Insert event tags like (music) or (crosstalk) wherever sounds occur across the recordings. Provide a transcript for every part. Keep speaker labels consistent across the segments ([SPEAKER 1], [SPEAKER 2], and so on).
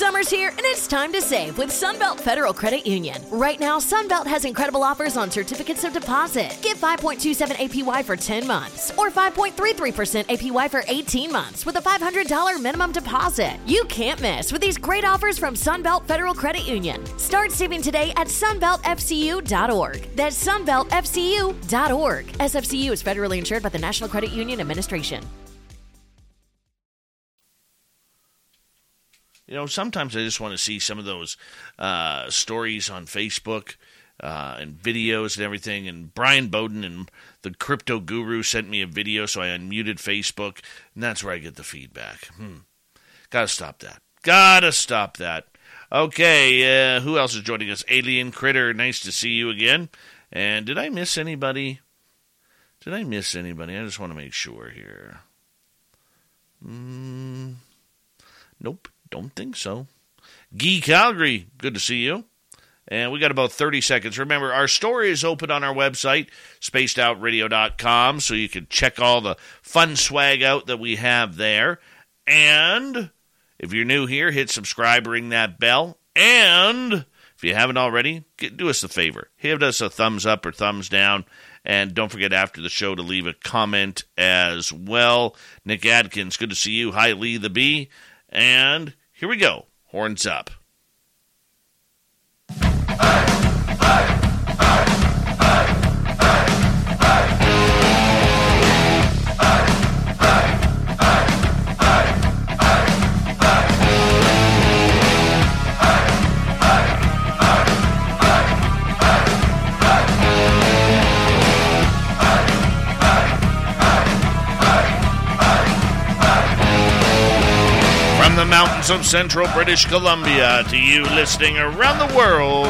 [SPEAKER 1] Summer's here and it's time to save with Sunbelt Federal Credit Union. Right now, Sunbelt has incredible offers on certificates of deposit. Get 5.27 APY for 10 months or 5.33% APY for 18 months with a $500 minimum deposit. You can't miss with these great offers from Sunbelt Federal Credit Union. Start saving today at sunbeltfcu.org. That's sunbeltfcu.org. SFCU is federally insured by the National Credit Union Administration.
[SPEAKER 2] You know, sometimes I just want to see some of those uh, stories on Facebook uh, and videos and everything. And Brian Bowden and the crypto guru sent me a video, so I unmuted Facebook, and that's where I get the feedback. Hmm. Gotta stop that. Gotta stop that. Okay, uh, who else is joining us? Alien Critter, nice to see you again. And did I miss anybody? Did I miss anybody? I just want to make sure here. Mm, nope. Don't think so. Guy Calgary, good to see you. And we got about 30 seconds. Remember, our story is open on our website, spacedoutradio.com, so you can check all the fun swag out that we have there. And if you're new here, hit subscribe, ring that bell. And if you haven't already, get, do us a favor. Hit us a thumbs up or thumbs down. And don't forget after the show to leave a comment as well. Nick Adkins, good to see you. Hi, Lee the Bee. And here we go. Horns up. Mountains of central British Columbia to you listening around the world.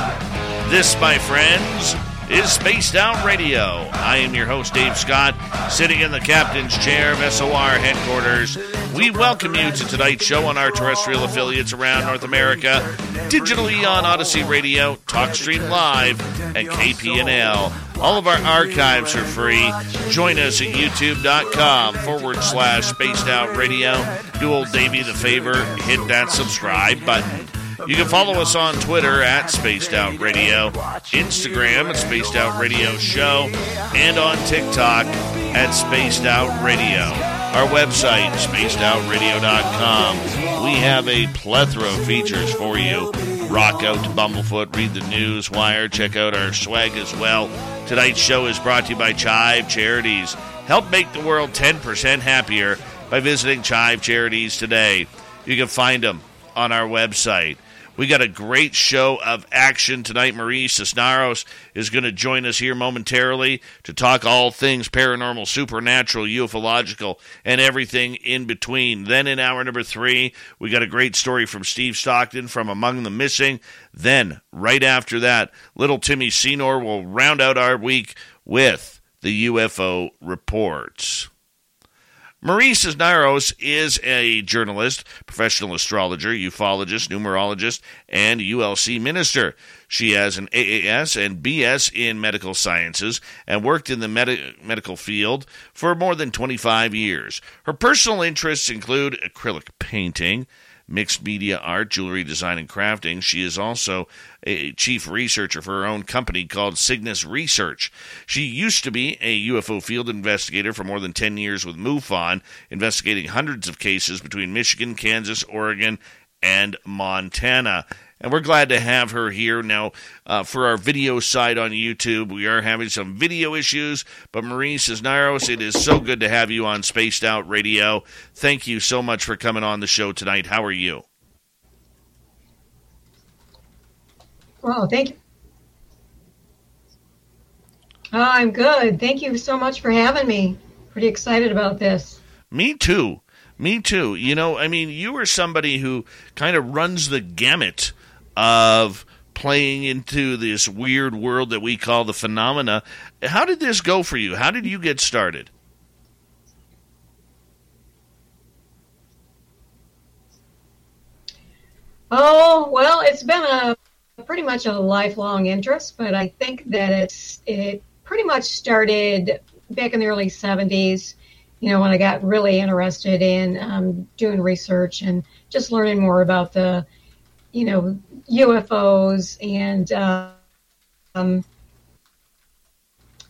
[SPEAKER 2] This, my friends, is Spaced Out Radio. I am your host, Dave Scott, sitting in the captain's chair of SOR headquarters. We welcome you to tonight's show on our terrestrial affiliates around North America, digitally on Odyssey Radio, TalkStream Live, and KPNL. All of our archives are free. Join us at youtube.com forward slash spaced out radio. Do old Davey the favor, hit that subscribe button. You can follow us on Twitter at Spaced Out Radio, Instagram at Spaced Out Radio Show, and on TikTok at Spaced Out Radio. Our website, spacedoutradio.com. We have a plethora of features for you. Rock out to Bumblefoot, read the news, wire, check out our swag as well. Tonight's show is brought to you by Chive Charities. Help make the world 10% happier by visiting Chive Charities today. You can find them on our website. We got a great show of action tonight. Marie Cisneros is going to join us here momentarily to talk all things paranormal, supernatural, ufological, and everything in between. Then in hour number three, we got a great story from Steve Stockton from Among the Missing. Then, right after that, little Timmy Senor will round out our week with the UFO reports. Marie Cisneros is a journalist, professional astrologer, ufologist, numerologist, and ULC minister. She has an AAS and BS in medical sciences and worked in the med- medical field for more than 25 years. Her personal interests include acrylic painting, mixed media art, jewelry design, and crafting. She is also a chief researcher for her own company called Cygnus Research. She used to be a UFO field investigator for more than 10 years with MUFON, investigating hundreds of cases between Michigan, Kansas, Oregon, and Montana. And we're glad to have her here. Now, uh, for our video side on YouTube, we are having some video issues, but Marie Cisneros, it is so good to have you on Spaced Out Radio. Thank you so much for coming on the show tonight. How are you?
[SPEAKER 3] Well, thank you. Oh, I'm good. Thank you so much for having me. Pretty excited about this.
[SPEAKER 2] Me too. Me too. You know, I mean, you are somebody who kind of runs the gamut of playing into this weird world that we call the phenomena. How did this go for you? How did you get started?
[SPEAKER 3] Oh, well, it's been a pretty much a lifelong interest, but I think that it's it pretty much started back in the early 70s, you know, when I got really interested in um, doing research and just learning more about the, you know, UFOs and, uh, um,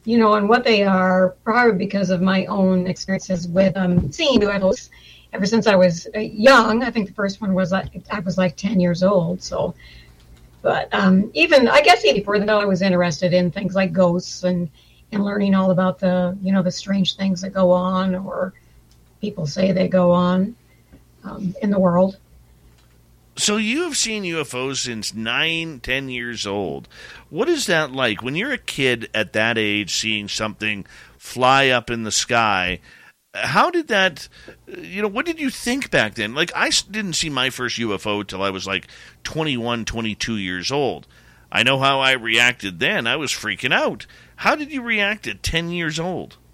[SPEAKER 3] you know, and what they are, probably because of my own experiences with um, seeing UFOs ever since I was uh, young. I think the first one was like, I was like 10 years old. So, but um, even, I guess even before that, I was interested in things like ghosts and, and learning all about the, you know, the strange things that go on or people say they go on um, in the world.
[SPEAKER 2] So you have seen UFOs since nine, ten years old. What is that like when you're a kid at that age, seeing something fly up in the sky? How did that, you know, what did you think back then? Like, I didn't see my first UFO till I was like 21, 22 years old. I know how I reacted then. I was freaking out. How did you react at 10 years old? (laughs)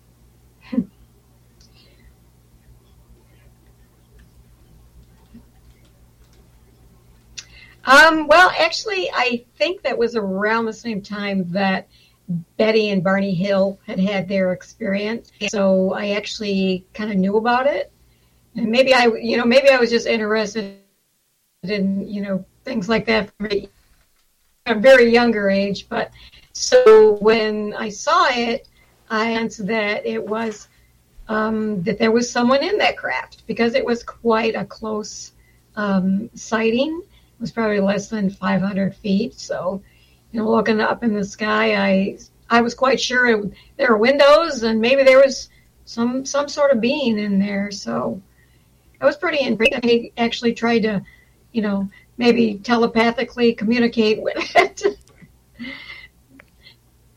[SPEAKER 3] Um, well, actually, I think that was around the same time that Betty and Barney Hill had had their experience. So I actually kind of knew about it. And maybe I, you know, maybe I was just interested in, you know, things like that from a very younger age. But so when I saw it, I answered that it was um, that there was someone in that craft because it was quite a close um, sighting It was probably less than 500 feet. So, you know, looking up in the sky, I I was quite sure it, there were windows and maybe there was some some sort of being in there. So, I was pretty intrigued. I actually tried to, you know, maybe telepathically communicate with it. (laughs)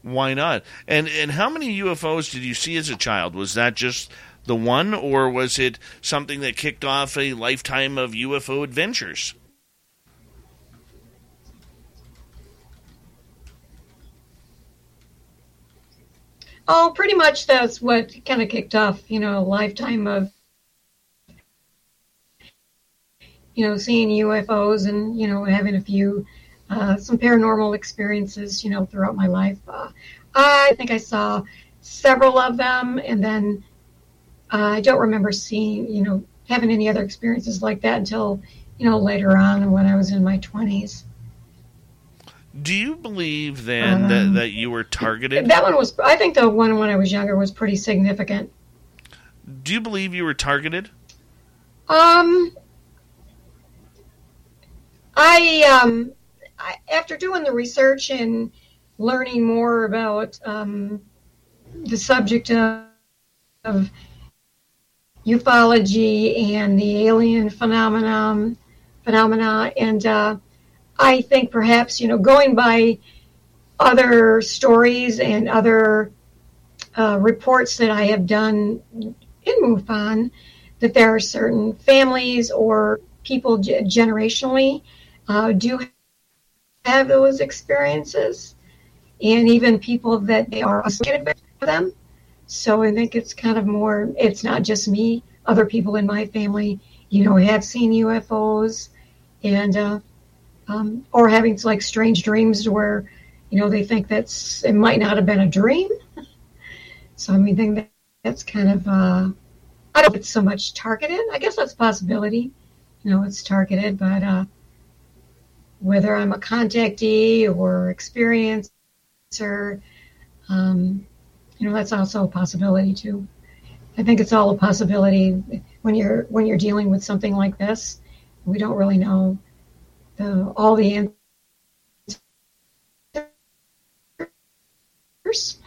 [SPEAKER 2] Why not? And and how many UFOs did you see as a child? Was that just the one, or was it something that kicked off a lifetime of UFO adventures?
[SPEAKER 3] Oh, pretty much that's what kind of kicked off, you know, a lifetime of, you know, seeing UFOs and, you know, having a few, uh, some paranormal experiences, you know, throughout my life. Uh, I think I saw several of them and then uh, I don't remember seeing, you know, having any other experiences like that until, you know, later on when I was in my 20s.
[SPEAKER 2] Do you believe then um, that, that you were targeted?
[SPEAKER 3] That one was, I think the one when I was younger was pretty significant.
[SPEAKER 2] Do you believe you were targeted?
[SPEAKER 3] Um, I, um, I, after doing the research and learning more about um, the subject of, of ufology and the alien phenomenon, phenomena, and uh, I think perhaps, you know, going by other stories and other uh, reports that I have done in MUFON, that there are certain families or people generationally uh, do have those experiences, and even people that they are associated with them. So I think it's kind of more, it's not just me, other people in my family, you know, have seen UFOs. And uh, um, or having like strange dreams where you know they think that's it might not have been a dream. (laughs) so I mean, think that that's kind of uh, I don't know if it's so much targeted. I guess that's possibility. you know, it's targeted, but uh, whether I'm a contactee or experiencer, um, you know, that's also a possibility too. I think it's all a possibility when you're when you're dealing with something like this. We don't really know the all the answers.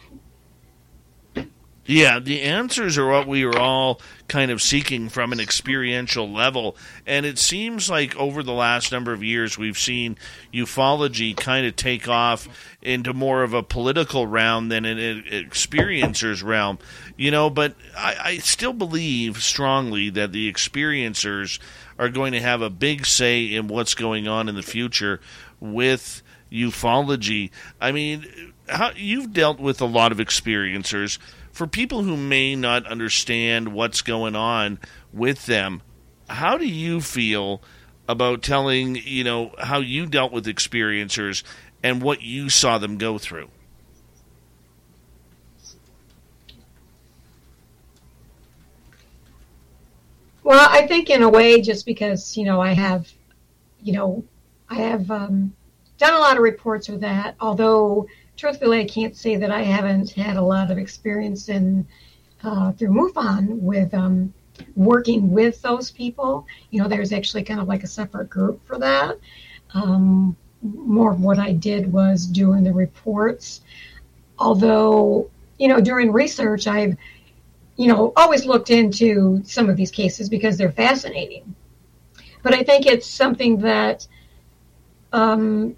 [SPEAKER 2] Yeah, the answers are what we are all kind of seeking from an experiential level. And it seems like over the last number of years, we've seen ufology kind of take off into more of a political realm than an experiencer's realm. You know, but I, I still believe strongly that the experiencers are going to have a big say in what's going on in the future with ufology. I mean, how, you've dealt with a lot of experiencers for people who may not understand what's going on with them, how do you feel about telling, you know, how you dealt with experiencers and what you saw them go through?
[SPEAKER 3] Well, I think in a way, just because, you know, I have, you know, I have um, done a lot of reports with that, although truthfully, I can't say that I haven't had a lot of experience in uh, through MUFON with um, working with those people. You know, there's actually kind of like a separate group for that. Um, more of what I did was doing the reports. Although, you know, during research, I've, you know, always looked into some of these cases because they're fascinating. But I think it's something that um,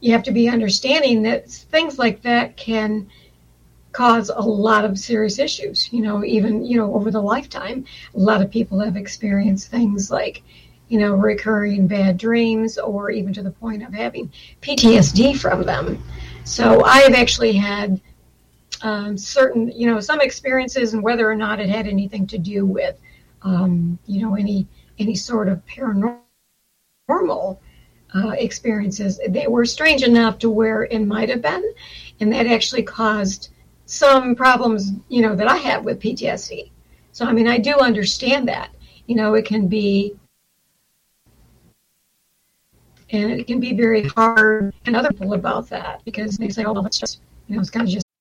[SPEAKER 3] you have to be understanding that things like that can cause a lot of serious issues. You know, even, you know, over the lifetime, a lot of people have experienced things like, you know, recurring bad dreams or even to the point of having PTSD from them. So I've actually had um, certain, you know, some experiences and whether or not it had anything to do with, um, you know, any any sort of paranormal uh, experiences. They were strange enough to where it might have been, and that actually caused some problems, you know, that I had with PTSD. So, I mean, I do understand that. You know, it can be, and it can be very hard, and other people about that because they say, oh, well, it's just, you know, it's kind of just.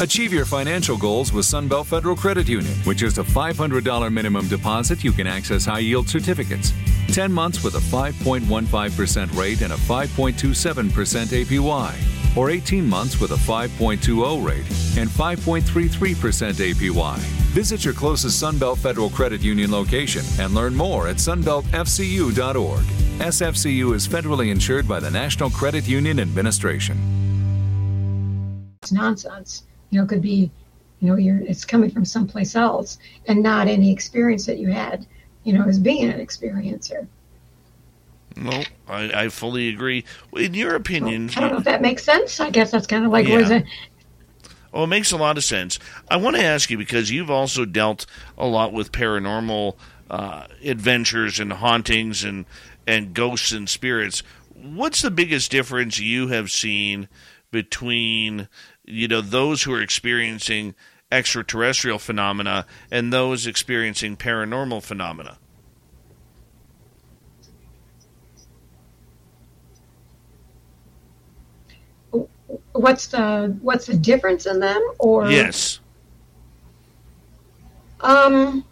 [SPEAKER 4] Achieve your financial goals with Sunbelt Federal Credit Union. With just a $500 minimum deposit, you can access high yield certificates. 10 months with a 5.15% rate and a 5.27% APY. Or 18 months with a 5.20 rate and 5.33% APY. Visit your closest Sunbelt Federal Credit Union location and learn more at sunbeltfcu.org. SFCU is federally insured by the National Credit Union Administration.
[SPEAKER 3] It's nonsense you know, it could be, you know, you're it's coming from someplace else and not any experience that you had, you know, as being an experiencer.
[SPEAKER 2] No, I, I fully agree. In your opinion,
[SPEAKER 3] well, I don't know if that makes sense. I guess that's kind of like yeah. was it.
[SPEAKER 2] Oh, it makes a lot of sense. I want to ask you because you've also dealt a lot with paranormal uh, adventures and hauntings and and ghosts and spirits. What's the biggest difference you have seen between you know those who are experiencing extraterrestrial phenomena and those experiencing paranormal phenomena.
[SPEAKER 3] What's the what's the difference in them? Or
[SPEAKER 2] yes.
[SPEAKER 3] Um.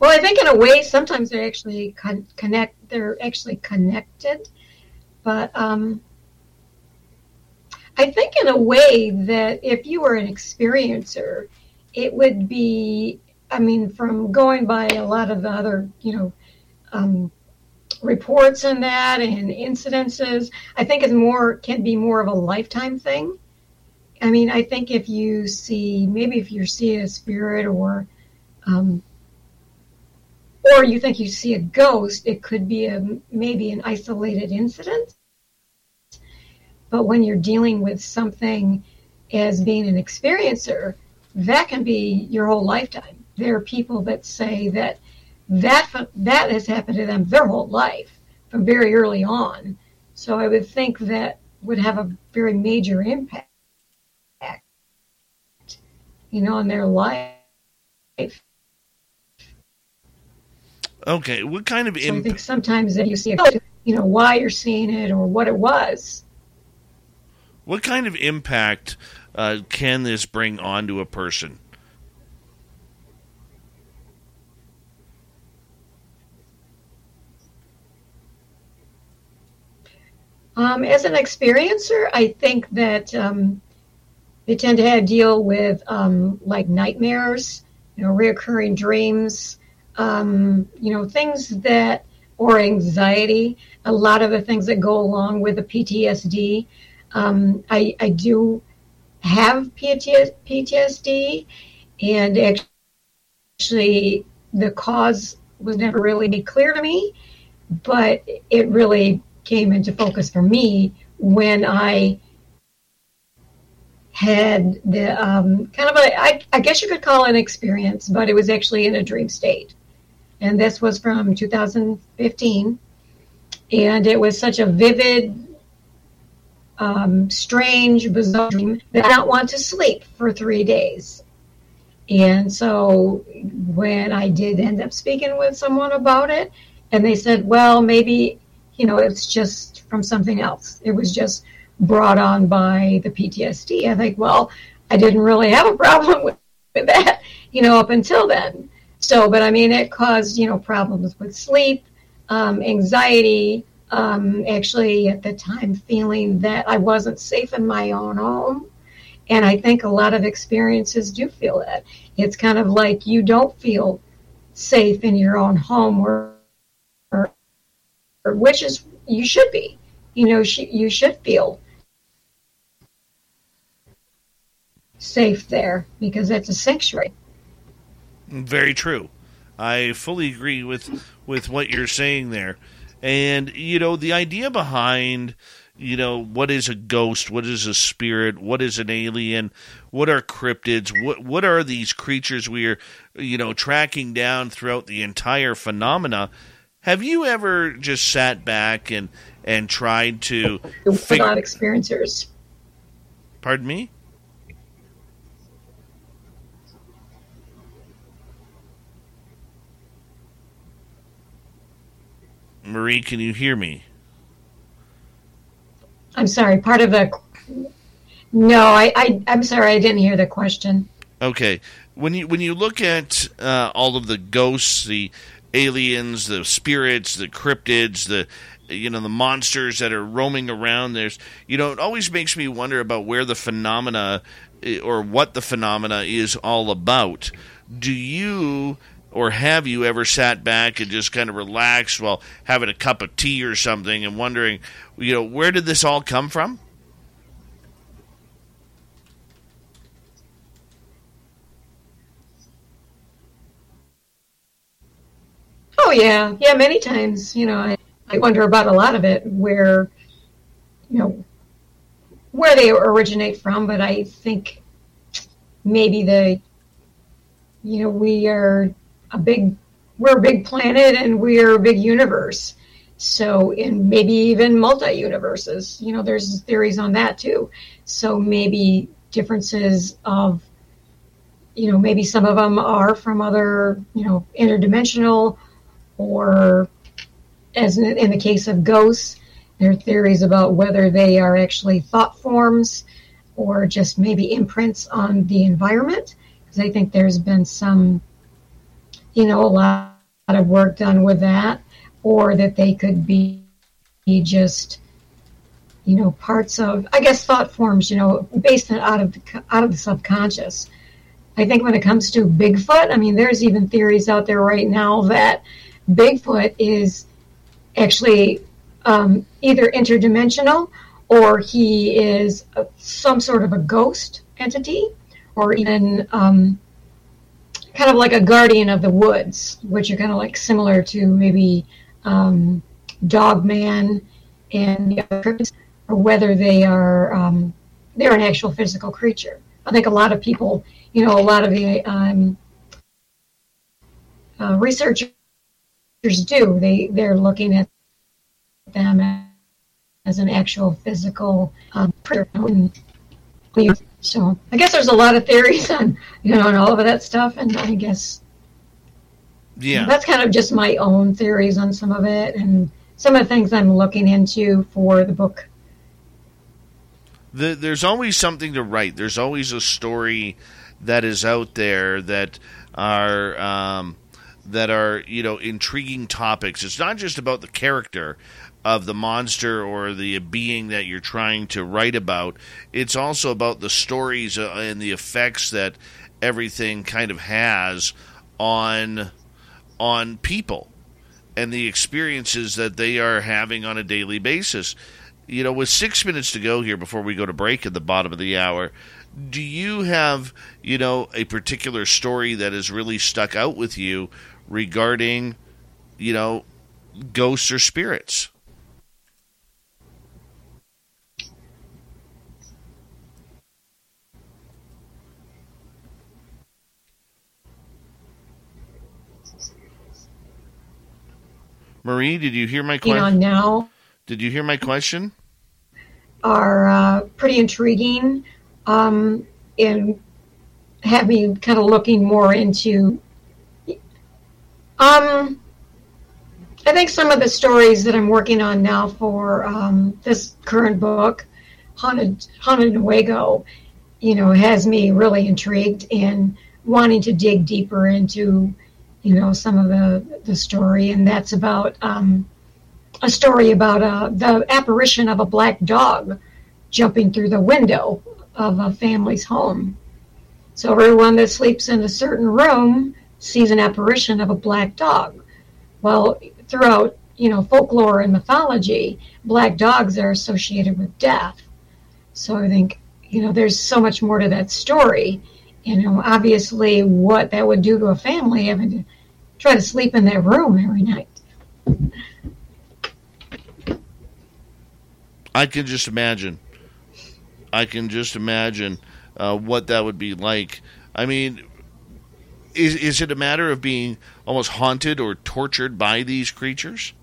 [SPEAKER 3] Well, I think in a way, sometimes they actually con- connect. They're actually connected, but um, I think in a way that if you were an experiencer, it would be, I mean, from going by a lot of the other, you know, um, reports and that and incidences, I think it's more, can be more of a lifetime thing. I mean, I think if you see, maybe if you see a spirit or, um, or you think you see a ghost, it could be a maybe an isolated incident. But when you're dealing with something as being an experiencer, that can be your whole lifetime. There are people that say that that that has happened to them their whole life from very early on. So I would think that would have a very major impact, you know, on their life.
[SPEAKER 2] Okay, what kind of
[SPEAKER 3] impact? So I think sometimes that you see, you know, why you're seeing it or what it was.
[SPEAKER 2] What kind of impact uh, can this bring onto a person?
[SPEAKER 3] Um, as an experiencer, I think that um, they tend to have deal with um, like nightmares, you know, reoccurring dreams, um, you know, things that or anxiety. A lot of the things that go along with the PTSD. Um, I, I do have PTSD, and actually, the cause was never really clear to me, but it really came into focus for me when I had the um, kind of a, I, I guess you could call it an experience, but it was actually in a dream state. And this was from 2015. And it was such a vivid, um, strange, bizarre dream that I don't want to sleep for three days. And so when I did end up speaking with someone about it, and they said, well, maybe, you know, it's just from something else. It was just brought on by the PTSD. I think, well, I didn't really have a problem with, (laughs) with that, you know, up until then. So, but I mean, it caused, you know, problems with sleep, um, anxiety, um, actually at the time feeling that I wasn't safe in my own home. And I think a lot of experiences do feel that. It's kind of like you don't feel safe in your own home or, or, or which is you should be. You know, sh- you should feel safe there because that's a sanctuary.
[SPEAKER 2] Very true. I fully agree with with what you're saying there. And you know, the idea behind you know what is a ghost what is a spirit what is an alien what are cryptids what what are these creatures we are you know tracking down throughout the entire phenomena have you ever just sat back and and tried to
[SPEAKER 3] figure out experiencers.
[SPEAKER 2] Pardon me Marie, can you hear me?
[SPEAKER 3] I'm sorry. Part of the no, I, I I'm sorry. I didn't hear the question.
[SPEAKER 2] Okay, when you when you look at uh, all of the ghosts, the aliens, the spirits, the cryptids, the you know the monsters that are roaming around, there's you know it always makes me wonder about where the phenomena eh, or what the phenomena is all about. Do you or have you ever sat back and just kind of relaxed while having a cup of tea or something and wondering, you know, where did this all come from?
[SPEAKER 3] Oh yeah, yeah. Many times, you know, I, I wonder about a lot of it, where, you know, where they originate from. But I think maybe the, you know, we are a big we're a big planet and we're a big universe. So, in maybe even multi universes, you know, there's theories on that too. So, maybe differences of, you know, maybe some of them are from other, you know, interdimensional, or as in, in the case of ghosts, there are theories about whether they are actually thought forms or just maybe imprints on the environment. Because I think there's been some you know, a lot of work done with that, or that they could be, be just, you know, parts of, I guess, thought forms, you know, based out of the, out of the subconscious. I think when it comes to Bigfoot, I mean, there's even theories out there right now that Bigfoot is actually um, either interdimensional or he is a, some sort of a ghost entity or even um, kind of like a guardian of the woods, which are kind of like similar to maybe um, Dogman and the other or whether they are um, they're an actual physical creature. I think a lot of people, you know, a lot of the um, uh, researchers do. They they're looking at them as an actual physical um, creature. So I guess there's a lot of theories on you know and all of that stuff, and I guess
[SPEAKER 2] yeah,
[SPEAKER 3] that's kind of just my own theories on some of it, and some of the things I'm looking into for the book.
[SPEAKER 2] The, there's always something to write. There's always a story that is out there that are um, that are you know intriguing topics. It's not just about the character of the monster or the being that you're trying to write about. It's also about the stories uh, and the effects that everything kind of has on on people and the experiences that they are having on a daily basis. You know, with six minutes to go here before we go to break at the bottom of the hour, do you have, you know, a particular story that has really stuck out with you regarding, you know, ghosts or spirits? Marie, did you hear my question?
[SPEAKER 3] You know, now
[SPEAKER 2] did you hear my question?
[SPEAKER 3] Are uh, pretty intriguing, um, and have me kind of looking more into. Um, I think some of the stories that I'm working on now for um, this current book, Haunted Haunted Newaygo, you know, has me really intrigued and wanting to dig deeper into you know some of the the story, and that's about um, a story about uh, the apparition of a black dog jumping through the window of a family's home. So everyone that sleeps in a certain room sees an apparition of a black dog. Well, throughout you know folklore and mythology, black dogs are associated with death. So I think you know there's so much more to that story you know, obviously what that would do to a family having to try to sleep in that room every night.
[SPEAKER 2] I can just imagine. I can just imagine uh, what that would be like. I mean, is is it a matter of being almost haunted or tortured by these creatures?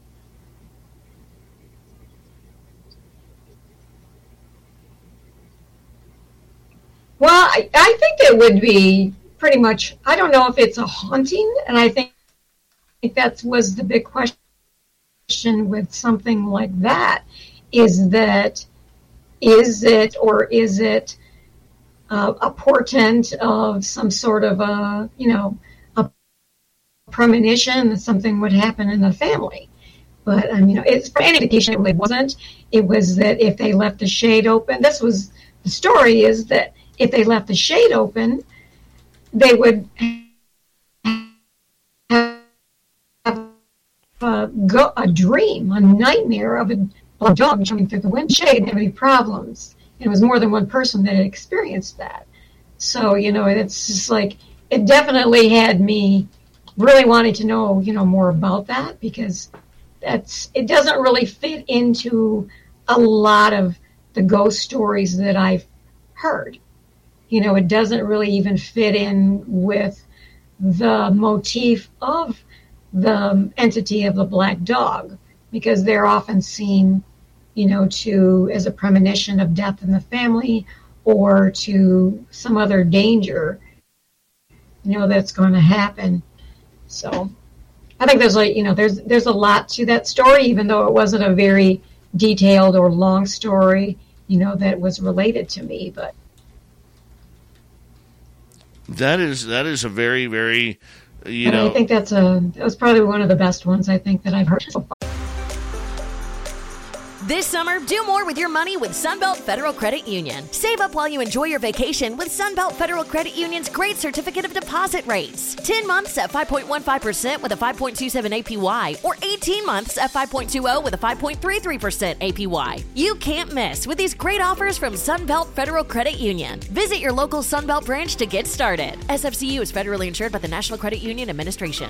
[SPEAKER 3] Well, I, I think it would be pretty much. I don't know if it's a haunting, and I think, that was the big question with something like that. Is that is it or is it uh, a portent of some sort of a you know a premonition that something would happen in the family? But um, you know, it's for any indication it really wasn't. It was that if they left the shade open, this was the story is that if they left the shade open, they would have a, go, a dream, a nightmare of a, a dog jumping through the windshield and have any problems. And it was more than one person that had experienced that. So, you know, it's just like, it definitely had me really wanting to know, you know, more about that because that's, it doesn't really fit into a lot of the ghost stories that I've heard you know, it doesn't really even fit in with the motif of the entity of the black dog because they're often seen, you know, to as a premonition of death in the family or to some other danger, you know, that's going to happen. So I think there's like, you know, there's there's a lot to that story, even though it wasn't a very detailed or long story, you know, that was related to me, but
[SPEAKER 2] that is that is a very very you
[SPEAKER 3] and
[SPEAKER 2] know.
[SPEAKER 3] I think that's a that was probably one of the best ones I think that I've heard so far.
[SPEAKER 1] This summer, do more with your money with Sunbelt Federal Credit Union. Save up while you enjoy your vacation with Sunbelt Federal Credit Union's great certificate of deposit rates. 10 months at 5.15% with a 5.27 APY, or 18 months at 5.20 with a 5.33% APY. You can't miss with these great offers from Sunbelt Federal Credit Union. Visit your local Sunbelt branch to get started. SFCU is federally insured by the National Credit Union Administration.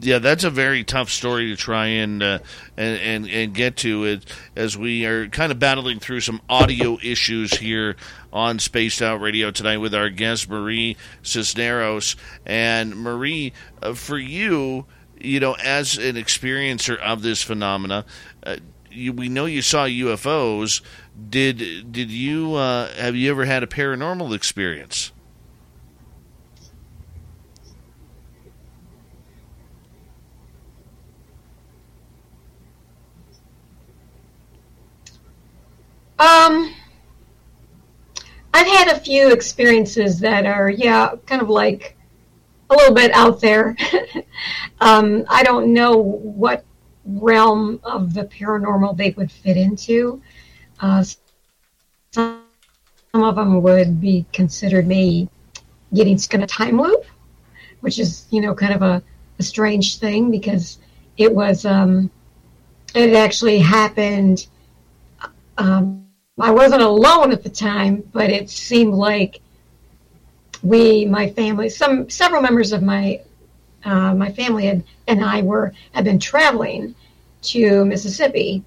[SPEAKER 2] yeah, that's a very tough story to try and uh, and, and and get to it as we are kind of battling through some audio issues here on Spaced Out Radio tonight with our guest Marie Cisneros. And Marie, uh, for you, you know, as an experiencer of this phenomena, uh, you, we know you saw UFOs. Did did you uh, have you ever had a paranormal experience?
[SPEAKER 3] Um, I've had a few experiences that are, yeah, kind of like a little bit out there. (laughs) um, I don't know what realm of the paranormal they would fit into. Uh, some of them would be considered me getting stuck in a time loop, which is, you know, kind of a, a strange thing because it was, um, it actually happened. Um, I wasn't alone at the time, but it seemed like we, my family, some several members of my uh, my family had, and I were had been traveling to Mississippi,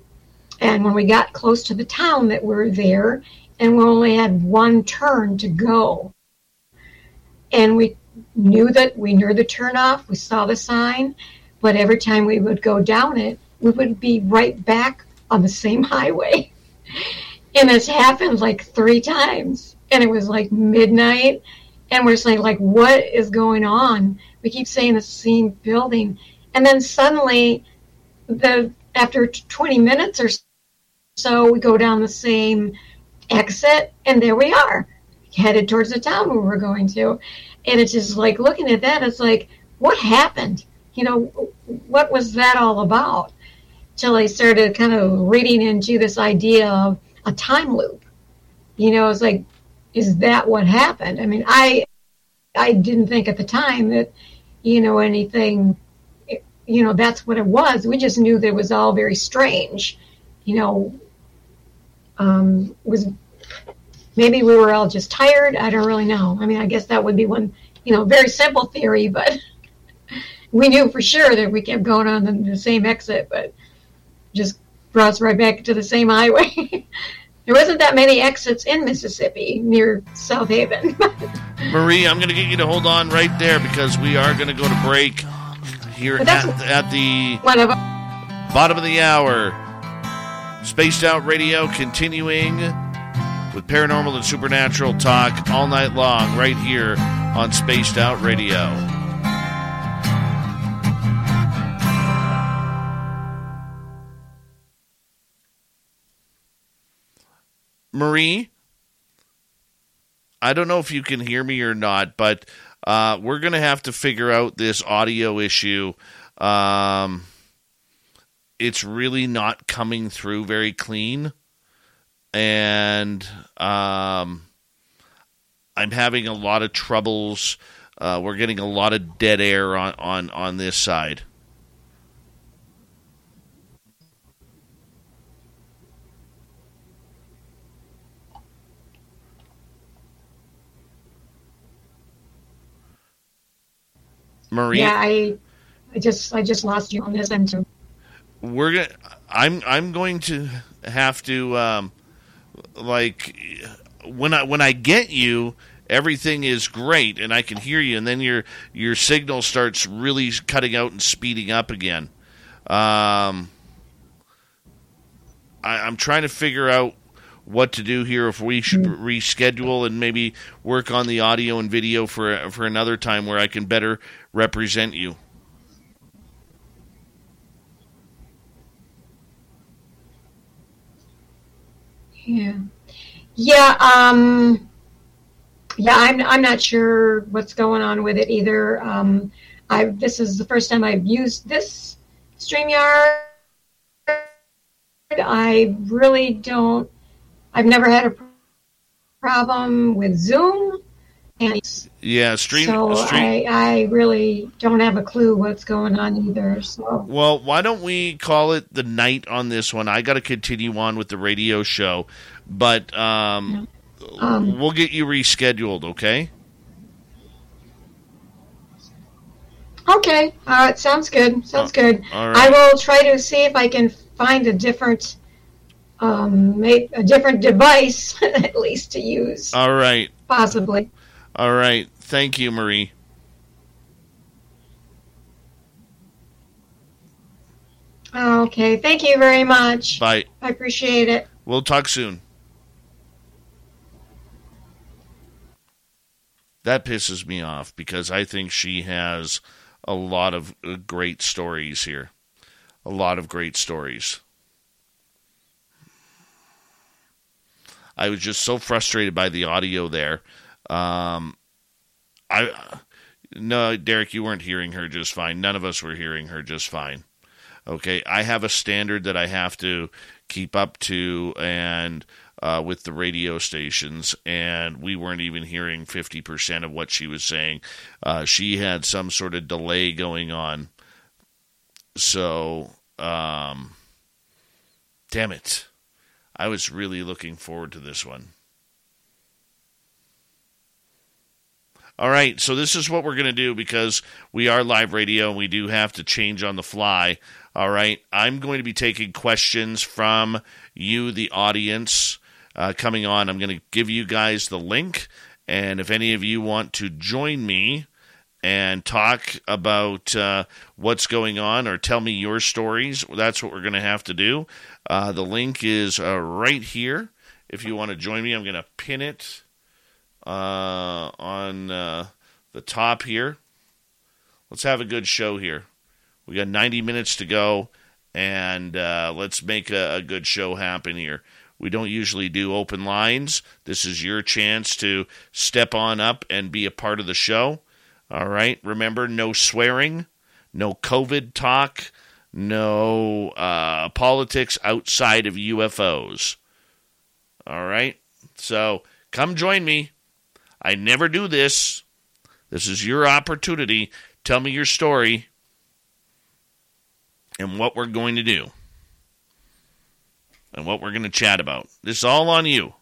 [SPEAKER 3] and when we got close to the town that we're there, and we only had one turn to go, and we knew that we knew the turnoff, we saw the sign, but every time we would go down it, we would be right back on the same (laughs) highway. And this happened like three times. And it was like midnight. And we're saying, like, what is going on? We keep saying the same building. And then suddenly, the after 20 minutes or so, we go down the same exit, and there we are, headed towards the town we were going to. And it's just like looking at that, it's like, what happened? You know, what was that all about? Till I started kind of reading into this idea of a time loop. You know, it's like, is that what happened? I mean, I I didn't think at the time that, you know, anything, you know, that's what it was. We just knew that it was all very strange. You know, um, was maybe we were all just tired. I don't really know. I mean, I guess that would be one, you know, very simple theory, but (laughs) we knew for sure that we kept going on the, the same exit, but just brought right back to the same highway. (laughs) there wasn't that many exits in Mississippi near Southaven. (laughs)
[SPEAKER 2] Marie, I'm going to get you to hold on right there because we are going to go to break here at, at the bottom of the hour. Spaced Out Radio continuing with paranormal and supernatural talk all night long right here on Spaced Out Radio. Marie, I don't know if you can hear me or not, but uh, we're going to have to figure out this audio issue. Um, it's really not coming through very clean. And um, I'm having a lot of troubles. Uh, we're getting a lot of dead air on, on, on this side. Marie.
[SPEAKER 3] Yeah, I, I just, I just lost you on this end too.
[SPEAKER 2] We're gonna. I'm, I'm going to have to, um, like, when I when I get you everything is great and I can hear you, and then your your signal starts really cutting out and speeding up again. Um, I, I'm trying to figure out what to do here if we should reschedule and maybe work on the audio and video for for another time where I can better represent you.
[SPEAKER 3] Yeah. Yeah, um yeah, I'm I'm not sure what's going on with it either. Um I this is the first time I've used this StreamYard. I really don't I've never had a problem with Zoom and
[SPEAKER 2] Yeah, stream.
[SPEAKER 3] so
[SPEAKER 2] stream.
[SPEAKER 3] I, I really don't have a clue what's going on either. So
[SPEAKER 2] Well, why don't we call it the night on this one? I got to continue on with the radio show, but um,
[SPEAKER 3] Um,
[SPEAKER 2] we'll get you rescheduled. Okay.
[SPEAKER 3] Okay, uh, it sounds good. Sounds good.
[SPEAKER 2] all
[SPEAKER 3] I will try to see if I can find a different, um, make a different device (laughs) at least to use,
[SPEAKER 2] All right.
[SPEAKER 3] possibly.
[SPEAKER 2] All right. Thank you, Marie.
[SPEAKER 3] Okay, thank you very much.
[SPEAKER 2] Bye.
[SPEAKER 3] I appreciate it.
[SPEAKER 2] We'll talk soon. That pisses me off because I think she has a lot of great stories here. A lot of great stories. I was just so frustrated by the audio there. Um, I no, Derek, you weren't hearing her just fine. None of us were hearing her just fine. Okay, I have a standard that I have to keep up to, and uh, with the radio stations, and we weren't even hearing fifty percent of what she was saying. Uh, she had some sort of delay going on. So, um, damn it, I was really looking forward to this one. All right, so this is what we're going to do because we are live radio and we do have to change on the fly. All right, I'm going to be taking questions from you, the audience, uh, coming on. I'm going to give you guys the link, and if any of you want to join me and talk about uh, what's going on or tell me your stories, that's what we're going to have to do. Uh, the link is uh, right here. If you want to join me, I'm going to pin it uh, on uh, the top here. Let's have a good show here. We got 90 minutes to go, and uh, let's make a, a good show happen here. We don't usually do open lines. This is your chance to step on up and be a part of the show. All right. Remember, no swearing, no COVID talk, no uh, politics outside of UFOs. All right. So come join me. I never do this. This is your opportunity. Tell me your story and what we're going to do and what we're going to chat about. This is all on you.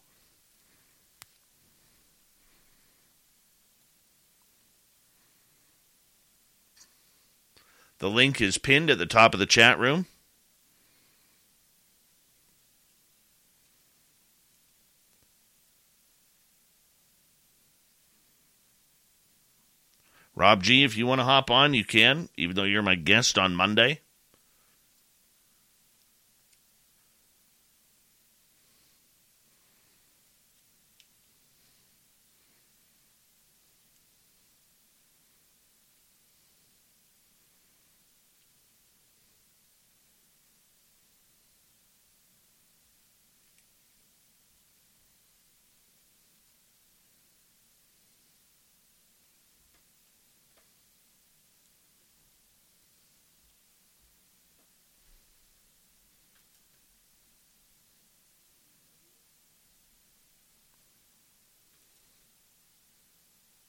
[SPEAKER 2] The link is pinned at the top of the chat room. Rob G, if you want to hop on, you can, even though you're my guest on Monday.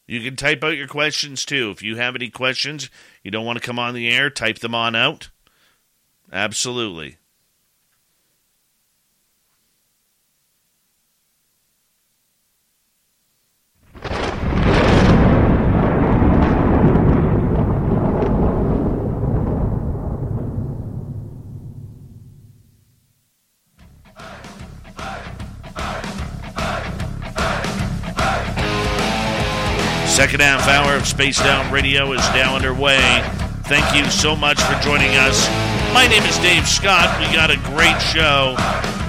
[SPEAKER 2] You can type out your questions too. If you have any questions, you don't want to come on the air, type them on out. Absolutely. Second half hour of Spaced Out Radio is now underway. Thank you so much for joining us. My name is Dave Scott. We got a great show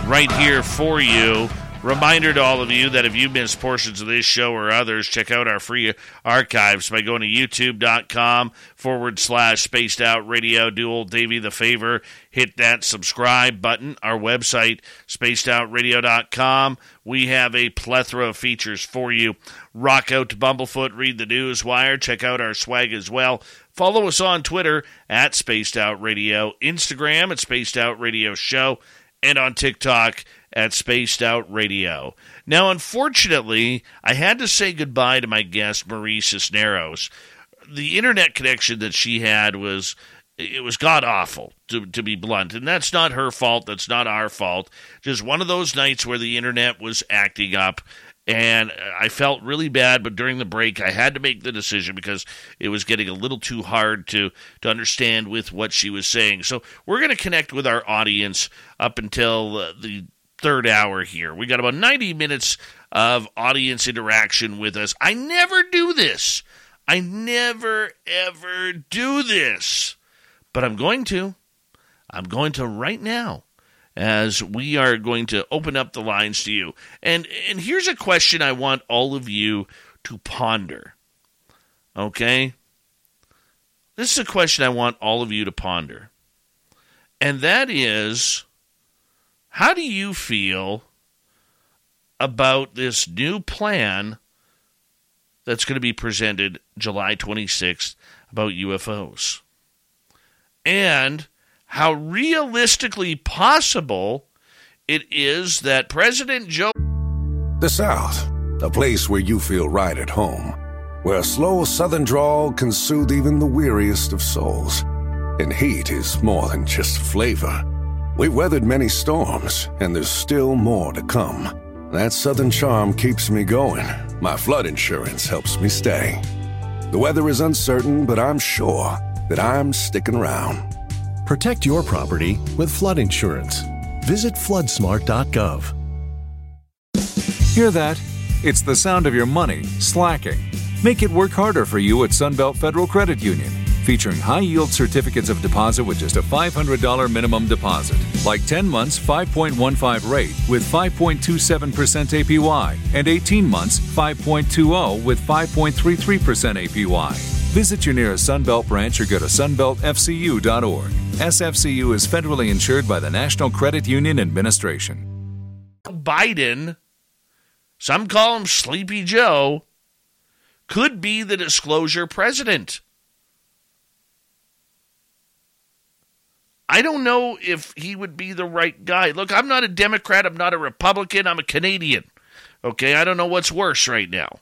[SPEAKER 2] right here for you. Reminder to all of you that if you missed portions of this show or others, check out our free archives by going to youtube.com forward slash spaced out radio. Do old Davey the favor, hit that subscribe button. Our website, spacedoutradio.com. We have a plethora of features for you. Rock out to Bumblefoot, read the news wire, check out our swag as well. Follow us on Twitter at Spaced Out Radio, Instagram at Spaced Out Radio Show, and on TikTok at Spaced Out Radio. Now, unfortunately, I had to say goodbye to my guest, Marie Cisneros. The internet connection that she had was it was god awful to, to be blunt and that's not her fault that's not our fault just one of those nights where the internet was acting up and I felt really bad. But during the break, I had to make the decision because it was getting a little too hard to to understand with what she was saying. So we're going to connect with our audience up until uh, the third hour here. We got about 90 minutes of audience interaction with us. I never do this. I never, ever do this. But I'm going to. I'm going to right now as we are going to open up the lines to you. And and here's a question I want all of you to ponder. Okay? This is a question I want all of you to ponder. And that is how do you feel about this new plan that's going to be presented July 26th about UFOs? And how realistically possible it is that President Joe.
[SPEAKER 5] The South, a place where you feel right at home, where a slow southern drawl can soothe even the weariest of souls. And heat is more than just flavor. We've weathered many storms, and there's still more to come. That southern charm keeps me going. My flood insurance helps me stay. The weather is uncertain, but I'm sure that I'm sticking around.
[SPEAKER 6] Protect your property with flood insurance. Visit floodsmart.gov.
[SPEAKER 4] Hear that? It's the sound of your money slacking. Make it work harder for you at Sunbelt Federal Credit Union featuring high yield certificates of deposit with just a $500 minimum deposit, like 10 months 5.15 rate with 5.27% APY, and 18 months 5.20 with 5.33% APY. Visit your nearest Sunbelt branch or go to sunbeltfcu.org. SFCU is federally insured by the National Credit Union Administration.
[SPEAKER 2] Biden, some call him Sleepy Joe, could be the disclosure president. I don't know if he would be the right guy. Look, I'm not a Democrat. I'm not a Republican. I'm a Canadian. Okay, I don't know what's worse right now.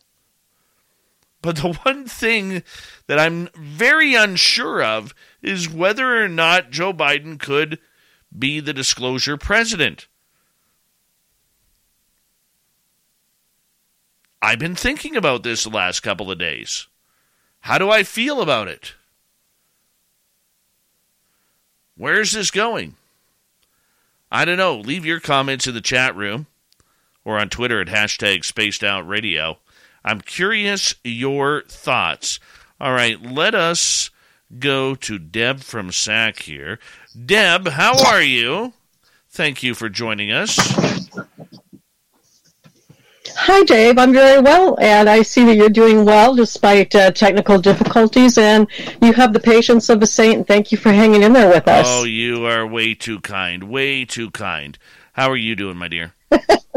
[SPEAKER 2] But the (laughs) one thing that I'm very unsure of is whether or not Joe Biden could be the disclosure president. I've been thinking about this the last couple of days. How do I feel about it? Where's this going? I don't know. Leave your comments in the chat room or on Twitter at hashtag spaced out radio. I'm curious your thoughts. All right, let us go to Deb from SAC here. Deb, how are you? Thank you for joining us.
[SPEAKER 7] Hi, Dave. I'm very well, and I see that you're doing well despite uh, technical difficulties, and you have the patience of a saint. Thank you for hanging in there with us.
[SPEAKER 2] Oh, you are way too kind. Way too kind. How are you doing, my dear? (laughs)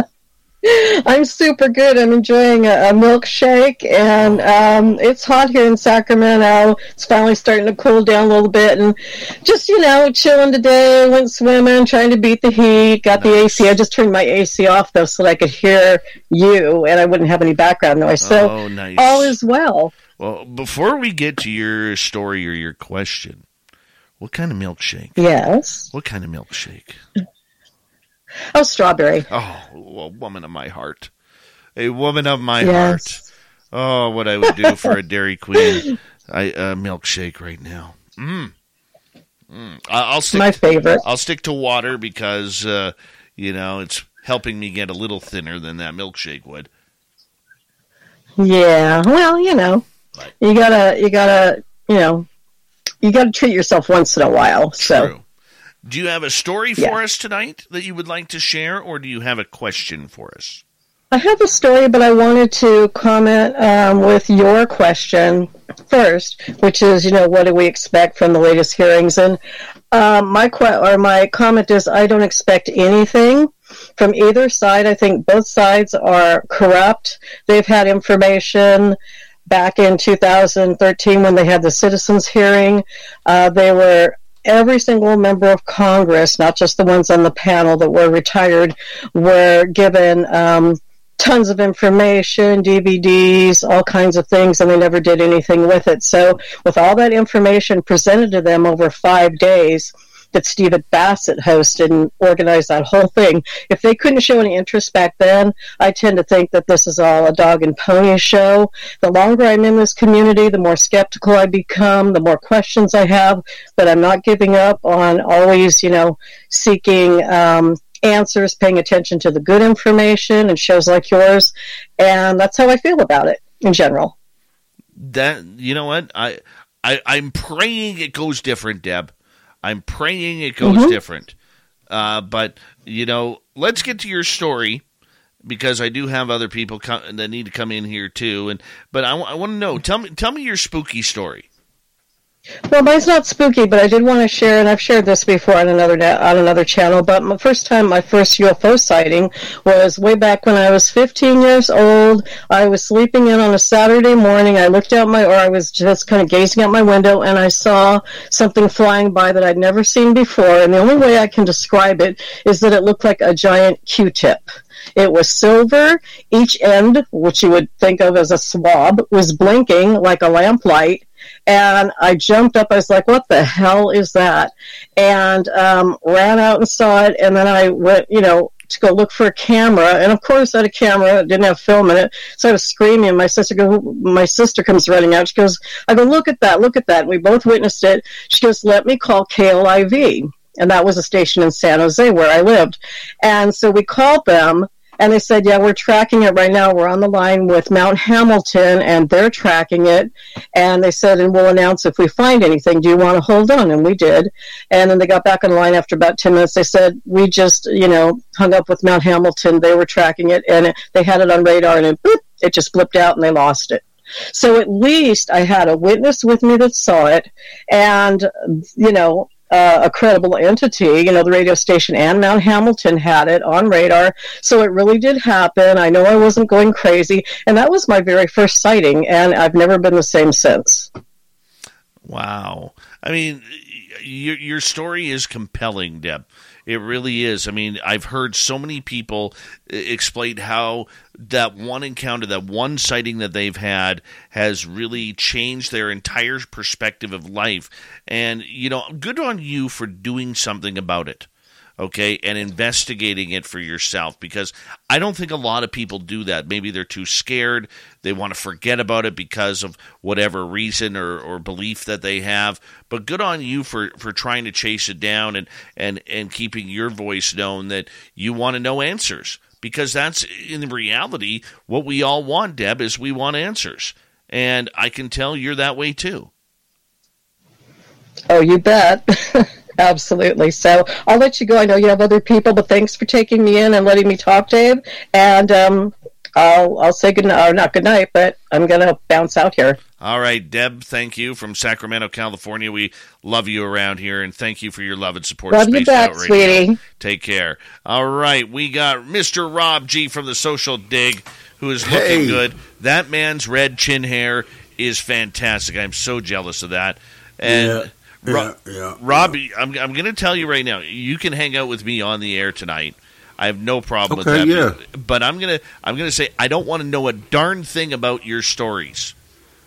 [SPEAKER 7] I'm super good. I'm enjoying a, a milkshake, and um, it's hot here in Sacramento. It's finally starting to cool down a little bit, and just you know, chilling today. Went swimming, trying to beat the heat. Got the AC. I just turned my AC off though, so that I could hear you, and I wouldn't have any background noise. So
[SPEAKER 2] oh, nice.
[SPEAKER 7] all is well.
[SPEAKER 2] Well, before we get to your story or your question, what kind of milkshake?
[SPEAKER 7] Yes.
[SPEAKER 2] What kind of milkshake?
[SPEAKER 7] Oh, strawberry.
[SPEAKER 2] Oh, a woman of my heart. A woman of my yes. heart. Oh, what I would do for a (laughs) Dairy Queen I, uh, milkshake right now. Mm. Mm. I'll stick.
[SPEAKER 7] My favorite.
[SPEAKER 2] I'll stick to water because uh, you know it's helping me get a little thinner than that milkshake would.
[SPEAKER 7] Yeah. Well, you know, you gotta, you gotta, you know, you gotta treat yourself once in a while. So.
[SPEAKER 2] Do you have a story for us tonight that you would like to share, or do you have a question for us?
[SPEAKER 7] I have a story, but I wanted to comment um, with your question first, which is, you know, what do we expect from the latest hearings? And um, my or my comment is, I don't expect anything from either side. I think both sides are corrupt. They've had information back in 2013 when they had the citizens hearing. Uh, they were every single member of Congress, not just the ones on the panel that were retired, were given um, tons of information, DVDs, all kinds of things, and they never did anything with it. So, with all that information presented to them over five days, that Stephen Bassett hosted and organized that whole thing. If they couldn't show any interest back then, I tend to think that this is all a dog and pony show. The longer I'm in this community, the more skeptical I become, the more questions I have, but I'm not giving up on always, you know, seeking um, answers, paying attention to the good information and shows like yours. And that's how I feel about it in general.
[SPEAKER 2] That you know what? I, I I'm praying it goes different, Deb. I'm praying it goes mm-hmm. different. Uh, but you know, let's get to your story because I do have other people that need to come in here too. And but I, w- I want to know. Tell me, tell me your spooky story.
[SPEAKER 7] Well, mine's not spooky, but I did want to share, and I've shared this before on another on another channel. But my first time, my first UFO sighting was way back when I was 15 years old. I was sleeping in on a Saturday morning. I looked out my, or I was just kind of gazing out my window, and I saw something flying by that I'd never seen before. And the only way I can describe it is that it looked like a giant Q-tip. It was silver. Each end, which you would think of as a swab, was blinking like a lamplight and I jumped up. I was like, "What the hell is that?" And um, ran out and saw it. And then I went, you know, to go look for a camera. And of course, I had a camera. That didn't have film in it, so I was screaming. My sister go, my sister comes running out. She goes, "I go, look at that, look at that." And we both witnessed it. She goes, "Let me call KLIV." And that was a station in San Jose where I lived. And so we called them and they said, yeah, we're tracking it right now. We're on the line with Mount Hamilton and they're tracking it. And they said, and we'll announce if we find anything. Do you want to hold on? And we did. And then they got back on the line after about 10 minutes. They said, we just, you know, hung up with Mount Hamilton. They were tracking it and it, they had it on radar and it, boop, it just flipped out and they lost it. So at least I had a witness with me that saw it, and you know, uh, a credible entity. You know, the radio station and Mount Hamilton had it on radar. So it really did happen. I know I wasn't going crazy. And that was my very first sighting. And I've never been the same since.
[SPEAKER 2] Wow. I mean, your, your story is compelling, Deb. It really is. I mean, I've heard so many people uh, explain how that one encounter, that one sighting that they've had, has really changed their entire perspective of life. And, you know, good on you for doing something about it okay, and investigating it for yourself because I don't think a lot of people do that. Maybe they're too scared, they want to forget about it because of whatever reason or, or belief that they have. But good on you for, for trying to chase it down and, and, and keeping your voice known that you want to know answers. Because that's in reality what we all want, Deb, is we want answers. And I can tell you're that way too.
[SPEAKER 7] Oh, you bet. (laughs) Absolutely. So I'll let you go. I know you have other people, but thanks for taking me in and letting me talk, Dave. And um, I'll I'll say good night, or not good night, but I'm gonna bounce out here.
[SPEAKER 2] All right, Deb. Thank you from Sacramento, California. We love you around here, and thank you for your love and support.
[SPEAKER 7] Love you back, sweetie.
[SPEAKER 2] Take care. All right, we got Mr. Rob G from the Social Dig, who is looking
[SPEAKER 8] hey.
[SPEAKER 2] good. That man's red chin hair is fantastic. I'm so jealous of that. And
[SPEAKER 8] yeah. Yeah, yeah,
[SPEAKER 2] Robbie, yeah. I'm, I'm going to tell you right now, you can hang out with me on the air tonight. I have no problem
[SPEAKER 8] okay,
[SPEAKER 2] with
[SPEAKER 8] that.
[SPEAKER 2] Yeah. But I'm gonna I'm gonna say I don't want to know a darn thing about your stories.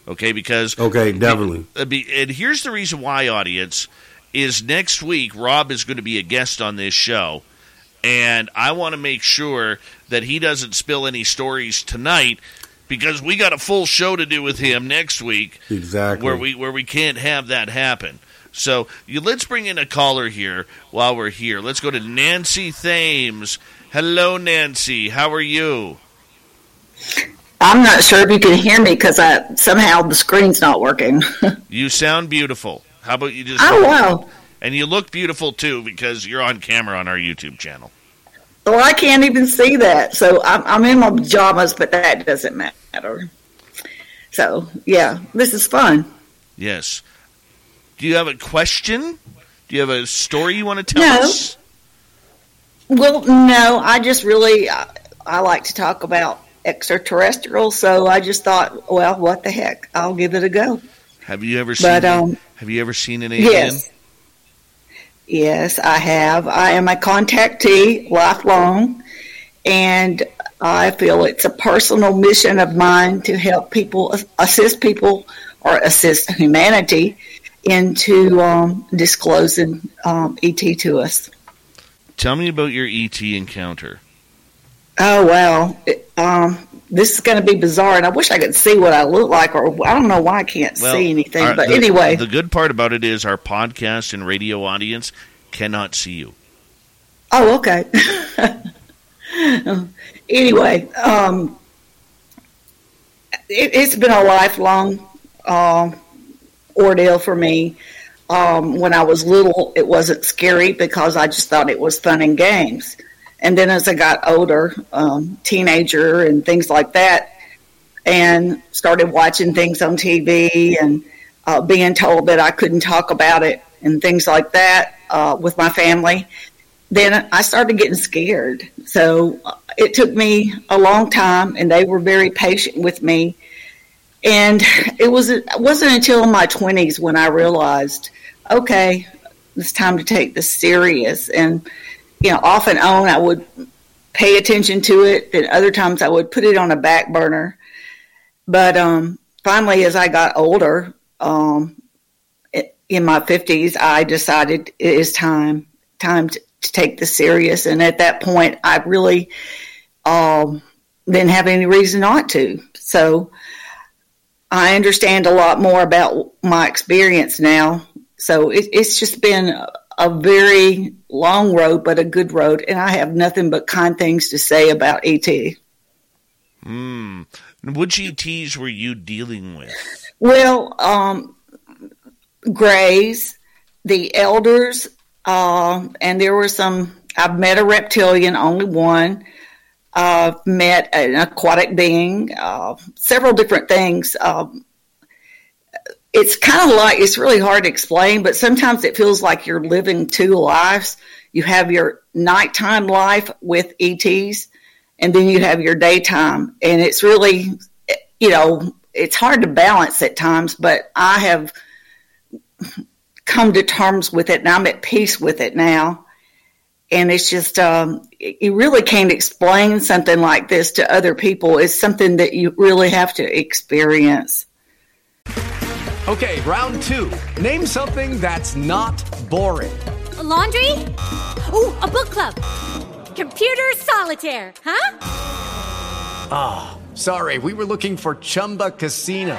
[SPEAKER 2] Okay, because
[SPEAKER 8] okay, definitely.
[SPEAKER 2] Uh, and here's the reason why, audience, is next week Rob is going to be a guest on this show, and I want to make sure that he doesn't spill any stories tonight because we got a full show to do with him next week.
[SPEAKER 8] Exactly.
[SPEAKER 2] Where we where we can't have that happen. So you, let's bring in a caller here while we're here. Let's go to Nancy Thames. Hello, Nancy. How are you?
[SPEAKER 9] I'm not sure if you can hear me because I somehow the screen's not working. (laughs)
[SPEAKER 2] You sound beautiful. How about you just?
[SPEAKER 9] oh wow!
[SPEAKER 2] And you look beautiful too because you're on camera on our YouTube channel.
[SPEAKER 9] Well, I can't even see that, so I'm, I'm in my pajamas, but that doesn't matter. So yeah, this is fun.
[SPEAKER 2] Yes. Do you have a question? Do you have a story you want to tell
[SPEAKER 9] No.
[SPEAKER 2] us?
[SPEAKER 9] Well, no, I just really I, I like to talk about extraterrestrial, so I just thought, well, what the heck? I'll give it a go.
[SPEAKER 2] Have you ever seen?
[SPEAKER 9] But um,
[SPEAKER 2] have you ever seen an alien?
[SPEAKER 9] yes, yes, I have. I am a contactee, lifelong, and I feel it's a personal mission of mine to help people, assist people, or assist humanity into um, disclosing um, ET to us.
[SPEAKER 2] Tell me about your ET encounter.
[SPEAKER 9] Oh well, It- um, this is going to be bizarre, and I wish I could see what I look like, or I don't know why I can't see anything.
[SPEAKER 2] our-
[SPEAKER 9] but
[SPEAKER 2] the-
[SPEAKER 9] anyway,
[SPEAKER 2] the good part about it is our podcast and radio audience cannot see you.
[SPEAKER 9] oh okay. (laughs) anyway, um, it, it's been a lifelong um ordeal for me. Um, when I was little, it wasn't scary because I just thought it was fun and games. And then as I got older, um, teenager and things like that, and started watching things on TV and uh, being told that I couldn't talk about it and things like that uh, with my family, then I started getting scared. So uh, it took me a long time, and they were very patient with me. And it was it wasn't until my twenties when I realized, okay, it's time to take this serious. And you know, off and on, I would pay attention to it. Then other times, I would put it on a back burner. But um, finally, as I got older, um, in my fifties, I decided it is time time to, to take this serious. And at that point, I really um, didn't have any reason not to. So I understand a lot more about my experience now. So it, it's just been a, very long road, but a good road. And I have nothing but kind things to say about ET.
[SPEAKER 2] Hmm. Which ETs were you dealing with?
[SPEAKER 9] Well, um, Grays, the elders, uh, and there were some. I've met a reptilian, only one. I've met an aquatic being, uh, several different things. Um, it's kind of like it's really hard to explain, but sometimes it feels like you're living two lives. You have your nighttime life with ETs, and then you have your daytime, and it's really, you know, it's hard to balance at times. But I have come to terms with it, and I'm at peace with it now. And it's just, um, you really can't explain something like this to other people. It's something that you really have to experience.
[SPEAKER 10] Okay, round two. Name something that's not boring.
[SPEAKER 11] A laundry? Ooh, a book club. Computer solitaire, huh?
[SPEAKER 10] Ah, sorry, we were looking for Chumba Casino.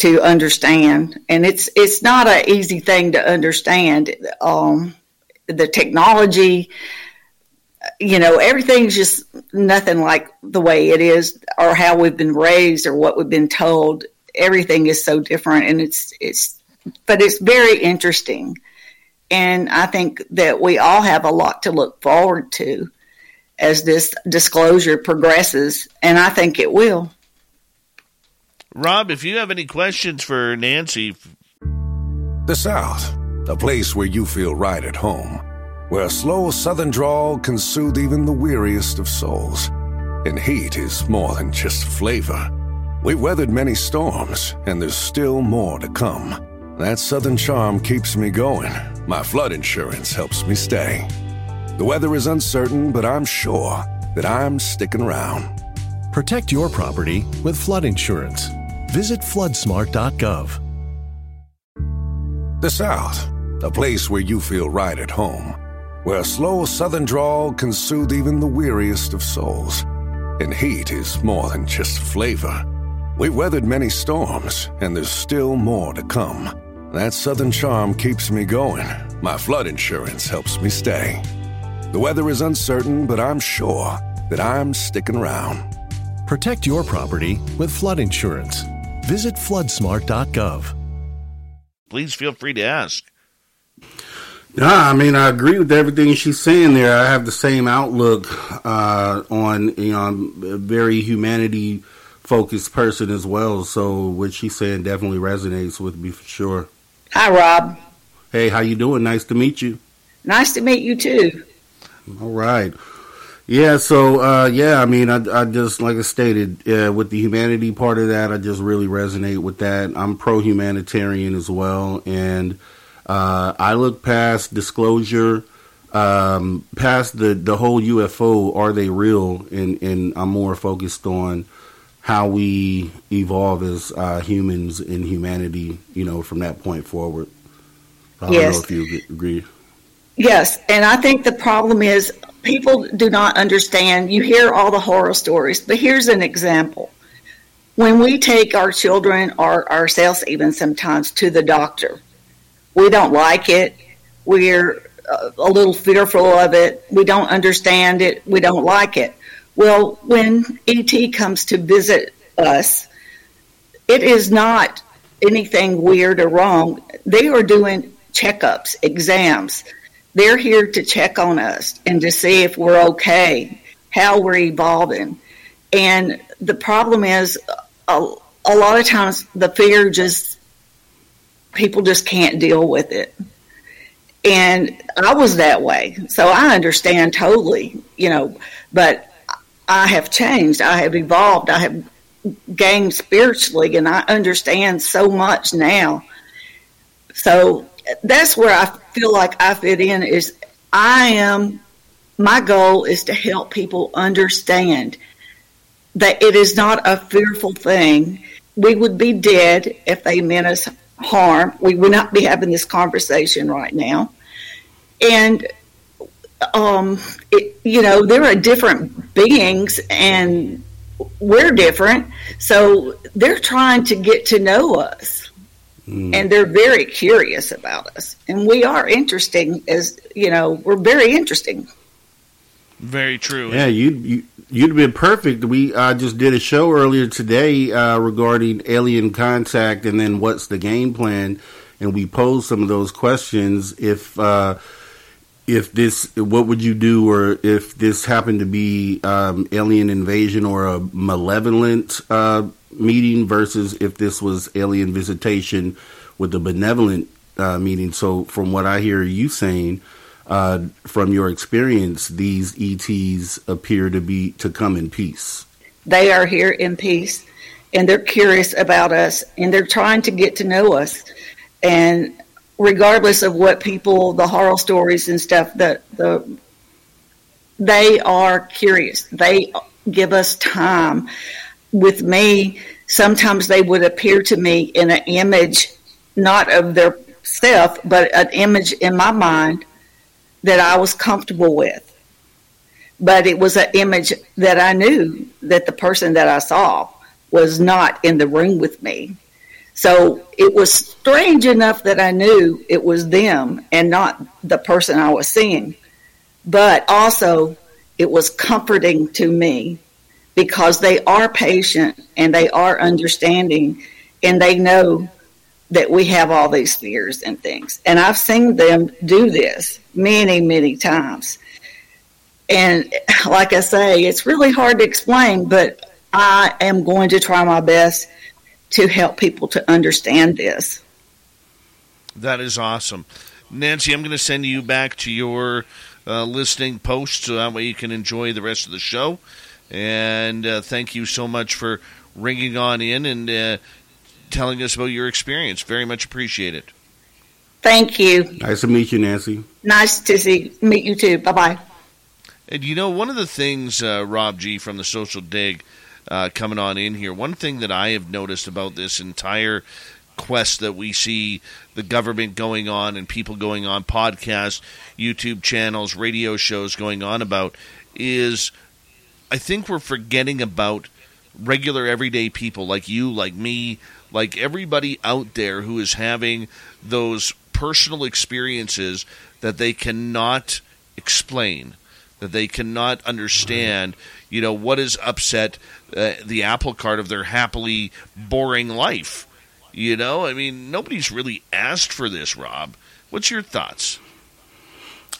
[SPEAKER 9] To understand, and it's it's not an easy thing to understand. Um, the technology, you know, everything's just nothing like the way it is, or how we've been raised, or what we've been told. Everything is so different, and it's it's, but it's very interesting, and I think that we all have a lot to look forward to as this disclosure progresses, and I think it will.
[SPEAKER 2] Rob, if you have any questions for Nancy,
[SPEAKER 5] The South, a place where you feel right at home, where a slow southern drawl can soothe even the weariest of souls. And heat is more than just flavor. We've weathered many storms, and there's still more to come. That Southern Charm keeps me going. My flood insurance helps me stay. The weather is uncertain, but I'm sure that I'm sticking around.
[SPEAKER 6] Protect your property with flood insurance. Visit floodsmart.gov.
[SPEAKER 5] The South, a place where you feel right at home, where a slow southern drawl can soothe even the weariest of souls. And heat is more than just flavor. We've weathered many storms, and there's still more to come. That southern charm keeps me going. My flood insurance helps me stay. The weather is uncertain, but I'm sure that I'm sticking around.
[SPEAKER 6] Protect your property with flood insurance. Visit floodsmart.gov.
[SPEAKER 2] Please feel free to ask.
[SPEAKER 8] Yeah, I mean, I agree with everything she's saying there. I have the same outlook uh, on, you know, I'm a very humanity focused person as well. So what she's saying definitely resonates with me for sure.
[SPEAKER 9] Hi, Rob.
[SPEAKER 8] Hey, how you doing? Nice to meet you.
[SPEAKER 9] Nice to meet you too.
[SPEAKER 8] All right. Yeah, so uh, yeah, I mean, I, I just like I stated uh, with the humanity part of that, I just really resonate with that. I'm pro humanitarian as well, and uh, I look past disclosure, um, past the the whole UFO. Are they real? And and I'm more focused on how we evolve as uh, humans in humanity. You know, from that point forward. I don't
[SPEAKER 9] Yes.
[SPEAKER 8] know if you agree.
[SPEAKER 9] Yes, and I think the problem is people do not understand. You hear all the horror stories, but here's an example. When we take our children or ourselves, even sometimes, to the doctor, we don't like it. We're uh, a little fearful of it. We don't understand it. We don't like it. Well, when ET comes to visit us, it is not anything weird or wrong. They are doing checkups, exams. They're here to check on us and to see if we're okay, how we're evolving. And the problem is, a, a lot of times the fear just, people just can't deal with it. And I was that way. So I understand totally, you know, but I have changed. I have evolved. I have gained spiritually and I understand so much now. So that's where I feel like I fit in is I am my goal is to help people understand that it is not a fearful thing. We would be dead if they meant us harm. We would not be having this conversation right now. And um, it, you know, there are different beings and we're different. So they're trying to get to know us and they're very curious about us. And we are interesting as, you know, we're very interesting.
[SPEAKER 2] Very true.
[SPEAKER 8] Yeah, you you you'd have been perfect. We uh, just did a show earlier today uh, regarding alien contact, and then what's the game plan? And we posed some of those questions. If uh, if this, what would you do, or if this happened to be um, alien invasion or a malevolent uh, meeting versus if this was alien visitation with a benevolent uh, meeting? So, from what I hear you saying uh, from your experience, these ETs appear to be to come in peace.
[SPEAKER 9] They are here in peace and they're curious about us and they're trying to get to know us. And regardless of what people, the horror stories and stuff, that the they are curious. They give us time. With me, sometimes they would appear to me in an image, not of their self, but an image in my mind that I was comfortable with. But it was an image that I knew that the person that I saw was not in the room with me. So it was strange enough that I knew it was them and not the person I was seeing. But also, it was comforting to me because they are patient and they are understanding and they know that we have all these fears and things. And I've seen them do this many, many times. And like I say, it's really hard to explain, but I am going to try my best to help people to understand this.
[SPEAKER 2] That is awesome. Nancy, I'm going to send you back to your uh, listening post so that way you can enjoy the rest of the show. And uh, thank you so much for ringing on in and uh, telling us about your experience. Very much appreciate it.
[SPEAKER 9] Thank you.
[SPEAKER 8] Nice to meet you, Nancy.
[SPEAKER 9] Nice to see meet you too. Bye bye.
[SPEAKER 2] And you know, one of the things, uh, Rob G from the Social Dig, uh, coming on in here. One thing that I have noticed about this entire quest that we see the government going on and people going on podcasts, YouTube channels, radio shows going on about is I think we're forgetting about regular everyday people like you, like me, like everybody out there who is having those personal experiences that they cannot explain, that they cannot understand, you know, what is upset uh, the apple cart of their happily boring life. You know, I mean, nobody's really asked for this, Rob. What's your thoughts?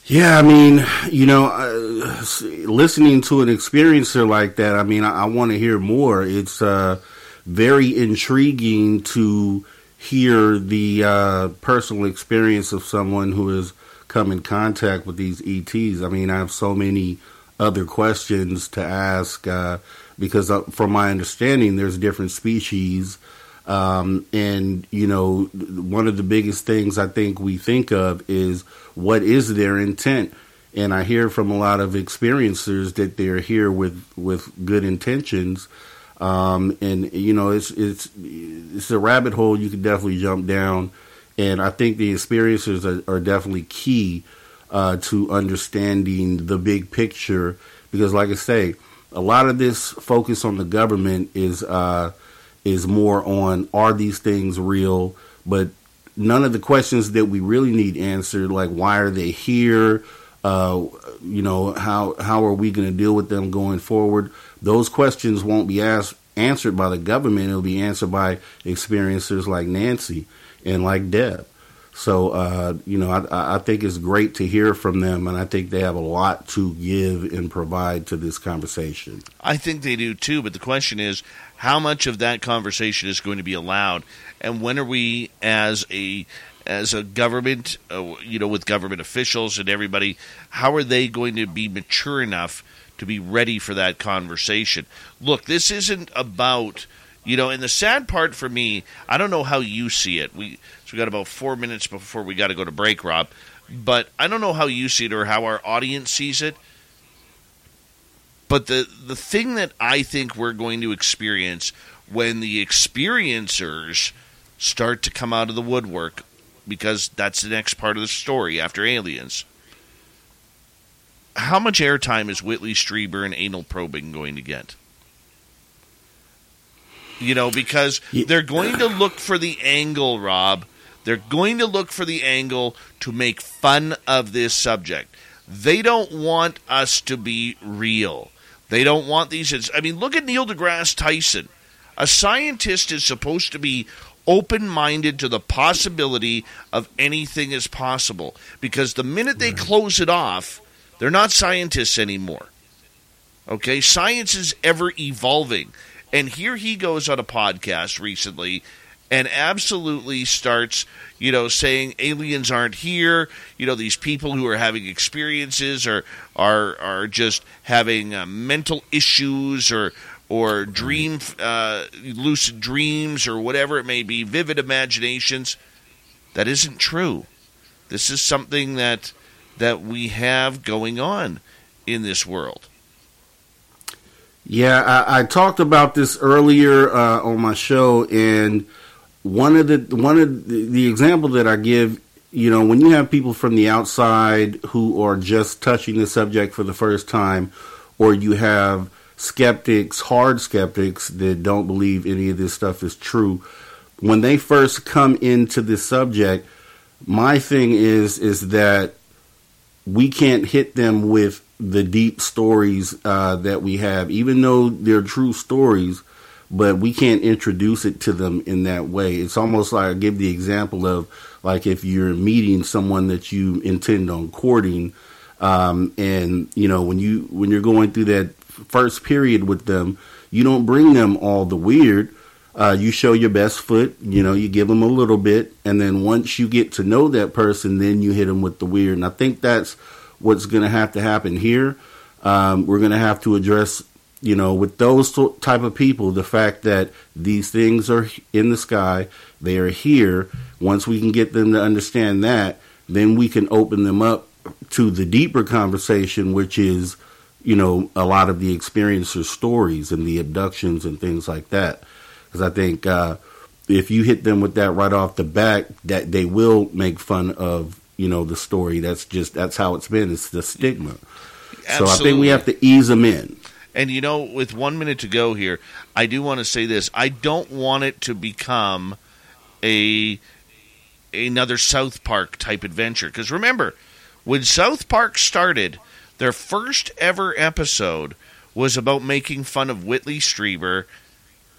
[SPEAKER 8] Yeah, I mean, you know, uh, listening to an experiencer like that, I mean, I, I want to hear more. It's uh, very intriguing to hear the uh, personal experience of someone who is come in contact with these ETs. I mean, I have so many other questions to ask uh, because, uh, from my understanding, there's different species. Um, and, you know, one of the biggest things I think we think of is what is their intent? And I hear from a lot of experiencers that they're here with, with good intentions. Um, and you know, it's it's it's a rabbit hole you can definitely jump down, and I think the experiencers are, are definitely key uh, to understanding the big picture. Because, like I say, a lot of this focus on the government is uh, is more on are these things real, but none of the questions that we really need answered, like why are they here, uh, you know, how how are we going to deal with them going forward? Those questions won't be asked answered by the government. It'll be answered by experiencers like Nancy and like Deb. So, uh, you know, I, I, think it's great to hear from them, and I think they have a lot to give and provide to this conversation.
[SPEAKER 2] I think they do too, but the question is how much of that conversation is going to be allowed, and when are we, as a as a government, uh, you know, with government officials and everybody, how are they going to be mature enough to be ready for that conversation. Look, this isn't about you know, and the sad part for me, I don't know how you see it. We so we got about four minutes before we got to go to break, Rob. But I don't know how you see it or how our audience sees it. But the the thing that I think we're going to experience when the experiencers start to come out of the woodwork, because that's the next part of the story after aliens how much airtime is Whitley Strieber and anal probing going to get? You know, because they're going to look for the angle, Rob. They're going to look for the angle to make fun of this subject. They don't want us to be real. They don't want these. I mean, look at Neil deGrasse Tyson. A scientist is supposed to be open minded to the possibility of anything is possible because the minute they close it off, they're not scientists anymore. Okay? Science is ever evolving. And here he goes on a podcast recently and absolutely starts, you know, saying aliens aren't here. You know, these people who are having experiences are are are just having uh, mental issues or or dream uh, lucid dreams or whatever it may be, vivid imaginations. That isn't true. This is something that that we have going on in this world.
[SPEAKER 8] Yeah, I, I talked about this earlier uh, on my show, and one of the one of the, the example that I give, you know, when you have people from the outside who are just touching the subject for the first time, or you have skeptics, hard skeptics that don't believe any of this stuff is true, when they first come into this subject, my thing is is that we can't hit them with the deep stories uh, that we have, even though they're true stories. But we can't introduce it to them in that way. It's almost like I give the example of like if you're meeting someone that you intend on courting, um, and you know when you when you're going through that first period with them, you don't bring them all the weird uh, you show your best foot, you know, you give them a little bit, and then once you get to know that person, then you hit them with the weird. And I think that's what's going to have to happen here. Um, we're going to have to address you know, with those type of people, the fact that these things are in the sky, they are here. Once we can get them to understand that, then we can open them up to the deeper conversation, which is, you know, a lot of the experiencer stories and the abductions and things like that. Because I think uh, if you hit them with that right off the bat, that they will make fun of, you know, the story. That's just that's how it's been. It's the stigma. Absolutely. So I think we have to ease them in.
[SPEAKER 2] And you know, with one minute to go here, I do want to say this. I don't want it to become a another South Park type adventure. Because remember, when South Park started, their first ever episode was about making fun of Whitley Strieber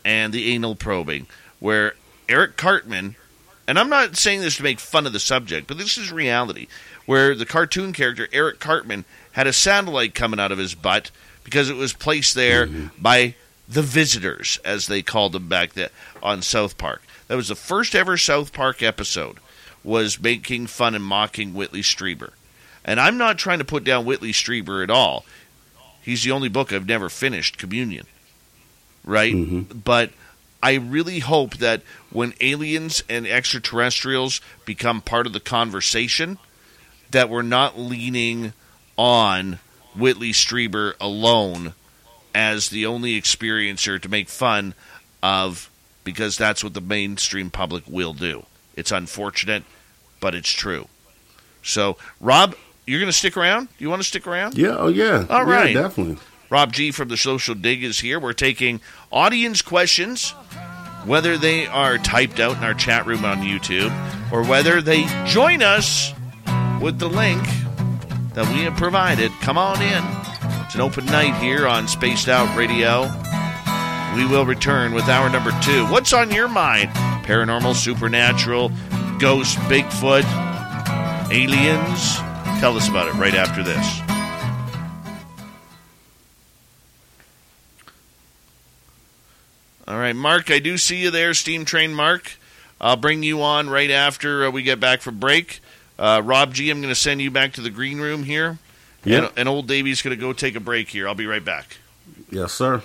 [SPEAKER 2] and the anal probing, where Eric Cartman, and I'm not saying this to make fun of the subject, but this is reality, where the cartoon character Eric Cartman had a satellite coming out of his butt because it was placed there mm-hmm. by the visitors, as they called them back then on South Park. That was the first ever South Park episode was making fun and mocking Whitley Strieber. And I'm not trying to put down Whitley Strieber at all. He's the only book I've never finished, Communion. Right? Mm-hmm. But I really hope that when aliens and extraterrestrials become part of the conversation, that we're not leaning on Whitley Strieber alone as the only experiencer to make fun of because that's what the mainstream public will do. It's unfortunate, but it's true. So, Rob, you're going to stick around? You want to stick around?
[SPEAKER 8] Yeah, oh yeah.
[SPEAKER 2] All right.
[SPEAKER 8] Yeah, definitely.
[SPEAKER 2] Rob G from the Social Dig is here. We're taking audience questions, whether they are typed out in our chat room on YouTube or whether they join us with the link that we have provided. Come on in. It's an open night here on Spaced Out Radio. We will return with hour number two. What's on your mind? Paranormal, supernatural, ghost, Bigfoot, aliens? Tell us about it right after this. All right, Mark, I do see you there, Steam Train Mark. I'll bring you on right after uh, we get back from break. Uh, Rob G, I'm going to send you back to the green room here. Yeah. And, and old Davy's going to go take a break here. I'll be right back.
[SPEAKER 8] Yes, sir.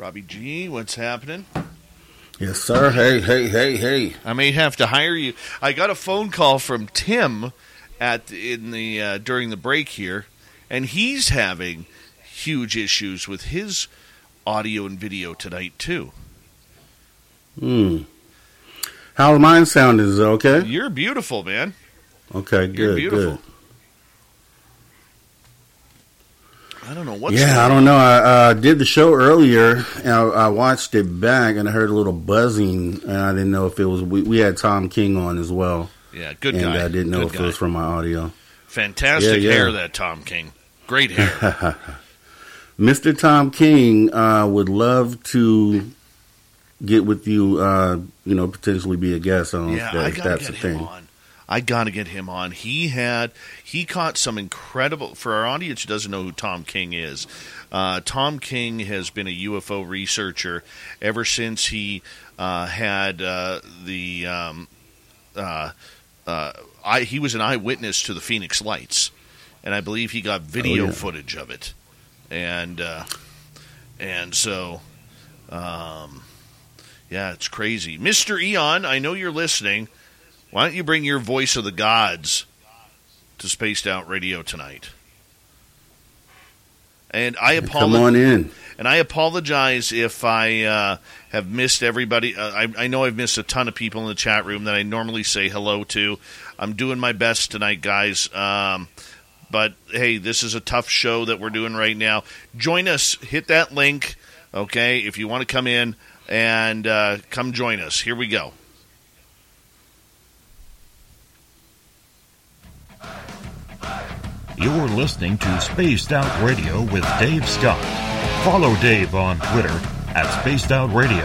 [SPEAKER 2] Robbie G, what's happening?
[SPEAKER 8] Yes, sir. Hey, hey, hey, hey.
[SPEAKER 2] I may have to hire you. I got a phone call from Tim at in the uh, during the break here, and he's having huge issues with his audio and video tonight too.
[SPEAKER 8] Hmm. How's mine sounding? Is it okay?
[SPEAKER 2] You're beautiful, man.
[SPEAKER 8] Okay, good,
[SPEAKER 2] You're beautiful.
[SPEAKER 8] good.
[SPEAKER 2] I don't know what.
[SPEAKER 8] yeah, I don't know. I uh, did the show earlier, and I, I watched it back, and I heard a little buzzing, and I didn't know if it was. We, we had Tom King on as well.
[SPEAKER 2] Yeah, good
[SPEAKER 8] and
[SPEAKER 2] guy.
[SPEAKER 8] I didn't know
[SPEAKER 2] Good
[SPEAKER 8] if
[SPEAKER 2] guy.
[SPEAKER 8] it was from my audio.
[SPEAKER 2] Fantastic
[SPEAKER 8] Yeah, yeah.
[SPEAKER 2] hair, that Tom King. Great hair. (laughs)
[SPEAKER 8] Mr. Tom King uh, would love to get with you. Uh, you know, potentially be a guest. I don't know
[SPEAKER 2] Yeah,
[SPEAKER 8] if, that,
[SPEAKER 2] I
[SPEAKER 8] if
[SPEAKER 2] gotta
[SPEAKER 8] that's a thing.
[SPEAKER 2] on. I got to get him on. He had he caught some incredible for our audience who doesn't know who Tom King is. Uh, Tom King has been a UFO researcher ever since he uh, had uh, the um, uh, uh, I, he was an eyewitness to the Phoenix Lights, and I believe he got video
[SPEAKER 8] Oh, yeah.
[SPEAKER 2] footage of it, and uh, and so. Um, yeah, it's crazy. Mr. Eon, I know you're listening. Why don't you bring your voice of the gods to Spaced Out Radio tonight? And I apologize.
[SPEAKER 8] Come on in.
[SPEAKER 2] And I apologize if I uh, have missed everybody. Uh, I, I know I've missed a ton of people in the chat room that I normally say hello to. I'm doing my best tonight, guys. Um, but hey, this is a tough show that we're doing right now. Join us. Hit that link, okay? If you want to come in and uh, come join us. Here we go.
[SPEAKER 12] You're listening to Spaced Out Radio with Dave Scott. Follow Dave on Twitter at Spaced Out Radio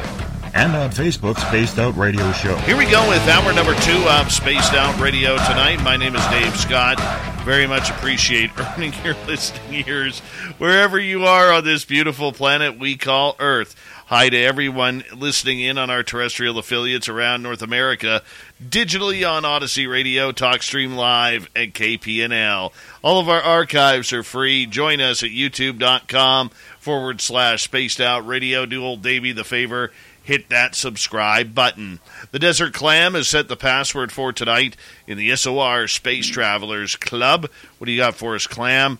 [SPEAKER 12] and on Facebook, Spaced Out Radio Show.
[SPEAKER 2] Here we go with hour number two of Spaced Out Radio tonight. My name is Dave Scott. Very much appreciate (laughs) earning your listening ears wherever you are on this beautiful planet we call Earth. Hi to everyone listening in on our terrestrial affiliates around North America, digitally on Odyssey Radio, TalkStream Live, and KPNL. All of our archives are free. Join us at youtube.com forward slash spaced out radio. Do old Davey the favor hit that subscribe button. The Desert Clam has set the password for tonight in the SOR Space Travelers Club. What do you got for us, Clam?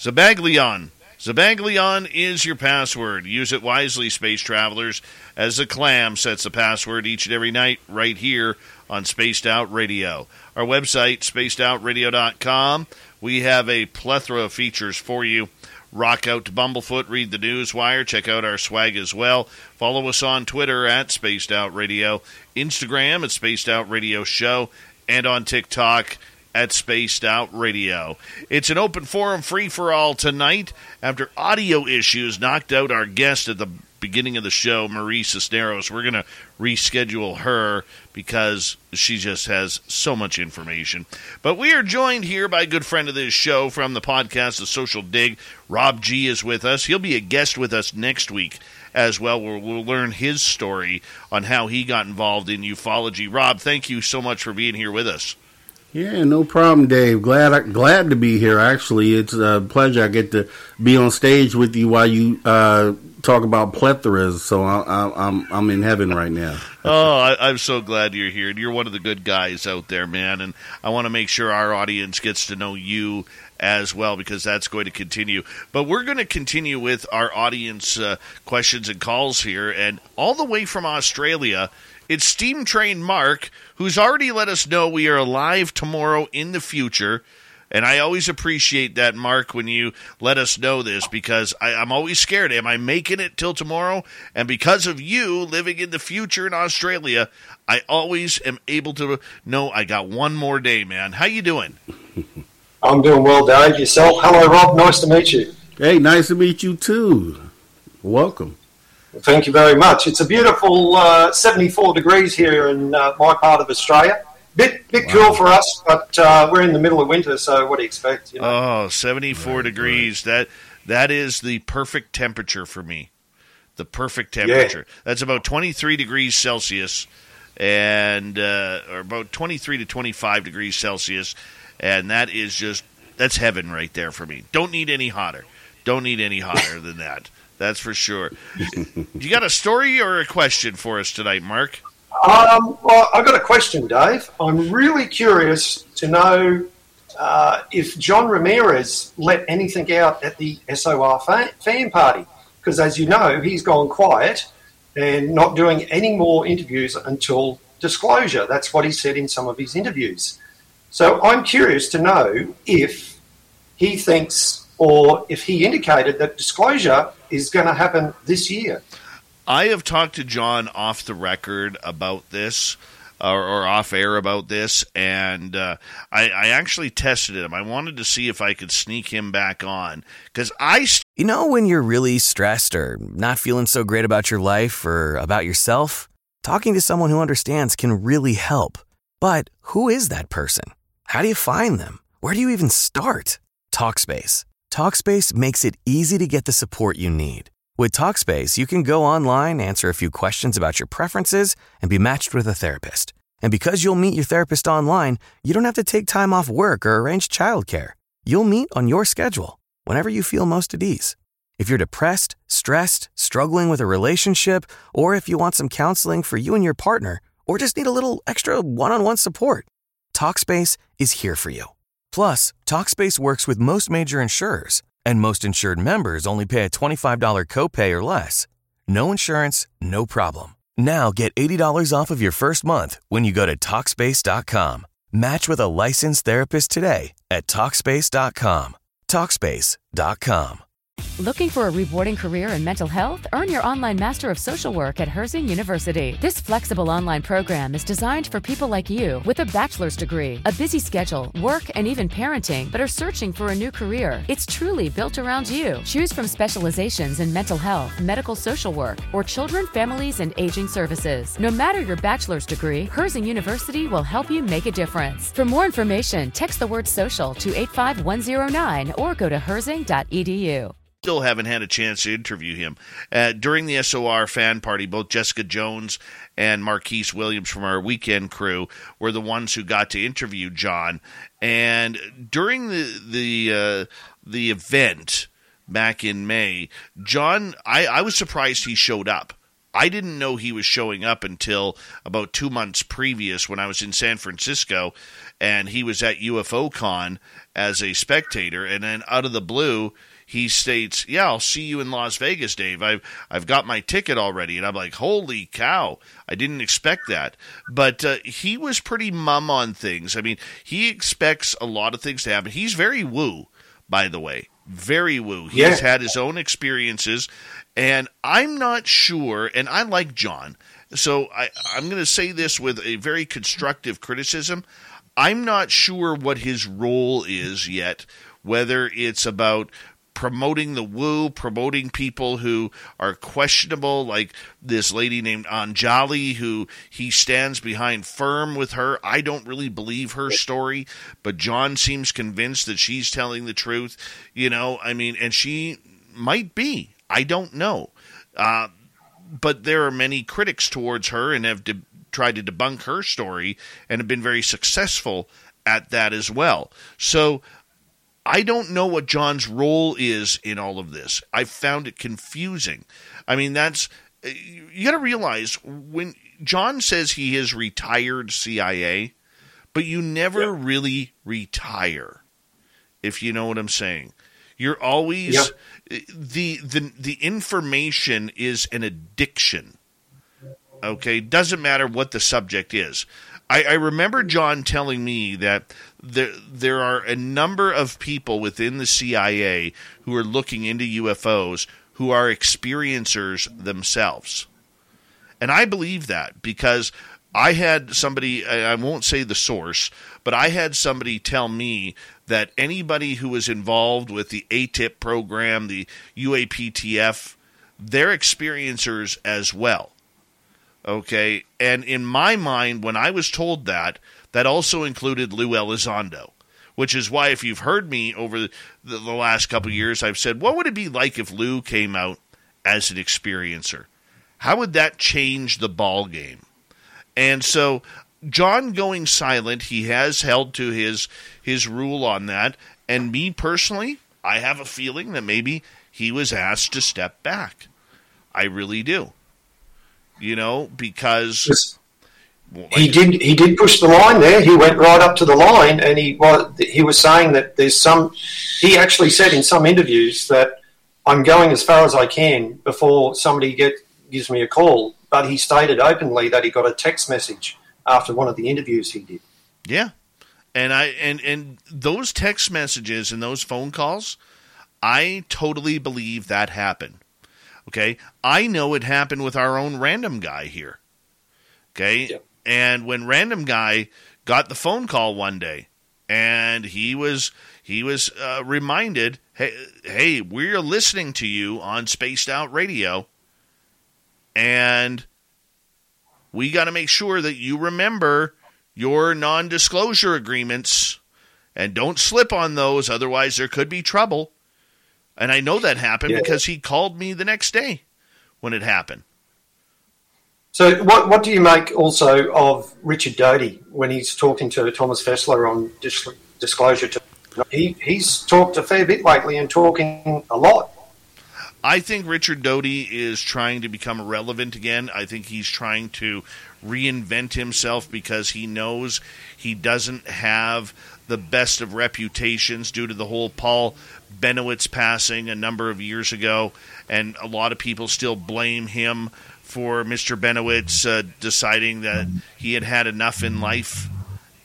[SPEAKER 2] Zabaglion. Zabaglion is your password. Use it wisely, Space Travelers, as the Clam sets the password each and every night right here on Spaced Out Radio. Our website, spacedoutradio.com. We have a plethora of features for you. Rock out to Bumblefoot, read the news wire, check out our swag as well. Follow us on Twitter at Spaced Out Radio, Instagram at Spaced Out Radio Show, and on TikTok at Spaced Out Radio. It's an open forum free for all tonight after audio issues knocked out our guest at the beginning of the show, Marie Cisneros. We're going to reschedule her because she just has so much information. But we are joined here by a good friend of this show from the podcast, The Social Dig. Rob G is with us. He'll be a guest with us next week as well. We'll, we'll learn his story on how he got involved in ufology. Rob, thank you so much for being here with us.
[SPEAKER 8] Yeah, no problem, Dave. Glad glad to be here. Actually, it's a pleasure. I get to be on stage with you while you uh, talk about plethoras. So I, I, I'm I'm in heaven right now. (laughs)
[SPEAKER 2] oh, I, I'm so glad you're here. You're one of the good guys out there, man. And I want to make sure our audience gets to know you as well because that's going to continue. But we're going to continue with our audience uh, questions and calls here. And all the way from Australia, it's Steam Train Mark, who's already let us know we are alive tomorrow in the future. And I always appreciate that, Mark, when you let us know this because I, I'm always scared. Am I making it till tomorrow? And because of you living in the future in Australia, I always am able to know I got one more day, man. How you doing? (laughs)
[SPEAKER 13] I'm doing well, Dave. Yourself? Hello, Rob. Nice to meet you.
[SPEAKER 8] Hey, nice to meet you too. Welcome.
[SPEAKER 13] Thank you very much. It's a beautiful uh, 74 degrees here in uh, my part of Australia. Bit bit cool for us, but uh, we're in the middle of winter, so what do you expect? You know?
[SPEAKER 2] Oh, 74 degrees. That that is the perfect temperature for me. The perfect temperature. That's about 23 degrees Celsius and uh, or about 23 to 25 degrees Celsius and that is just that's heaven right there for me. Don't need any hotter. Don't need any hotter than that. (laughs) That's for sure. you got a story or a question for us tonight, Mark?
[SPEAKER 13] Um, well, I've got a question, Dave. I'm really curious to know uh, if John Ramirez let anything out at the SOR fan, fan party. Because as you know, he's gone quiet and not doing any more interviews until disclosure. That's what he said in some of his interviews. So I'm curious to know if he thinks or if he indicated that disclosure is going to happen this year.
[SPEAKER 2] I have talked to John off the record about this. Or, or off air about this, and uh, I, I, actually tested him. I wanted to see if I could sneak him back on because I. St-
[SPEAKER 14] you know, when you're really stressed or not feeling so great about your life or about yourself, talking to someone who understands can really help. But who is that person? How do you find them? Where do you even start? Talkspace. Talkspace makes it easy to get the support you need. With Talkspace, you can go online, answer a few questions about your preferences, and be matched with a therapist. And because you'll meet your therapist online, you don't have to take time off work or arrange childcare. You'll meet on your schedule, whenever you feel most at ease. If you're depressed, stressed, struggling with a relationship, or if you want some counseling for you and your partner, or just need a little extra one on one support, Talkspace is here for you. Plus, Talkspace works with most major insurers, and most insured members only pay a $25 copay or less. No insurance, no problem. Now get $80 off of your first month when you go to Talkspace.com. Match with a licensed therapist today at Talkspace.com. Talkspace.com.
[SPEAKER 15] Looking for a rewarding career in mental health? Earn your online Master of Social Work at Herzing University. This flexible online program is designed for people like you with a bachelor's degree, a busy schedule, work, and even parenting, but are searching for a new career. It's truly built around you. Choose from specializations in mental health, medical social work, or children, families, and aging services. No matter your bachelor's degree, Herzing University will help you make a difference. For more information, text the word social to 85109 or go to herzing.edu
[SPEAKER 2] still haven't had a chance to interview him. Uh, during the SOR fan party, both Jessica Jones and Marquise Williams from our weekend crew were the ones who got to interview John. And during the the uh, the event back in May, John, I, I was surprised he showed up. I didn't know he was showing up until about two months previous when I was in San Francisco and he was at UFO Con as a spectator. And then out of the blue, he states, "Yeah, I'll see you in Las Vegas, Dave. I've I've got my ticket already." And I'm like, "Holy cow! I didn't expect that." But uh, he was pretty mum on things. I mean, he expects a lot of things to happen. He's very woo, by the way, very woo. He's yeah. had his own experiences, and I'm not sure. And I like John, so I, I'm going to say this with a very constructive criticism. I'm not sure what his role is yet, whether it's about promoting the woo, promoting people who are questionable, like this lady named Anjali, who he stands behind firm with her. I don't really believe her story, but John seems convinced that she's telling the truth. You know, I mean, and she might be. I don't know. Uh, but there are many critics towards her and have de- tried to debunk her story and have been very successful at that as well. So I don't know what John's role is in all of this. I found it confusing. I mean, that's you got to realize when John says he is retired CIA, but you never yep. really retire. If you know what I'm saying. You're always yep. the the the information is an addiction. Okay, doesn't matter what the subject is. I, I remember John telling me that there there are a number of people within the CIA who are looking into UFOs who are experiencers themselves. And I believe that because I had somebody I won't say the source, but I had somebody tell me that anybody who was involved with the AATIP program, the UAPTF, they're experiencers as well. Okay. And in my mind, when I was told that, that also included Lou Elizondo, which is why, if you've heard me over the, the, the last couple years, I've said, what would it be like if Lou came out as an experiencer? How would that change the ball game? And so, John going silent, he has held to his his rule on that. And me personally, I have a feeling that maybe he was asked to step back. I really do. You know, because
[SPEAKER 13] he did he did push the line there. He went right up to the line, and he was he was saying that there's some. He actually said in some interviews that I'm going as far as I can before somebody get gives me a call. But he stated openly that he got a text message after one of the interviews he did.
[SPEAKER 2] Yeah, and I and and those text messages and those phone calls, I totally believe that happened. Okay, I know it happened with our own random guy here. Okay, yeah. And when random guy got the phone call one day, and he was he was uh, reminded, hey, hey, we're listening to you on Spaced Out Radio, and we got to make sure that you remember your non disclosure agreements and don't slip on those, otherwise, there could be trouble. And I know that happened yeah. because he called me the next day when it happened.
[SPEAKER 13] So, what, what do you make also of Richard Doty when he's talking to Thomas Fessler on dis- disclosure? To he he's talked a fair bit lately and talking a lot.
[SPEAKER 2] I think Richard Doty is trying to become relevant again. I think he's trying to reinvent himself because he knows he doesn't have the best of reputations due to the whole Paul Bennewitz passing a number of years ago, and a lot of people still blame him for Mr. Bennewitz uh, deciding that he had had enough in life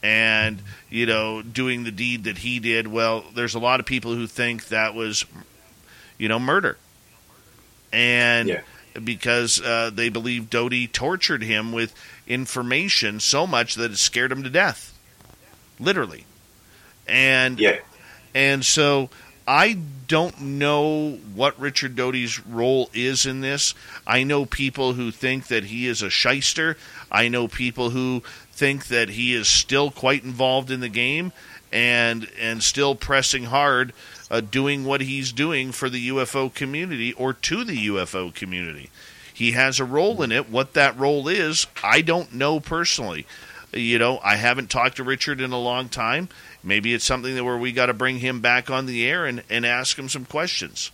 [SPEAKER 2] and you know doing the deed that he did. Well, there's a lot of people who think that was you know murder, and. Yeah because uh, they believe Doty tortured him with information so much that it scared him to death, literally. And
[SPEAKER 13] yeah.
[SPEAKER 2] and so I don't know what Richard Doty's role is in this. I know people who think that he is a shyster. I know people who think that he is still quite involved in the game and and still pressing hard uh, doing what he's doing for the UFO community or to the UFO community. He has a role in it. What that role is, I don't know personally. You know, I haven't talked to Richard in a long time. Maybe it's something that where we got to bring him back on the air and, and ask him some questions.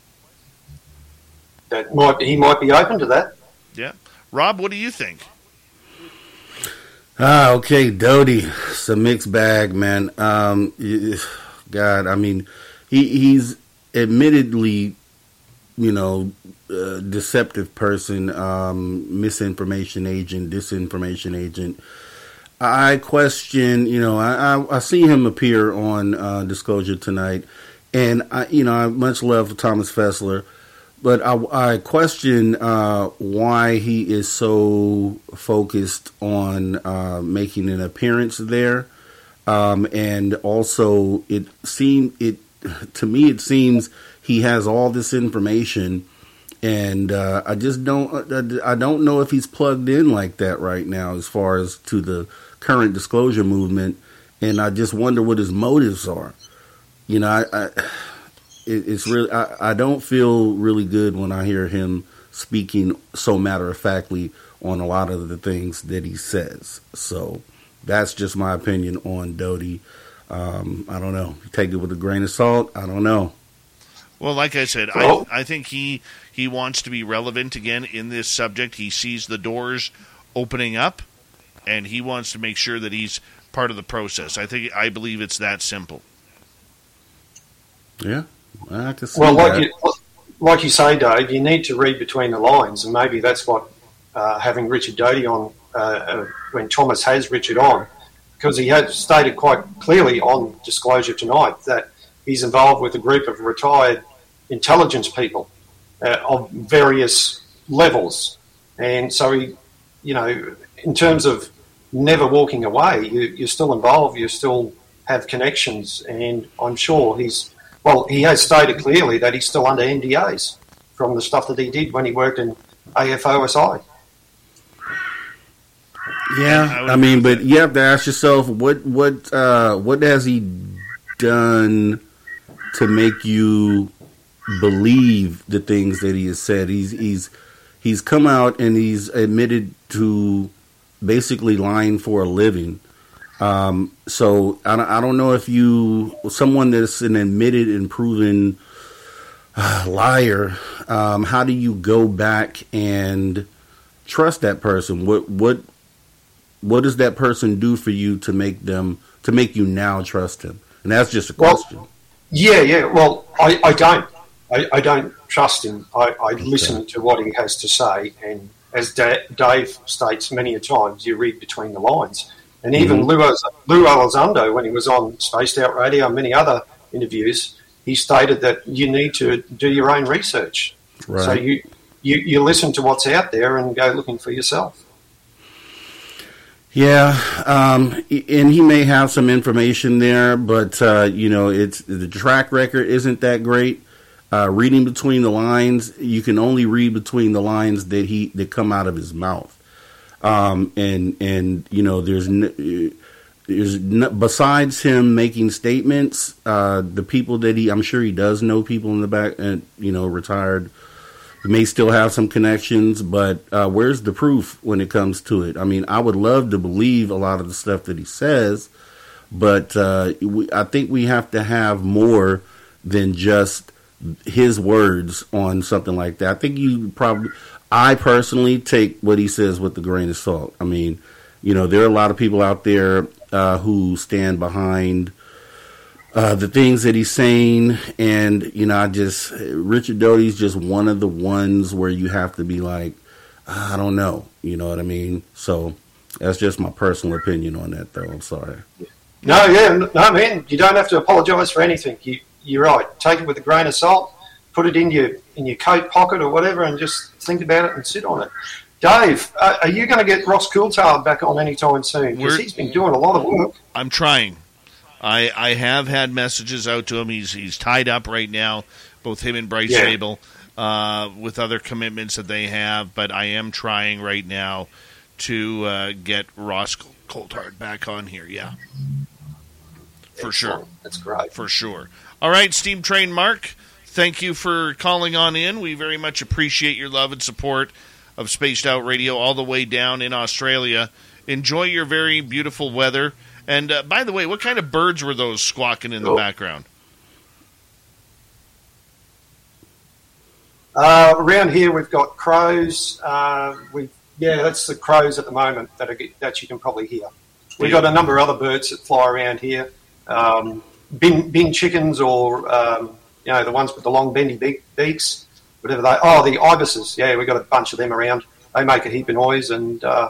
[SPEAKER 13] That might he might be open to that.
[SPEAKER 2] Yeah, Rob, what do you think?
[SPEAKER 8] Ah, okay, Doty. It's a mixed bag, man. Um, God, I mean, he he's admittedly, you know, a deceptive person, um, misinformation agent, disinformation agent. I question, you know, I, I, I see him appear on uh, Disclosure tonight, and I, you know, I much love Thomas Fessler, but I, I question uh, why he is so focused on uh, making an appearance there, um, and also it seemed it to me, it seems he has all this information, and uh, I just don't. Uh, I don't know if he's plugged in like that right now, as far as to the current disclosure movement, and I just wonder what his motives are. You know, I, I it, it's really. I, I don't feel really good when I hear him speaking so matter of factly on a lot of the things that he says. So that's just my opinion on Doty. Um, I don't know. Take it with a grain of salt. I don't know.
[SPEAKER 2] Well, like I said, I, I think he he wants to be relevant again in this subject. He sees the doors opening up, and he wants to make sure that he's part of the process. I think I believe it's that simple.
[SPEAKER 8] Yeah, I can see
[SPEAKER 13] well, like
[SPEAKER 8] that.
[SPEAKER 13] you, like you say, Dave, you need to read between the lines, and maybe that's what uh, having Richard Doty on uh, uh, when Thomas has Richard on because he had stated quite clearly on disclosure tonight that he's involved with a group of retired intelligence people uh, of various levels. And so he, you know, in terms of never walking away, you, are still involved, you still have connections, and I'm sure he's, well, he has stated clearly that he's still under NDAs from the stuff that he did when he worked in AFOSI.
[SPEAKER 8] Yeah, I, I mean, but you have to ask yourself what what uh, what has he done to make you believe the things that he has said? He's he's he's come out and he's admitted to basically lying for a living. Um, so I don't, I don't know if you someone that's an admitted and proven uh, liar, um, how do you go back and trust that person? What what what does that person do for you to make them to make you now trust him? And that's just a question.
[SPEAKER 13] Well, yeah, yeah. Well, I, I don't. I, I, don't trust him. I, I okay. listen to what he has to say, and as da- Dave states many a times, you read between the lines. And even mm-hmm. Lou, Lou Elizondo, when he was on Spaced Out Radio and many other interviews, he stated that you need to do your own research. Right. So you, you, you listen to what's out there and go looking for yourself.
[SPEAKER 8] Yeah, um, and he may have some information there, but uh, you know, it's the track record isn't that great. Uh, reading between the lines, you can only read between the lines that he that come out of his mouth. Um, and and you know, there's there's besides him making statements, uh, the people that he, I'm sure he does know people in the back, and you know, retired may still have some connections, but uh, where's the proof when it comes to it? I mean, I would love to believe a lot of the stuff that he says, but uh, we, I think we have to have more than just his words on something like that. I think you probably, I personally take what he says with a grain of salt. I mean, you know, there are a lot of people out there uh, who stand behind uh, the things that he's saying, and you know, I just Richard Doty's just one of the ones where you have to be like, I don't know, you know what I mean? So that's just my personal opinion on that, though. I'm sorry.
[SPEAKER 13] No, yeah, no, man, you don't have to apologise for anything. You, you're right. Take it with a grain of salt. Put it in your in your coat pocket or whatever, and just think about it and sit on it. Dave, uh, are you going to get Ross Coulthard back on anytime soon? Because he's been doing a lot of work.
[SPEAKER 2] I'm trying. I I have had messages out to him. He's he's tied up right now, both him and Bryce yeah. Zabel, uh, with other commitments that they have. But I am trying right now to uh, get Ross Coulthard back on here. Yeah, for Excellent. sure.
[SPEAKER 13] That's great.
[SPEAKER 2] For sure. All right, Steam Train Mark. Thank you for calling on in. We very much appreciate your love and support of Spaced Out Radio all the way down in Australia. Enjoy your very beautiful weather. And uh, by the way, what kind of birds were those squawking in the oh. background?
[SPEAKER 13] Uh, around here, we've got crows. Uh, we yeah, that's the crows at the moment that are, that you can probably hear. We've got a number of other birds that fly around here. Um, bin, bin chickens, or um, you know, the ones with the long bendy beak, beaks, whatever they. Oh, the ibises. Yeah, we've got a bunch of them around. They make a heap of noise, and uh,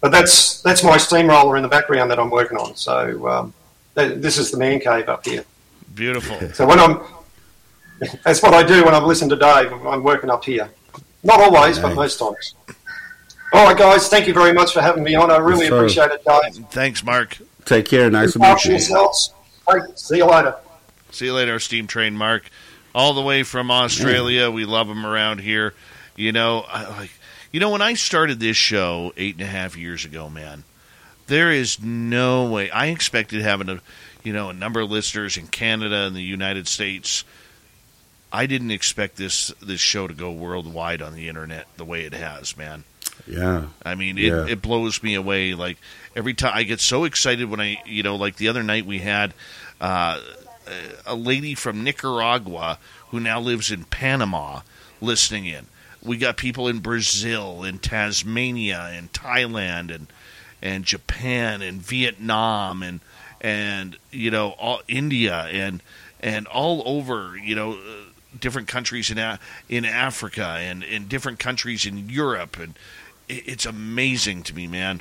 [SPEAKER 13] but that's that's my steamroller in the background that I'm working on. So um, this is the man cave up here.
[SPEAKER 2] Beautiful. (laughs)
[SPEAKER 13] So when I'm, that's what I do when I'm listening to Dave. I'm working up here. Not always, but most times. All right, guys. Thank you very much for having me on. I really yes, appreciate it, Dave.
[SPEAKER 2] Thanks, Mark.
[SPEAKER 8] Take care. Nice to meet you. Yourselves.
[SPEAKER 13] See you later.
[SPEAKER 2] See you later, Steam Train Mark. All the way from Australia. We love them around here. You know, I, like you know, when I started this show eight and a half years ago, man, there is no way. I expected having a, you know, a number of listeners in Canada and the United States. I didn't expect this this show to go worldwide on the internet the way it has, man.
[SPEAKER 8] Yeah.
[SPEAKER 2] I mean, it, yeah. it blows me away. Like every time I get so excited when I, you know, like the other night we had uh, a lady from Nicaragua who now lives in Panama listening in we got people in Brazil, in Tasmania, in Thailand, and and Japan, and Vietnam, and and you know all India, and and all over you know different countries in in Africa, and in different countries in Europe, and it's amazing to me, man.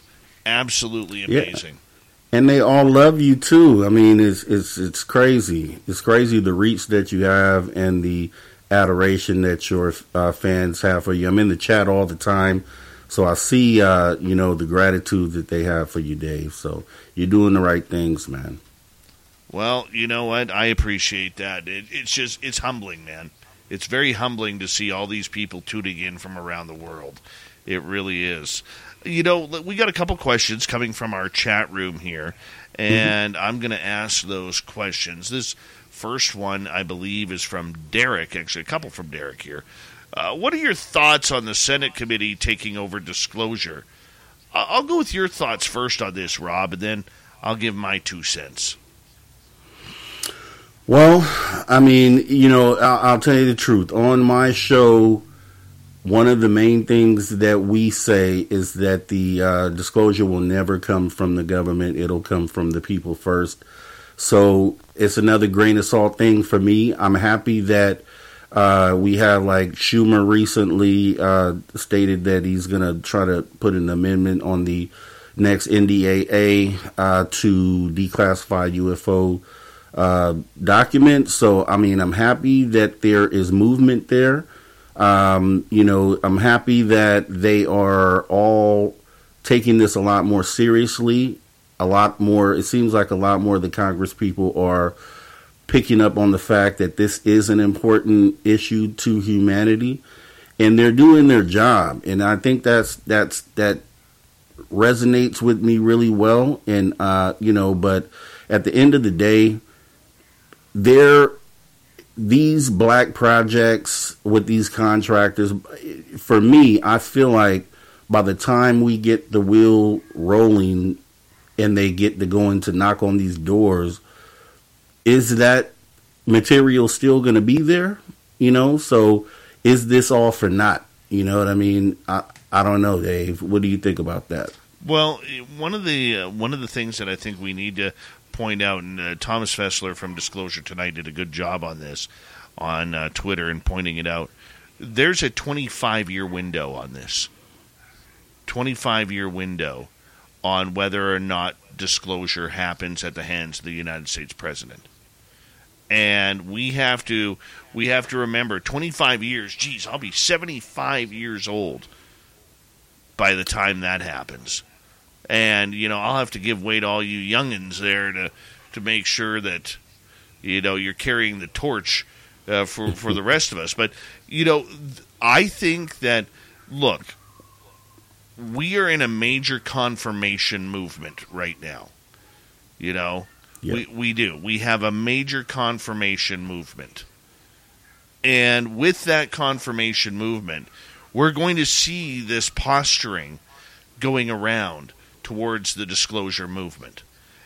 [SPEAKER 2] Absolutely amazing. Yeah.
[SPEAKER 8] And they all love you too. I mean, it's it's it's crazy. It's crazy the reach that you have and the adoration that your uh, fans have for you. I'm in the chat all the time, so I see uh, you know the gratitude that they have for you, Dave. So you're doing the right things, man.
[SPEAKER 2] Well, you know what? I appreciate that. It, it's just it's humbling, man. It's very humbling to see all these people tuning in from around the world. It really is. You know, we got a couple questions coming from our chat room here, mm-hmm. and mm-hmm. I'm going to ask those questions. This First one, I believe, is from Derek, actually, a couple from Derek here. Uh, what are your thoughts on the Senate committee taking over disclosure? Uh, I'll go with your thoughts first on this, Rob, and then I'll give my two cents.
[SPEAKER 8] Well, I mean, you know, I'll, I'll, tell you the truth. On my show, one of the main things that we say is that the uh, disclosure will never come from the government, it'll come from the people first. So it's another grain of salt thing for me. I'm happy that uh, we have like Schumer recently uh, stated that he's going to try to put an amendment on the next NDAA uh, to declassify UFO uh, documents. So, I mean, I'm happy that there is movement there. Um, you know, I'm happy that they are all taking this a lot more seriously. A lot more, it seems like a lot more of the Congress people are picking up on the fact that this is an important issue to humanity and they're doing their job and i think that's that's that resonates with me really well and uh you know but at the end of the day there these black projects with these contractors for me i feel like by the time we get the wheel rolling and they get to going to knock on these doors is that material still going to be there? You know, so is this all for naught? You know what I mean? I I don't know, Dave. What do you think about that?
[SPEAKER 2] Well, one of the uh, one of the things that I think we need to point out, and uh, Thomas Fessler from Disclosure Tonight did a good job on this on uh, Twitter and pointing it out. There's a 25 year window on this. 25 year window on whether or not disclosure happens at the hands of the United States president and we have to we have to remember 25 years geez i'll be 75 years old by the time that happens and you know i'll have to give way to all you youngins there to to make sure that you know you're carrying the torch uh, for for the rest of us but you know i think that look we are in a major confirmation movement right now you know Yep. We we do. We have a major confirmation movement. And with that confirmation movement, we're going to see this posturing going around towards the disclosure movement.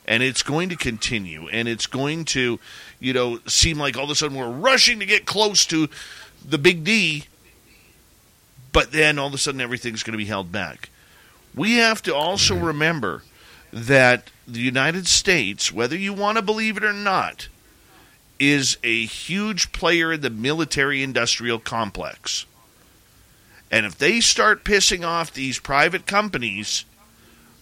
[SPEAKER 2] And it's going to continue and it's going to, you know, seem like all of a sudden we're rushing to get close to the big D, but then all of a sudden everything's going to be held back. We have to also mm-hmm. remember that the United States, whether you want to believe it or not, is a huge player in the military industrial complex. And if they start pissing off these private companies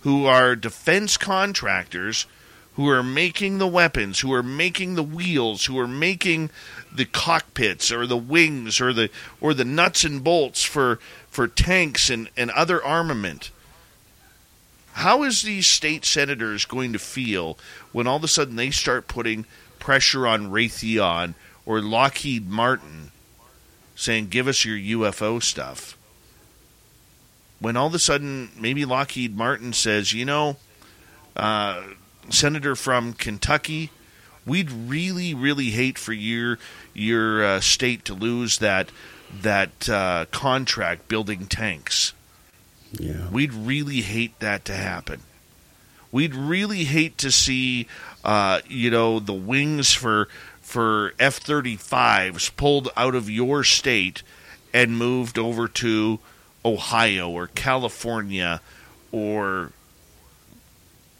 [SPEAKER 2] who are defense contractors, who are making the weapons, who are making the wheels, who are making the cockpits or the wings or the or the nuts and bolts for for tanks and, and other armament, how is these state senators going to feel when all of a sudden they start putting pressure on Raytheon or Lockheed Martin saying, give us your UFO stuff? When all of a sudden maybe Lockheed Martin says, you know, uh, Senator from Kentucky, we'd really, really hate for your your uh, state to lose that that uh, contract building tanks.
[SPEAKER 8] Yeah.
[SPEAKER 2] We'd really hate that to happen. We'd really hate to see, uh, you know, the wings for for F thirty fives pulled out of your state and moved over to Ohio or California or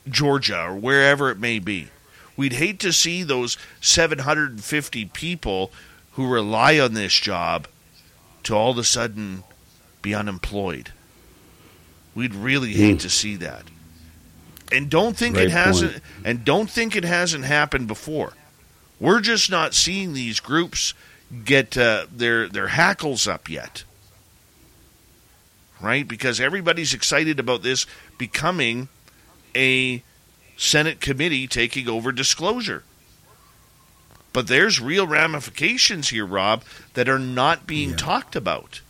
[SPEAKER 2] Georgia or wherever it may be. We'd hate to see those 750 people who rely on this job to all of a sudden be unemployed. We'd really hate mm. to see that. And don't think Great it hasn't point. and don't think it hasn't happened before. We're just not seeing these groups get uh, their their hackles up yet. Right? Because everybody's excited about this becoming a Senate committee taking over disclosure. But there's real ramifications here, Rob, that are not being yeah. talked about.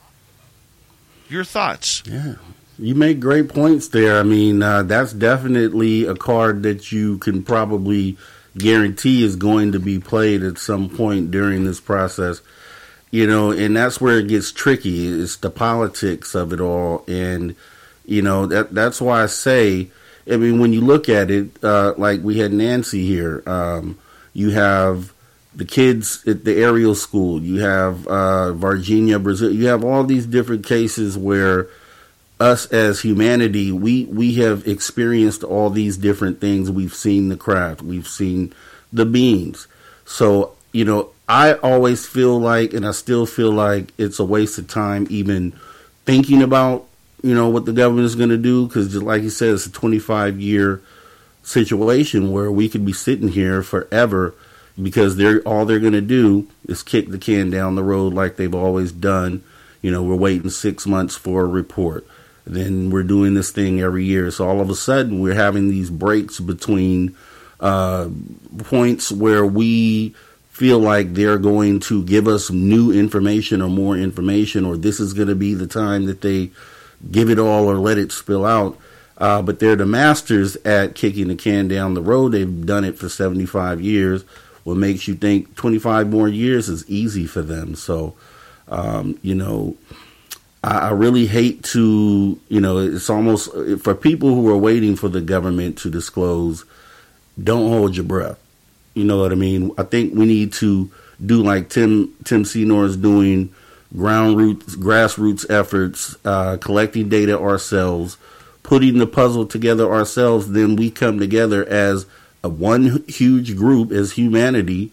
[SPEAKER 2] Your thoughts?
[SPEAKER 8] Yeah. You make great points there. I mean, uh, that's definitely a card that you can probably guarantee is going to be played at some point during this process. You know, and that's where it gets tricky. It's the politics of it all, and you know that that's why I say. I mean, when you look at it, uh, like we had Nancy here, um, you have the kids at the Ariel School. You have uh, Varginha, Brazil. You have all these different cases where us as humanity, we we have experienced all these different things. We've seen the craft. We've seen the beings. So you know, I always feel like, and I still feel like it's a waste of time even thinking about you know what the government is going to do because, like you said, it's a 25 year situation where we could be sitting here forever because they're all they're going to do is kick the can down the road like they've always done. You know, we're waiting six months for a report. Then we're doing this thing every year. So all of a sudden, we're having these breaks between uh, points where we feel like they're going to give us new information or more information, or this is going to be the time that they give it all or let it spill out. Uh, but they're the masters at kicking the can down the road. They've done it for 75 years what makes you think 25 more years is easy for them. So, um, you know, I, I, really hate to, you know, it's almost for people who are waiting for the government to disclose, don't hold your breath. You know what I mean? I think we need to do like Tim Tim Senor is doing, ground roots, grassroots efforts, uh, collecting data ourselves, putting the puzzle together ourselves. Then we come together as a one huge group as humanity.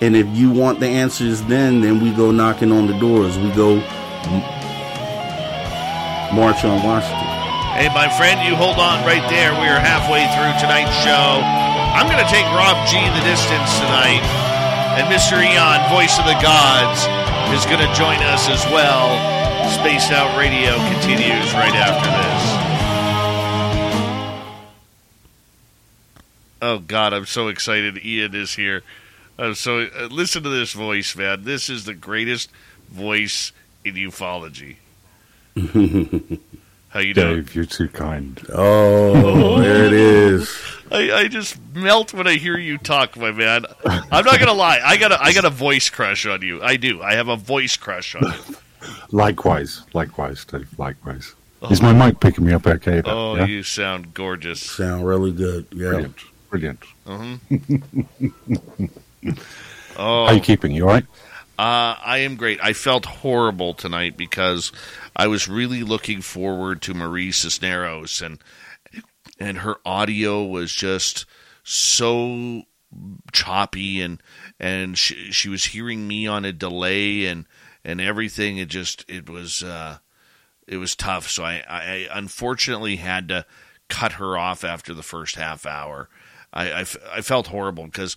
[SPEAKER 8] And if you want the answers then, then we go knocking on the doors. We go march on Washington.
[SPEAKER 2] Hey, my friend, you hold on right there. We are halfway through tonight's show. I'm going to take Rob G the distance tonight. And Mr. Eon, voice of the gods, is going to join us as well. Spaced Out Radio continues right after this. Oh God, I'm so excited! Ian is here. I'm so uh, listen to this voice, man. This is the greatest voice in ufology. (laughs) How you doing,
[SPEAKER 16] Dave? You're too kind. (laughs)
[SPEAKER 8] Oh, there it is. (laughs)
[SPEAKER 2] I, I just melt when I hear you talk, my man. I'm not gonna lie. I got a I got a voice crush on you. I do. I have a voice crush on you. (laughs)
[SPEAKER 16] likewise, likewise, Dave. Likewise. Oh, is my mic picking me up okay?
[SPEAKER 2] Though? Oh, yeah? you sound gorgeous.
[SPEAKER 8] Sound really good. Yeah.
[SPEAKER 16] Brilliant brilliant.
[SPEAKER 2] Mm-hmm.
[SPEAKER 16] oh, how are you keeping? You all right?
[SPEAKER 2] Uh, I am great. I felt horrible tonight because I was really looking forward to Marie Cisneros and and her audio was just so choppy and and she, she was hearing me on a delay and and everything. It just it was uh it was tough. So I, I unfortunately had to cut her off after the first half hour. I, I, I felt horrible because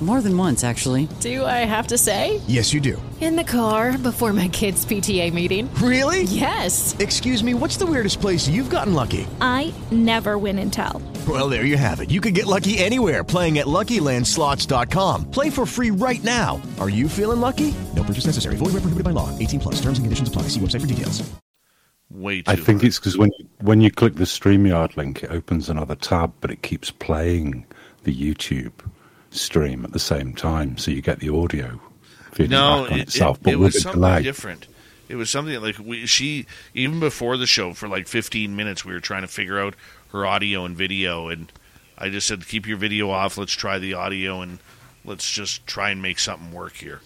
[SPEAKER 17] More than once, actually.
[SPEAKER 18] Do I have to say?
[SPEAKER 19] Yes, you do.
[SPEAKER 18] In the car before my kids' PTA meeting.
[SPEAKER 19] Really?
[SPEAKER 18] Yes.
[SPEAKER 19] Excuse me, what's the weirdest place you've gotten lucky?
[SPEAKER 20] I never win and tell.
[SPEAKER 19] Well, there you have it. You can get lucky anywhere playing at LuckyLandSlots.com. Play for free right now. Are you feeling lucky? No purchase necessary. Void where prohibited by law. 18 plus. Terms and conditions apply. See website for details.
[SPEAKER 2] Way
[SPEAKER 16] I think hard. it's because when you, when you click the StreamYard link, it opens another tab, but it keeps playing the YouTube stream at the same time, so you get the audio feeding
[SPEAKER 2] no,
[SPEAKER 16] back on
[SPEAKER 2] it,
[SPEAKER 16] itself.
[SPEAKER 2] It,
[SPEAKER 16] but
[SPEAKER 2] it
[SPEAKER 16] with
[SPEAKER 2] was something
[SPEAKER 16] delay.
[SPEAKER 2] different. It was something like we she even before the show for like 15 minutes we were trying to figure out her audio and video and I just said keep your video off let's try the audio and let's just try and make something work here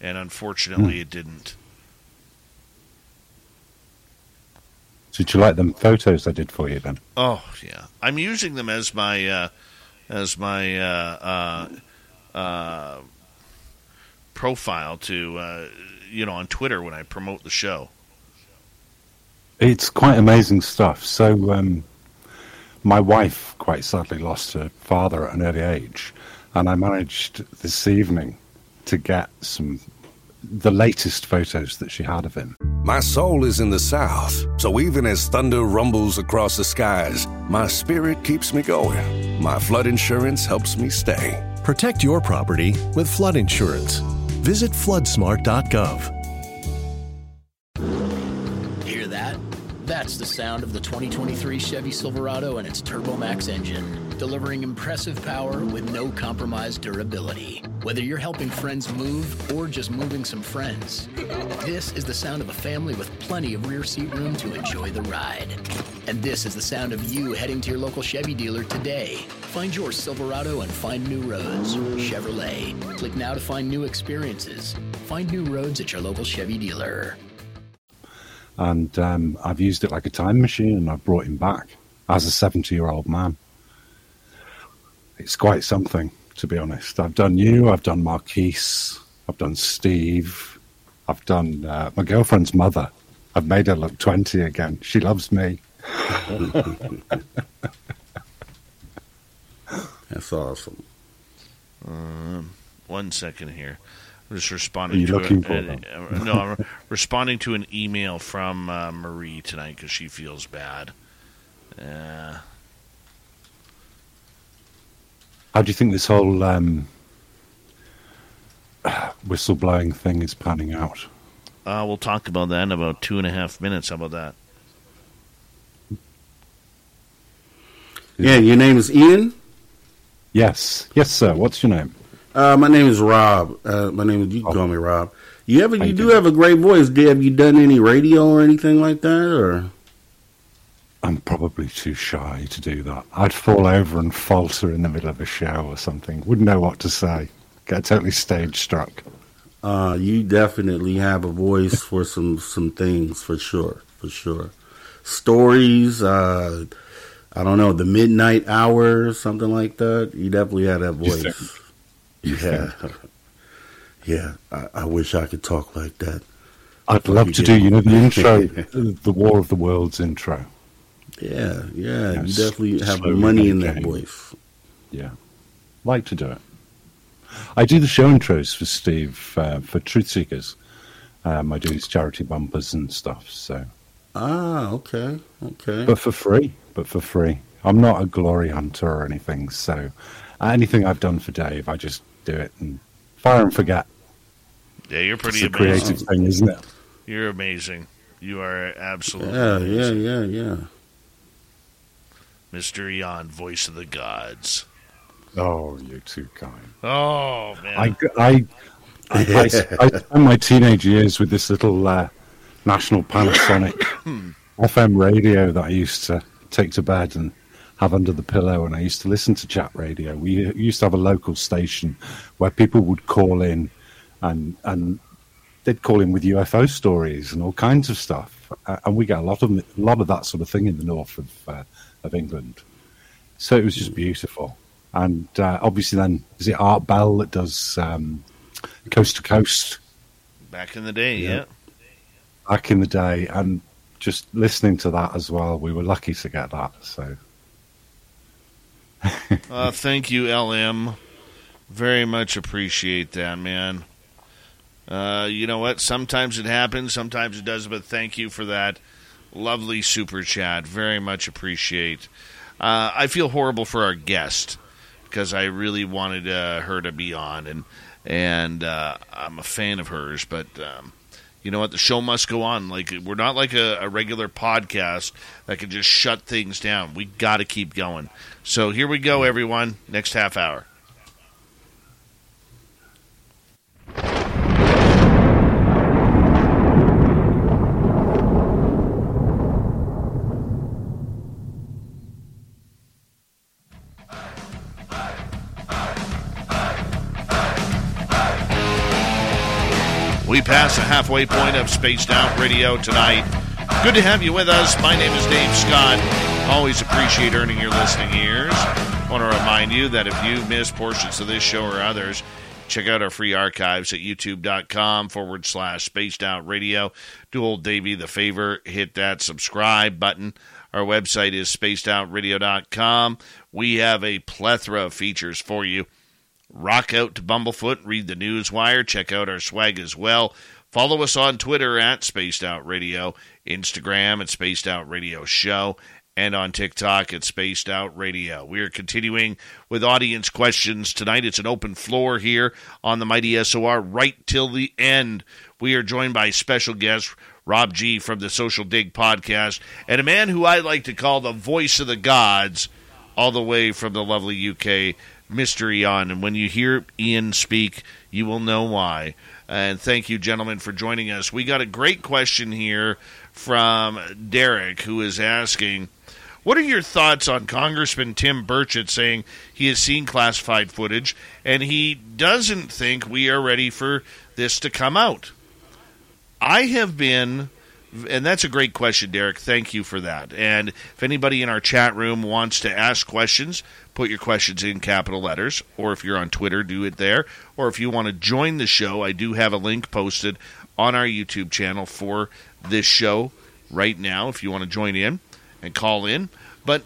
[SPEAKER 2] and unfortunately
[SPEAKER 16] Hmm.
[SPEAKER 2] it didn't
[SPEAKER 16] Did you like them photos I did for you then?
[SPEAKER 2] Oh yeah, I'm using them as my uh, as my uh, uh, uh, profile to uh, you know on Twitter when I promote the show.
[SPEAKER 16] It's quite amazing stuff. So, um, my wife quite sadly lost her father at an early age, and I managed this evening to get some the latest photos that she had of him.
[SPEAKER 5] My soul is in the south, so even as thunder rumbles across the skies, my spirit keeps me going. My flood insurance helps me stay.
[SPEAKER 6] Protect your property with flood insurance. Visit floodsmart.gov.
[SPEAKER 21] That's the sound of the 2023 Chevy Silverado and its TurboMax engine, delivering impressive power with no compromised durability. Whether you're helping friends move or just moving some friends, this is the sound of a family with plenty of rear seat room to enjoy the ride. And this is the sound of you heading to your local Chevy dealer today. Find your Silverado and find new roads. Chevrolet. Click now to find new experiences. Find new roads at your local Chevy dealer.
[SPEAKER 16] And um, I've used it like a time machine, and I've brought him back as a seventy-year-old man. It's quite something, to be honest. I've done you, I've done Marquise, I've done Steve, I've done uh, my girlfriend's mother. I've made her look twenty again. She loves me. (laughs)
[SPEAKER 8] That's awesome.
[SPEAKER 2] Um, one second here. I'm just responding
[SPEAKER 16] Are you
[SPEAKER 2] to
[SPEAKER 16] looking
[SPEAKER 2] a-
[SPEAKER 16] for
[SPEAKER 2] a-
[SPEAKER 16] them?
[SPEAKER 2] a- no, I'm (laughs) responding to an email from uh, Marie tonight because she feels bad. Uh,
[SPEAKER 16] How do you think this whole um, whistleblowing thing is panning out?
[SPEAKER 2] uh, we'll talk about that in about two and a half minutes. How about that?
[SPEAKER 8] Yeah, your name is Ian.
[SPEAKER 16] Yes, yes, sir. What's your name?
[SPEAKER 8] Uh, my name is Rob. Uh, my name is. You can call me Rob. You ever? You
[SPEAKER 16] you
[SPEAKER 8] do
[SPEAKER 16] doing?
[SPEAKER 8] have a great voice. Did have you done any radio or anything like that? Or
[SPEAKER 16] I'm probably too shy to do that. I'd fall over and falter in the middle of a show or something. Wouldn't know what to say. Get totally stage struck.
[SPEAKER 8] uh, you definitely have a voice for some some things for sure, for sure. Stories. Uh, I don't know the midnight hour, or something like that. You definitely have that voice. Yeah, yeah. I, I wish I could talk like that.
[SPEAKER 16] I'd love to do, you know, the intro, (laughs) the War of the Worlds intro.
[SPEAKER 8] Yeah, yeah. You definitely have money in that voice.
[SPEAKER 16] Yeah. Like to do it. I do the show intros for Steve, uh, for Truth Seekers. Um, I do his charity bumpers and stuff, so.
[SPEAKER 8] Ah, okay, okay.
[SPEAKER 16] But for free. But for free. I'm not a glory hunter or anything, so anything I've done for Dave, I just do it and fire and forget.
[SPEAKER 2] Yeah, you're pretty
[SPEAKER 16] It's a
[SPEAKER 2] amazing.
[SPEAKER 16] creative thing, isn't it?
[SPEAKER 2] You're amazing. You are absolutely
[SPEAKER 8] yeah,
[SPEAKER 2] amazing.
[SPEAKER 8] yeah, yeah, yeah.
[SPEAKER 2] Mr. Eon, voice of the gods.
[SPEAKER 16] Oh, you're too kind.
[SPEAKER 2] Oh, man.
[SPEAKER 16] I, I, I, I, (laughs) I spent my teenage years with this little uh, national Panasonic (coughs) FM radio that I used to take to bed and have under the pillow, and I used to listen to chat radio. We used to have a local station where people would call in, and and they'd call in with UFO stories and all kinds of stuff, uh, and we get a lot of a lot of that sort of thing in the north of uh, of England. So it was just beautiful. And uh, obviously, then is it Art Bell that does um, Coast to Coast
[SPEAKER 2] Back in the day,
[SPEAKER 16] Yeah.
[SPEAKER 2] yeah.
[SPEAKER 16] back in the day, and just listening to that as well. We were lucky to get that. So (laughs)
[SPEAKER 2] Uh, thank you, LM. Very much appreciate that, man. Uh, you know what? Sometimes it happens, sometimes it does, but thank you for that lovely super chat. Very much appreciate. Uh, I feel horrible for our guest because I really wanted uh, her to be on, and and uh, I'm a fan of hers, but. Um, you know what? The show must go on. Like we're not like a, a regular podcast that can just shut things down. We got to keep going. So here we go, everyone. Next half hour. We pass the halfway point of Spaced Out Radio tonight. Good to have you with us. My name is Dave Scott. Always appreciate earning your listening ears. I want to remind you that if you miss portions of this show or others, check out our free archives at youtube.com forward slash spaced out radio. Do old Davey the favor, hit that subscribe button. Our website is spacedoutradio.com. We have a plethora of features for you rock out to Bumblefoot, read the news wire, check out our swag as well. Follow us on Twitter at Spaced Out Radio, Instagram at Spaced Out Radio Show, and on TikTok at Spaced Out Radio. We are continuing with audience questions tonight. It's an open floor here on the Mighty SOR right till the end. We are joined by special guest Rob G from the Social Dig podcast and a man who I like to call the voice of the gods, all the way from the lovely UK, Mr. Eon. And when you hear Ian speak, you will know why. And thank you, gentlemen, for joining us. We got a great question here from Derek, who is asking. What are your thoughts on Congressman Tim Burchett saying he has seen classified footage and he doesn't think we are ready for this to come out? I have been, and that's a great question, Derek. Thank you for that. And if anybody in our chat room wants to ask questions, put your questions in capital letters, or if you're on Twitter, do it there. Or if you want to join the show, I do have a link posted on our YouTube channel for this show right now if you want to join in and call in. But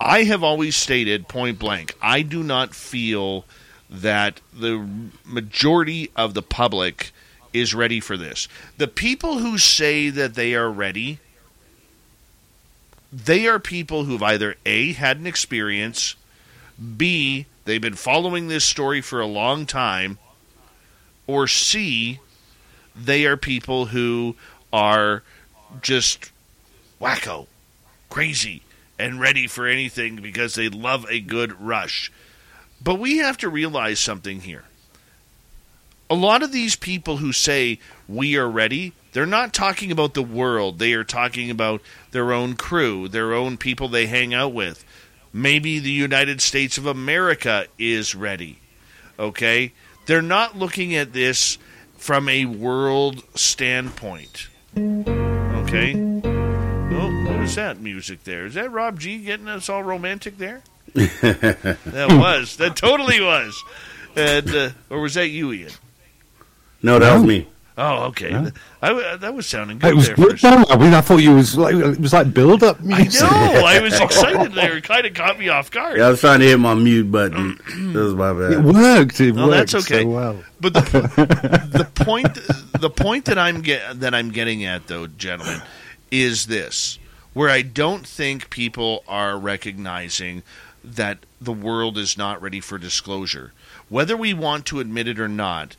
[SPEAKER 2] I have always stated point blank, I do not feel that the majority of the public is ready for this. The people who say that they are ready, they are people who've either A, had an experience, B, they've been following this story for a long time, or C, they are people who are just wacko, crazy, and ready for anything because they love a good rush. But we have to realize something here. A lot of these people who say we are ready, they're not talking about the world. They are talking about their own crew, their own people they hang out with. Maybe the United States of America is ready. Okay? They're not looking at this from a world standpoint. Okay? Oh, what was that music there? Is that Rob G getting us all romantic there? (laughs) that was. That totally was. And uh, or was that you, Ian?
[SPEAKER 8] No, that was me.
[SPEAKER 2] Oh, okay.
[SPEAKER 16] No.
[SPEAKER 2] I, that was sounding good
[SPEAKER 16] It was
[SPEAKER 2] there.
[SPEAKER 16] good.
[SPEAKER 2] For a.
[SPEAKER 16] I mean, I thought you was like it was like build up
[SPEAKER 2] I
[SPEAKER 16] music.
[SPEAKER 2] know. I was (laughs) excited there. It kind of caught me off guard.
[SPEAKER 8] Yeah, I was trying to hit my mute button. (clears throat) that was my bad.
[SPEAKER 16] It worked. It
[SPEAKER 2] No,
[SPEAKER 16] worked
[SPEAKER 2] that's okay.
[SPEAKER 16] so well.
[SPEAKER 2] But the (laughs) the point the point that I'm get that I'm getting at though, gentlemen, is this: where I don't think people are recognizing that the world is not ready for disclosure, whether we want to admit it or not.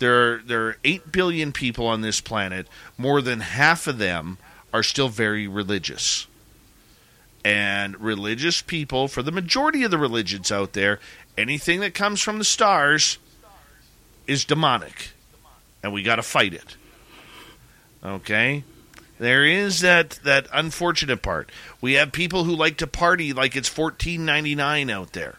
[SPEAKER 2] There are, there are eight billion people on this planet. More than half of them are still very religious. And religious people, for the majority of the religions out there, anything that comes from the stars is demonic, and we got to fight it. Okay, there is that that unfortunate part. We have people who like to party like it's fourteen ninety nine out there.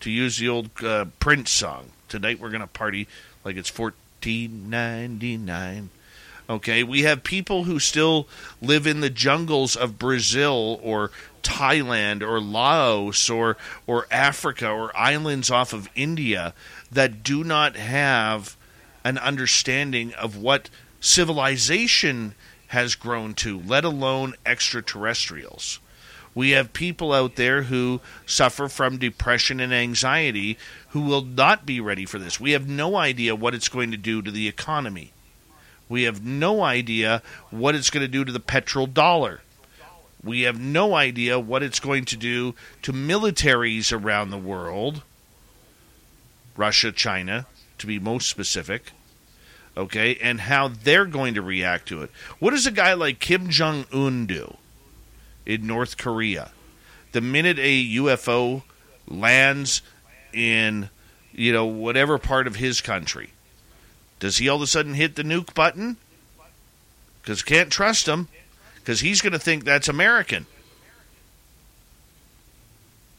[SPEAKER 2] To use the old uh, Prince song, tonight we're gonna party like it's fourteen ninety nine. Okay, we have people who still live in the jungles of Brazil or Thailand or Laos or or Africa or islands off of India that do not have an understanding of what civilization has grown to, let alone extraterrestrials. We have people out there who suffer from depression and anxiety who will not be ready for this. We have no idea what it's going to do to the economy. We have no idea what it's going to do to the petrol dollar. We have no idea what it's going to do to militaries around the world. Russia, China, to be most specific. Okay, and how they're going to react to it. What does a guy like Kim Jong un do in North Korea? The minute a UFO lands in, you know, whatever part of his country, does he all of a sudden hit the nuke button? Because can't trust him, because he's going to think that's American.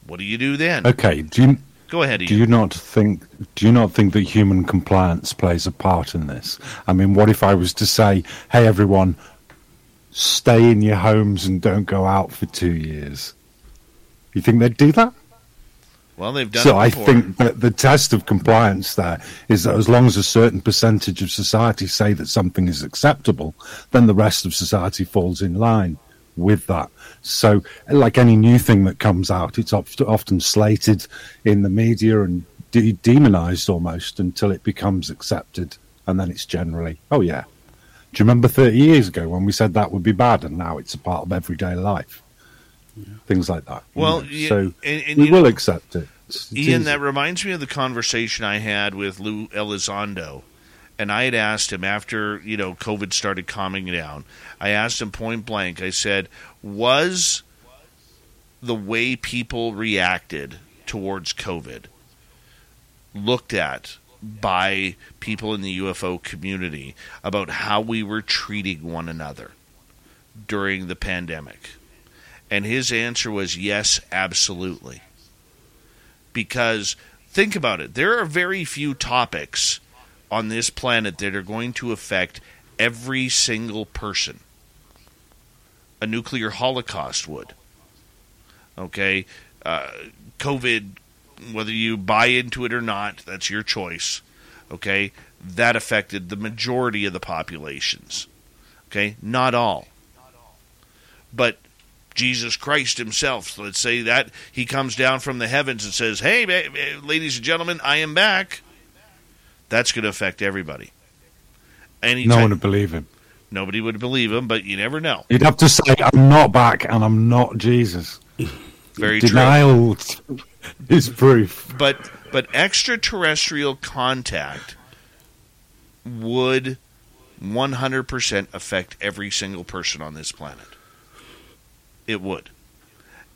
[SPEAKER 2] What do you do then?
[SPEAKER 16] Okay. Do you
[SPEAKER 2] Go ahead,
[SPEAKER 16] do you not think do you not think that human compliance plays a part in this? I mean, what if I was to say, "Hey, everyone, stay in your homes and don't go out for two years"? You think they'd do that?
[SPEAKER 2] Well, they've done it.
[SPEAKER 16] so
[SPEAKER 2] I
[SPEAKER 16] think that the test of compliance there is that as long as a certain percentage of society say that something is acceptable, then the rest of society falls in line with that. So, like any new thing that comes out, it's oft- often slated in the media and de- demonized almost until it becomes accepted, and then it's generally, oh yeah. Do you remember 30 years ago when we said that would be bad, and now it's a part of everyday life? Things like that.
[SPEAKER 2] Well, yeah,
[SPEAKER 16] so
[SPEAKER 2] and- and
[SPEAKER 16] we
[SPEAKER 2] you
[SPEAKER 16] will
[SPEAKER 2] know-
[SPEAKER 16] accept it. It's
[SPEAKER 2] Ian,
[SPEAKER 16] easy.
[SPEAKER 2] that reminds me of the conversation I had with Lou Elizondo. And I had asked him after, you know, COVID started calming down, I asked him point blank, I said, was the way people reacted towards COVID looked at by people in the UFO community about how we were treating one another during the pandemic? And his answer was yes, absolutely because think about it there are very few topics on this planet that are going to affect every single person. A nuclear holocaust would. Okay? Uh, covid whether you buy into it or not that's your choice. Okay? That affected the majority of the populations. Okay? Not all. But Jesus Christ himself, let's say that he comes down from the heavens and says, "Hey, ladies and gentlemen, I am back." That's going to affect everybody. Anytime,
[SPEAKER 16] no one would believe him.
[SPEAKER 2] nobody would believe him, but you never know.
[SPEAKER 16] You'd have to say, I'm not back and I'm not Jesus. (laughs)
[SPEAKER 2] Very true.
[SPEAKER 16] Denial is proof.
[SPEAKER 2] But but extraterrestrial contact would 100% affect every single person on this planet. It would.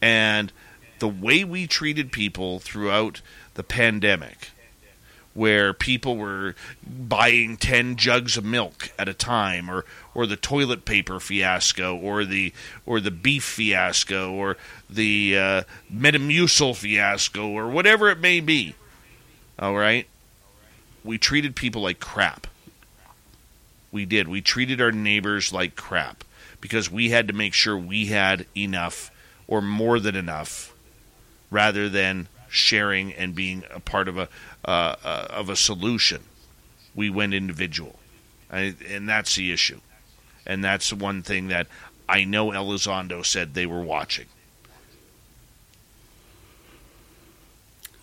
[SPEAKER 2] And the way we treated people throughout the pandemic, where people were buying 10 jugs of milk at a time or or the toilet paper fiasco or the or the beef fiasco or the uh, metamucil fiasco or whatever it may be. All right? We treated people like crap. We did. We treated our neighbors like crap because we had to make sure we had enough or more than enough rather than sharing and being a part of a uh, uh, of a solution. We went individual, I, and that's the issue, and that's the one thing that I know Elizondo said they were watching.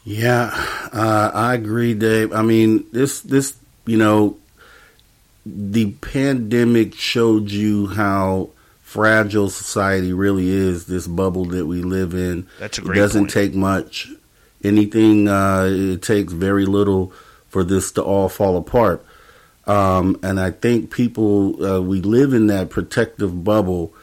[SPEAKER 8] Yeah, uh, I agree, Dave. I mean, this this you know, the pandemic showed you how fragile society really is. This bubble that we live in.
[SPEAKER 2] That's a
[SPEAKER 8] It
[SPEAKER 2] great
[SPEAKER 8] doesn't
[SPEAKER 2] point.
[SPEAKER 8] take much. Anything. Uh, it takes very little for this to all fall apart. Um, and I think people uh, we live in that protective bubble,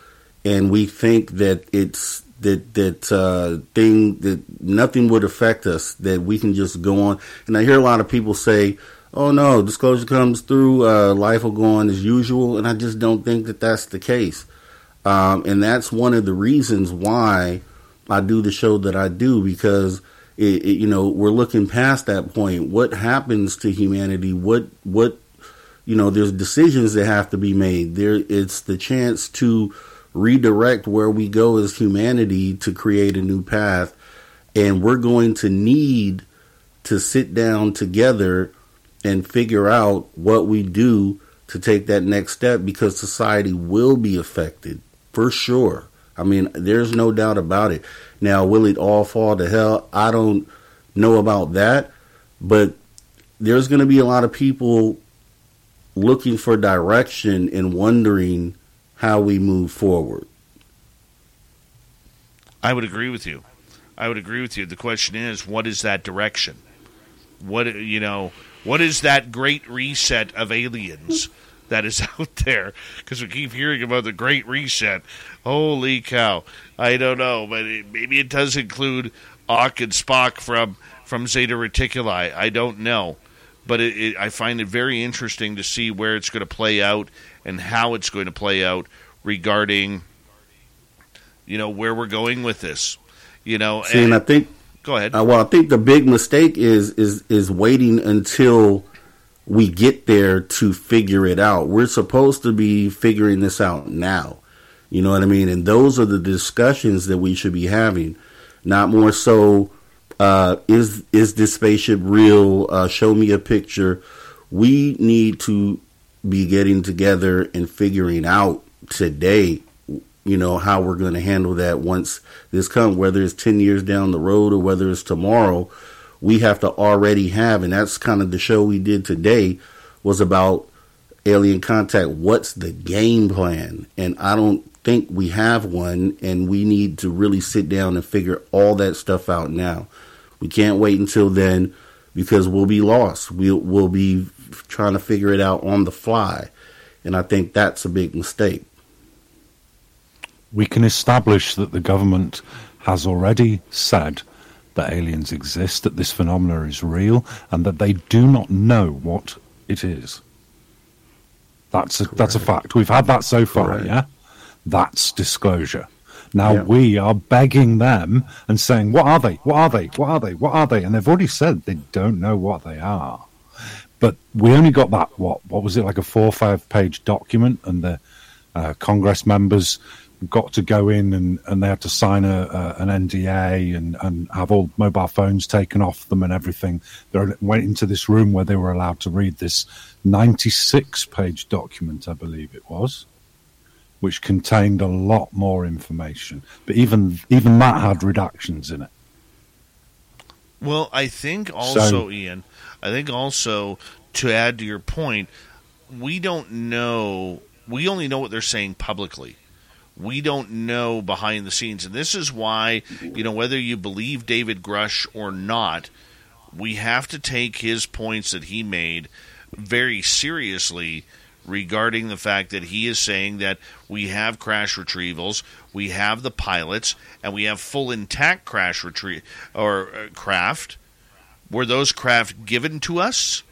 [SPEAKER 8] and we think that it's that that uh, thing that nothing would affect us that we can just go on. And I hear a lot of people say, "Oh no, disclosure comes through, uh, life will go on as usual," and I just don't think that that's the case. Um, and that's one of the reasons why I do the show that I do because it, it, you know we're looking past that point. What happens to humanity? What what you know? There's decisions that have to be made. There, it's the chance to redirect where we go as humanity to create a new path, and we're going to need to sit down together and figure out what we do to take that next step because society will be affected for sure. I mean, there's no doubt about it. Now, will it all fall to hell? I don't know about that, but there's going to be a lot of people looking for direction and wondering how we move forward.
[SPEAKER 2] I would agree with you. I would agree with you. The question is, what is that direction? What you know? What is that great reset of aliens that is (laughs) out there? Because we keep hearing about the great reset. Holy cow! I don't know, but it, maybe it does include Ock and Spock from from Zeta Reticuli. I don't know, but it, it, I find it very interesting to see where it's going to play out and how it's going to play out regarding you know where we're going with this. You know,
[SPEAKER 8] See, and I think
[SPEAKER 2] go ahead.
[SPEAKER 8] Uh, well, I think the big mistake is is is waiting until we get there to figure it out. We're supposed to be figuring this out now. You know what I mean? And those are the discussions that we should be having, not more so. Uh, is is this spaceship real? Uh, show me a picture. We need to be getting together and figuring out today you know how we're going to handle that once this comes whether it's 10 years down the road or whether it's tomorrow we have to already have, and that's kind of the show we did today was about alien contact. What's the game plan? And I don't think we have one, and we need to really sit down and figure all that stuff out now. We can't wait until then because we'll be lost. We'll, we'll be trying to figure it out on the fly. And I think that's a big mistake.
[SPEAKER 16] We can establish that the government has already said that aliens exist, that this phenomena is real, and that they do not know what it is. That's a, that's a fact. We've had that so far, Correct. yeah? That's disclosure. Now yeah. we are begging them and saying, What are they? What are they? What are they? What are they? And they've already said they don't know what they are. But we only got that, what, what was it, like a four or five page document, and the uh, Congress members got to go in and, and they had to sign a, a, an NDA and, and have all mobile phones taken off them and everything. They went into this room where they were allowed to read this 96 page document, I believe it was, which contained a lot more information. But even even that had reductions in it.
[SPEAKER 2] Well, I think also, so, Ian, I think also to add to your point, we don't know. We only know what they're saying publicly we don't know behind the scenes. And this is why, you know, whether you believe David Grusch or not, we have to take his points that he made very seriously regarding the fact that he is saying that we have crash retrievals, we have the pilots, and we have full intact crash retrieve or uh, craft. Were those craft given to us?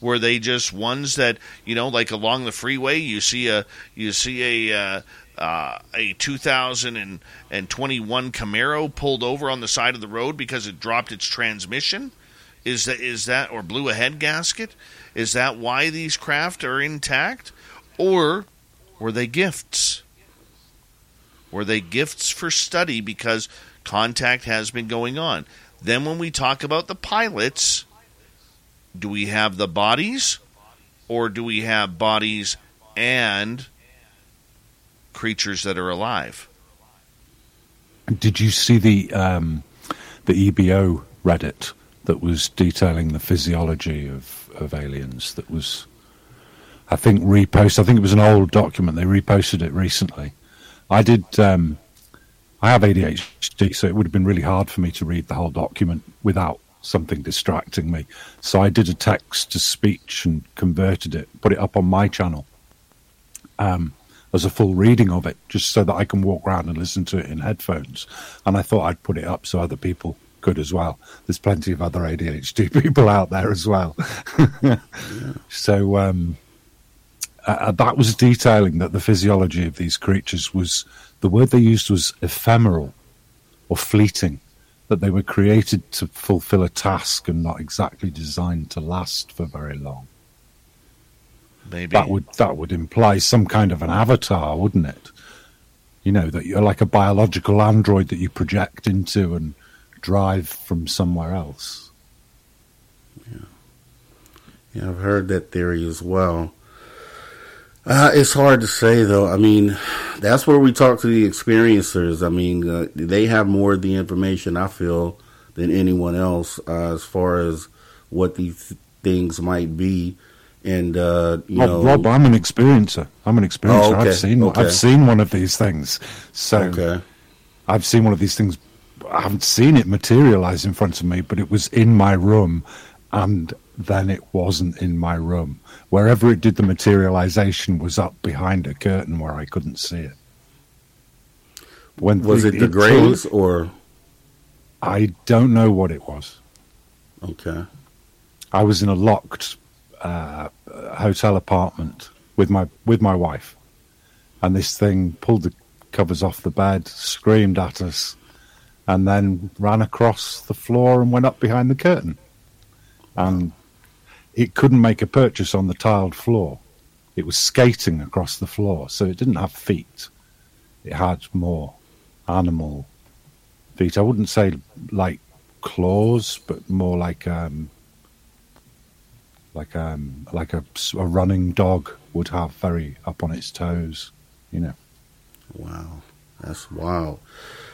[SPEAKER 2] Were they just ones that you know, like along the freeway, you see a you see a uh, uh, a 2021 Camaro pulled over on the side of the road because it dropped its transmission? Is that is that or blew a head gasket? Is that why these craft are intact, or were they gifts? Were they gifts for study because contact has been going on? Then, when we talk about the pilots, do we have the bodies, or do we have bodies and creatures that are alive.
[SPEAKER 16] Did you see the um, the EBO Reddit that was detailing the physiology of, of aliens? That was, I think, reposted. I think it was an old document. They reposted it recently. I did. Um, I have ADHD, so it would have been really hard for me to read the whole document without something distracting me. So I did a text to speech and converted it, put it up on my channel. Um, as a full reading of it, just so that I can walk around and listen to it in headphones. And I thought I'd put it up so other people could as well. There's plenty of other ADHD (laughs) people out there as well. yeah. (laughs) So um, uh, that was detailing that the physiology of these creatures was the word they used was ephemeral or fleeting. That they were created to fulfill a task and not exactly designed to last for very long.
[SPEAKER 2] Maybe
[SPEAKER 16] that would that would imply some kind of an avatar, wouldn't it? You know that you're like a biological android that you project into and drive from somewhere else.
[SPEAKER 8] Yeah, yeah, I've heard that theory as well. Uh, it's hard to say though. I mean, that's where we talk to the experiencers. I mean, uh, they have more of the information I feel than anyone else uh, as far as what these things might be. And uh, you
[SPEAKER 16] oh,
[SPEAKER 8] know,
[SPEAKER 16] Rob, I'm an experiencer. I'm an experiencer. Oh, okay. I've seen okay. I've seen one of these things. So okay. I've seen one of these things. I haven't seen it materialize in front of me, but it was in my room, and then it wasn't in my room. Wherever it did the materialization was up behind a curtain where I couldn't see it.
[SPEAKER 8] When was the, it the Greys or?
[SPEAKER 16] I don't know what it was.
[SPEAKER 8] Okay.
[SPEAKER 16] I was in a locked uh, hotel apartment with my with my wife, and this thing pulled the covers off the bed, screamed at us, and then ran across the floor and went up behind the curtain, and it couldn't make a purchase on the tiled floor. It was skating across the floor, so it didn't have feet. It had more animal feet. I wouldn't say like claws, but more like um, like um, like a, a running dog would have, very up on its toes. You know.
[SPEAKER 8] Wow, that's wow.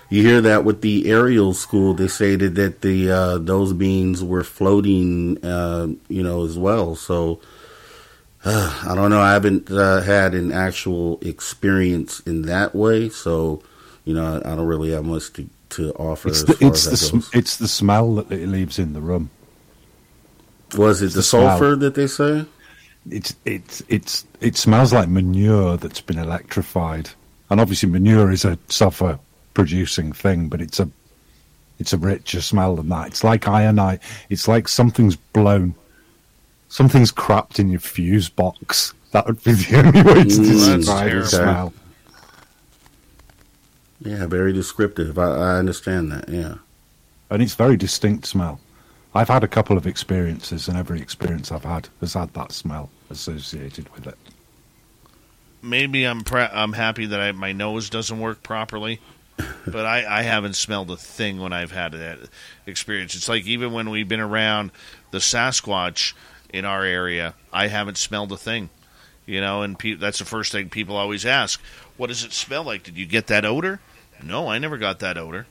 [SPEAKER 8] you hear that with the Ariel School. They stated that the uh, those beings were floating, uh, you know, as well. So uh, (sighs) I don't know. I haven't uh, had an actual experience in that way, so you know, I, I don't really have much to, to offer.
[SPEAKER 16] It's the, it's, the, sm- it's the smell that it leaves in the room.
[SPEAKER 8] Was it the,
[SPEAKER 16] smell.
[SPEAKER 8] sulfur that they say?
[SPEAKER 16] It's it's it's it smells like manure that's been electrified, and obviously manure is a sulfur producing thing, but it's a it's a richer smell than that. It's like ionite. It's like something's blown, something's crapped in your fuse box. That would be the only way to describe the smell.
[SPEAKER 8] Yeah, very descriptive. I, I understand that. Yeah.
[SPEAKER 16] and it's very distinct smell. I've had a couple of experiences, and every experience I've had has had that smell associated with it.
[SPEAKER 2] maybe I'm pre- I'm happy that I, my nose doesn't work properly, but I, I haven't smelled a thing when I've had that experience. It's like even when we've been around the Sasquatch in our area, I haven't smelled a thing. You know, and pe- that's the first thing people always ask: "What does it smell like? Did you get that odor?" No, I never got that odor.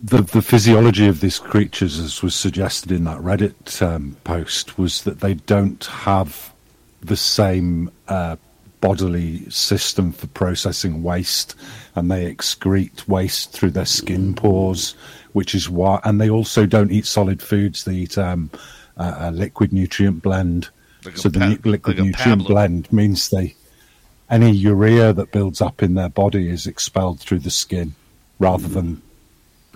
[SPEAKER 16] The the physiology of these creatures, as was suggested in that Reddit um, post, was that they don't have the same uh, bodily system for processing waste, and they excrete waste through their skin pores, which is why. And they also don't eat solid foods; they eat um, a, a liquid nutrient blend.
[SPEAKER 2] Like
[SPEAKER 16] so the
[SPEAKER 2] pa-
[SPEAKER 16] liquid
[SPEAKER 2] like
[SPEAKER 16] nutrient blend means they any urea that builds up in their body is expelled through the skin rather than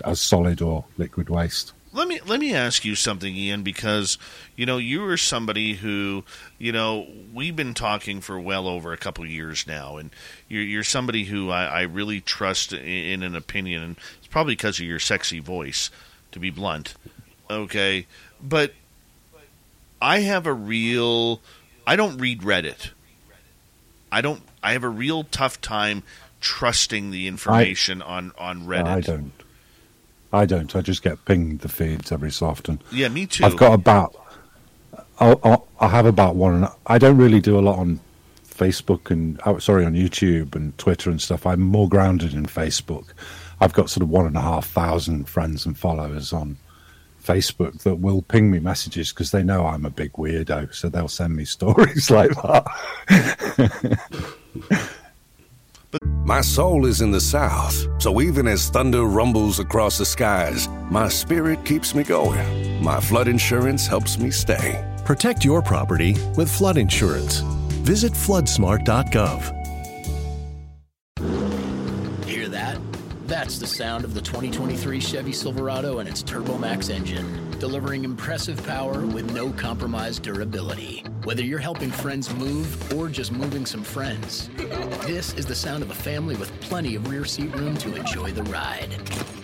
[SPEAKER 16] as solid or liquid waste.
[SPEAKER 2] Let me let me ask you something, Ian, because you know you are somebody who you know we've been talking for well over a couple of years now, and you're, you're somebody who I, I really trust in, in an opinion, and it's probably because of your sexy voice, to be blunt. Okay, but I have a real I don't read Reddit. I don't. I have a real tough time trusting the information on on Reddit.
[SPEAKER 16] I don't. I don't. I just get pinged the feeds every so often.
[SPEAKER 2] Yeah, me too.
[SPEAKER 16] I've got about. I'll, I'll, I have about one. and I don't really do a lot on Facebook and oh, sorry on YouTube and Twitter and stuff. I'm more grounded in Facebook. I've got sort of one and a half thousand friends and followers on Facebook that will ping me messages because they know I'm a big weirdo, so they'll send me (laughs) stories like that. (laughs)
[SPEAKER 5] My soul is in the south, so even as thunder rumbles across the skies, my spirit keeps me going. My flood insurance helps me stay.
[SPEAKER 6] Protect your property with flood insurance. Visit floodsmart.gov.
[SPEAKER 21] That's the sound of the 2023 Chevy Silverado and its TurboMax engine, delivering impressive power with no compromised durability. Whether you're helping friends move or just moving some friends, this is the sound of a family with plenty of rear seat room to enjoy the ride.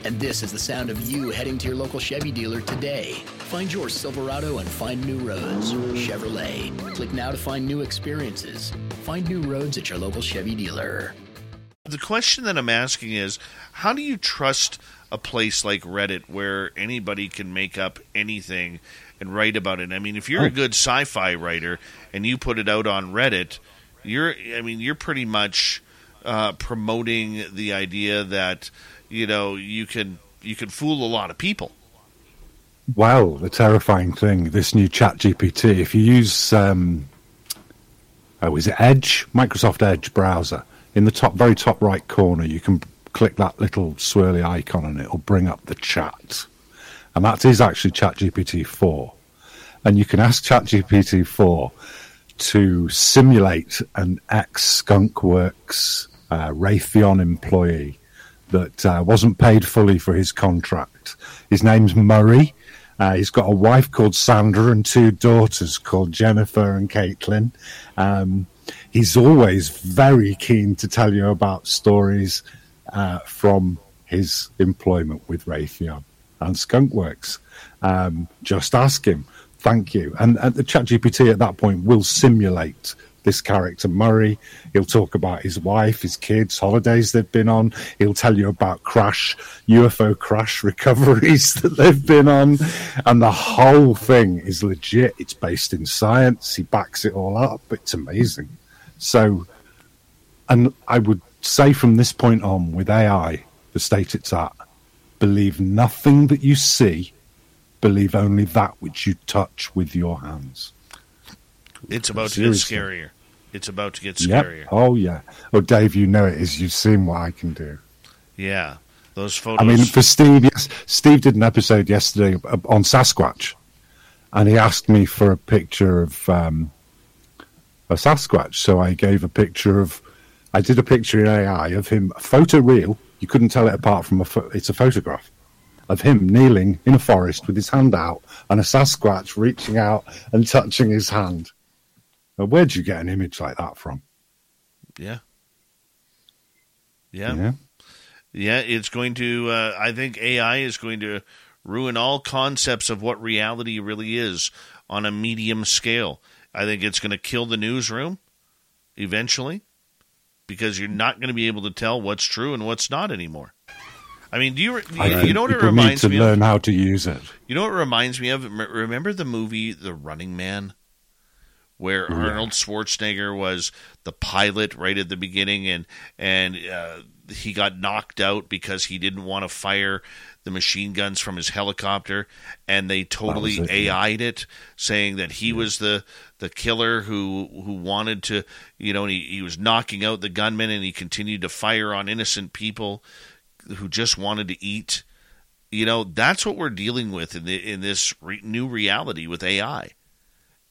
[SPEAKER 21] And this is the sound of you heading to your local Chevy dealer today. Find your Silverado and find new roads. Chevrolet. Click now to find new experiences. Find new roads at your local Chevy dealer.
[SPEAKER 2] The question that I'm asking is how do you trust a place like Reddit where anybody can make up anything and write about it? I mean, if you're a good sci-fi writer and you put it out on Reddit, you're I mean, you're pretty much uh, promoting the idea that you know you can you can fool a lot of people.
[SPEAKER 16] Well, the terrifying thing, this new Chat GPT, if you use, um, oh, is it Edge? Microsoft Edge browser. In the top, very top right corner, you can click that little swirly icon and it'll bring up the chat. And that is actually ChatGPT 4. And you can ask ChatGPT 4 to simulate an ex Skunkworks uh, Raytheon employee that uh, wasn't paid fully for his contract. His name's Murray. Uh, he's got a wife called Sandra and two daughters called Jennifer and Caitlin. Um, he's always very keen to tell you about stories uh, from his employment with Raytheon and Skunkworks. Um, just ask him. Thank you. And, and the ChatGPT at that point will simulate this character Murray. He'll talk about his wife, his kids, holidays they've been on. He'll tell you about crash, UFO crash (laughs) recoveries that they've been on. And the whole thing is legit. It's based in science. He backs it all up. It's amazing. So, and I would say from this point on with AI, the state it's at. Believe nothing that you see. Believe only that which you touch with your hands.
[SPEAKER 2] It's about
[SPEAKER 16] Seriously.
[SPEAKER 2] to get scarier. It's about to get scarier. Yep.
[SPEAKER 16] Oh yeah. Oh, Dave, you know it is. You've seen what I can do.
[SPEAKER 2] Yeah, those photos.
[SPEAKER 16] I mean, for Steve, yes, Steve did an episode yesterday on Sasquatch, and he asked me for a picture of um, a Sasquatch. So I gave a picture of, I did a picture in AI of him, photo real. You couldn't tell it apart from a. Pho- it's a photograph of him kneeling in a forest with his hand out, and a Sasquatch reaching out and touching his hand. Now, where'd you get an image like that from?
[SPEAKER 2] yeah. Yeah.
[SPEAKER 16] Yeah.
[SPEAKER 2] Yeah, it's going to. Uh, I think AI is going to ruin all concepts of what reality really is on a medium scale. I think it's going to kill the newsroom eventually because you're not going to be able to tell what's true and what's not anymore. I mean, do you
[SPEAKER 16] I
[SPEAKER 2] you, know what it reminds
[SPEAKER 16] to
[SPEAKER 2] me
[SPEAKER 16] learn
[SPEAKER 2] of?
[SPEAKER 16] how to use it.
[SPEAKER 2] You know what it reminds me of? Remember the movie The Running Man? Where
[SPEAKER 16] Yeah.
[SPEAKER 2] Arnold Schwarzenegger was the pilot right at the beginning, and and uh, he got knocked out because he didn't want to fire the machine guns from his helicopter, and they totally
[SPEAKER 16] it.
[SPEAKER 2] AI'd it, saying that he was the the killer who who wanted to, you know, and he, he was knocking out the gunmen, and he continued to fire on innocent people who just wanted to eat. You know that's what we're dealing with in the, in this re- new reality with AI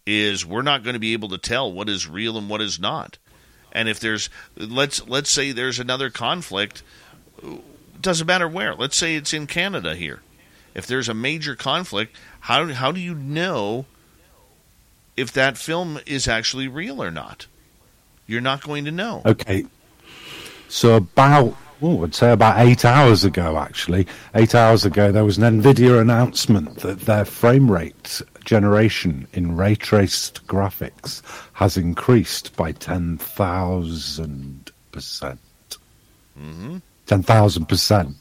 [SPEAKER 2] is we're not going to be able to tell what is real and what is not. And if there's let's let's say there's another conflict doesn't matter where let's say it's in Canada here if there's a major conflict how how do you know if that film is actually real or not you're not going to know
[SPEAKER 16] Okay. So about, oh, I'd say about eight hours ago, actually, eight hours ago, there was an NVIDIA announcement that their frame rate generation in ray traced graphics has increased by 10,000%. percent
[SPEAKER 2] mm-hmm.
[SPEAKER 16] 10,000%.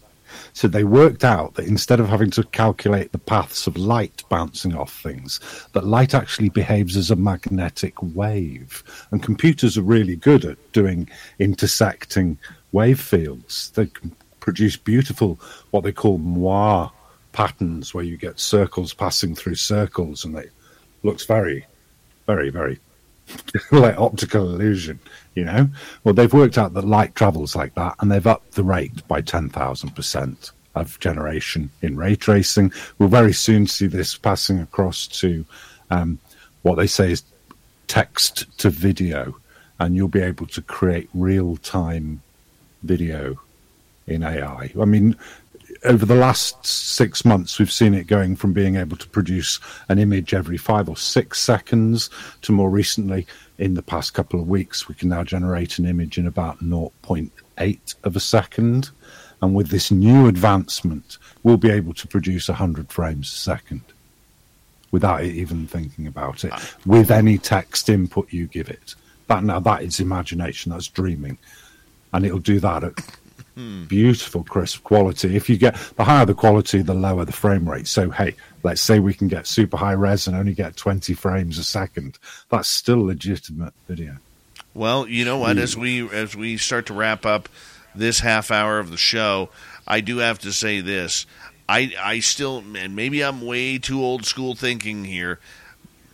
[SPEAKER 16] So they worked out that instead of having to calculate the paths of light bouncing off things, that light actually behaves as a magnetic wave. And computers are really good at doing intersecting wave fields. They can produce beautiful, what they call moire patterns, where you get circles passing through circles, and it looks very, very, very (laughs) like optical illusion, you know. Well, they've worked out that light travels like that, and they've upped the rate by ten thousand percent of generation in ray tracing. We'll very soon see this passing across to um, what they say is text to video, and you'll be able to create real time video in AI. I mean, over the last six months, we've seen it going from being able to produce an image every five or six seconds to more recently, in the past couple of weeks, we can now generate an image in about 0.8 of a second. And with this new advancement, we'll be able to produce 100 frames a second without even thinking about it, with any text input you give it. That now that is imagination, that's dreaming, and it'll do that at beautiful crisp quality. If you get the higher the quality, the lower the frame rate. So hey, let's say we can get super high res and only get 20 frames a second. That's still legitimate video.
[SPEAKER 2] Well, you know what? As we as we start to wrap up this half hour of the show, I do have to say this. I I still and maybe I'm way too old school thinking here.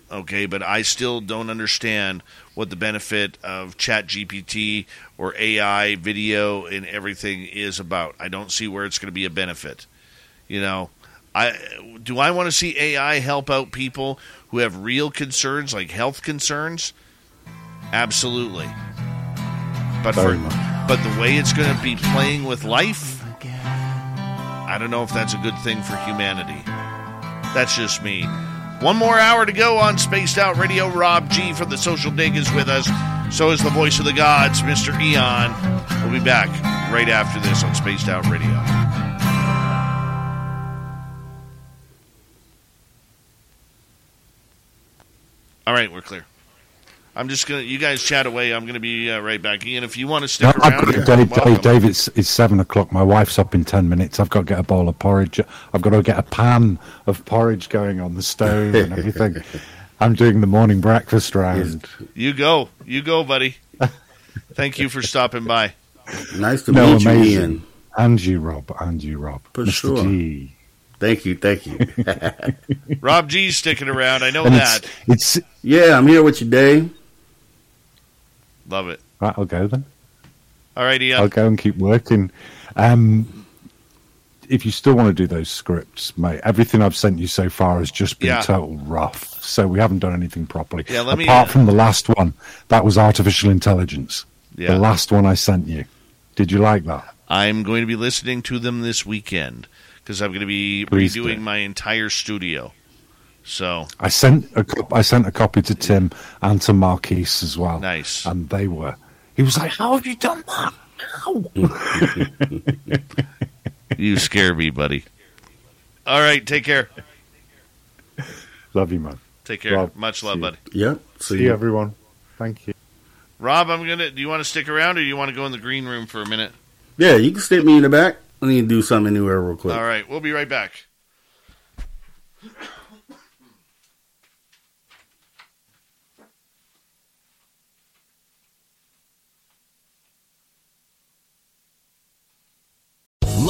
[SPEAKER 2] Okay, but I still don't understand what the benefit of Chat GPT or AI video and everything is about. I don't see where it's going to be a benefit. You know, I do I want to see AI help out people who have real concerns like health concerns? Absolutely. But for but the way it's going to be playing with life, I don't know if that's a good thing for humanity. That's just me. One more hour to go on Spaced Out Radio. Rob G from the Social Dig is with us. So is the voice of the gods, Mr. Eon. We'll be back right after this on Spaced Out Radio. All right, we're clear. I'm just gonna. You guys chat away. I'm gonna be uh, right back. Ian, if you want to stick
[SPEAKER 16] No, I've
[SPEAKER 2] around,
[SPEAKER 16] got
[SPEAKER 2] you're
[SPEAKER 16] Dave. Dave, Dave, it's, it's seven o'clock. My wife's up in ten minutes. I've got to get a bowl of porridge. I've got to get a pan of porridge going on the stove and everything. (laughs) I'm doing the morning breakfast round.
[SPEAKER 2] You go. You go, buddy. Thank you for stopping by.
[SPEAKER 8] Nice to
[SPEAKER 16] No,
[SPEAKER 8] meet you,
[SPEAKER 16] amazing.
[SPEAKER 8] Ian.
[SPEAKER 16] And you, Rob. And you, Rob.
[SPEAKER 8] For
[SPEAKER 16] Mr.
[SPEAKER 8] sure.
[SPEAKER 16] G.
[SPEAKER 8] Thank you, thank you. (laughs)
[SPEAKER 2] Rob G's sticking around. I know
[SPEAKER 16] And
[SPEAKER 2] that.
[SPEAKER 16] it's, it's
[SPEAKER 8] yeah, I'm here with you, Dave.
[SPEAKER 2] Love it.
[SPEAKER 16] right. I'll go then.
[SPEAKER 2] All right, Ian.
[SPEAKER 16] I'll go and keep working. Um, if you still want to do those scripts, mate, everything I've sent you so far has just been
[SPEAKER 2] Yeah.
[SPEAKER 16] total rough. So we haven't done anything properly.
[SPEAKER 2] Yeah, let me,
[SPEAKER 16] Apart
[SPEAKER 2] uh,
[SPEAKER 16] from the last one, that was artificial intelligence.
[SPEAKER 2] Yeah.
[SPEAKER 16] The last one I sent you. Did you like that?
[SPEAKER 2] I'm going to be listening to them this weekend because I'm going to be
[SPEAKER 16] Please
[SPEAKER 2] redoing
[SPEAKER 16] do.
[SPEAKER 2] my entire studio. So
[SPEAKER 16] I sent a co- I sent a copy to Tim and to Marquise as well.
[SPEAKER 2] Nice.
[SPEAKER 16] And they were. He was like, "How have you done that?" How? (laughs)
[SPEAKER 2] you scare me, buddy. All right, take care.
[SPEAKER 16] Love you, man.
[SPEAKER 2] Take care.
[SPEAKER 16] Rob,
[SPEAKER 2] Much love,
[SPEAKER 16] see you.
[SPEAKER 2] buddy.
[SPEAKER 8] Yep.
[SPEAKER 16] See you, everyone. Thank you.
[SPEAKER 2] Rob, I'm gonna. Do you want to stick around, or do you want to go in the green room for a minute?
[SPEAKER 8] Yeah, you can stick me in the back. I need to do something anywhere real quick.
[SPEAKER 2] All right, we'll be right back.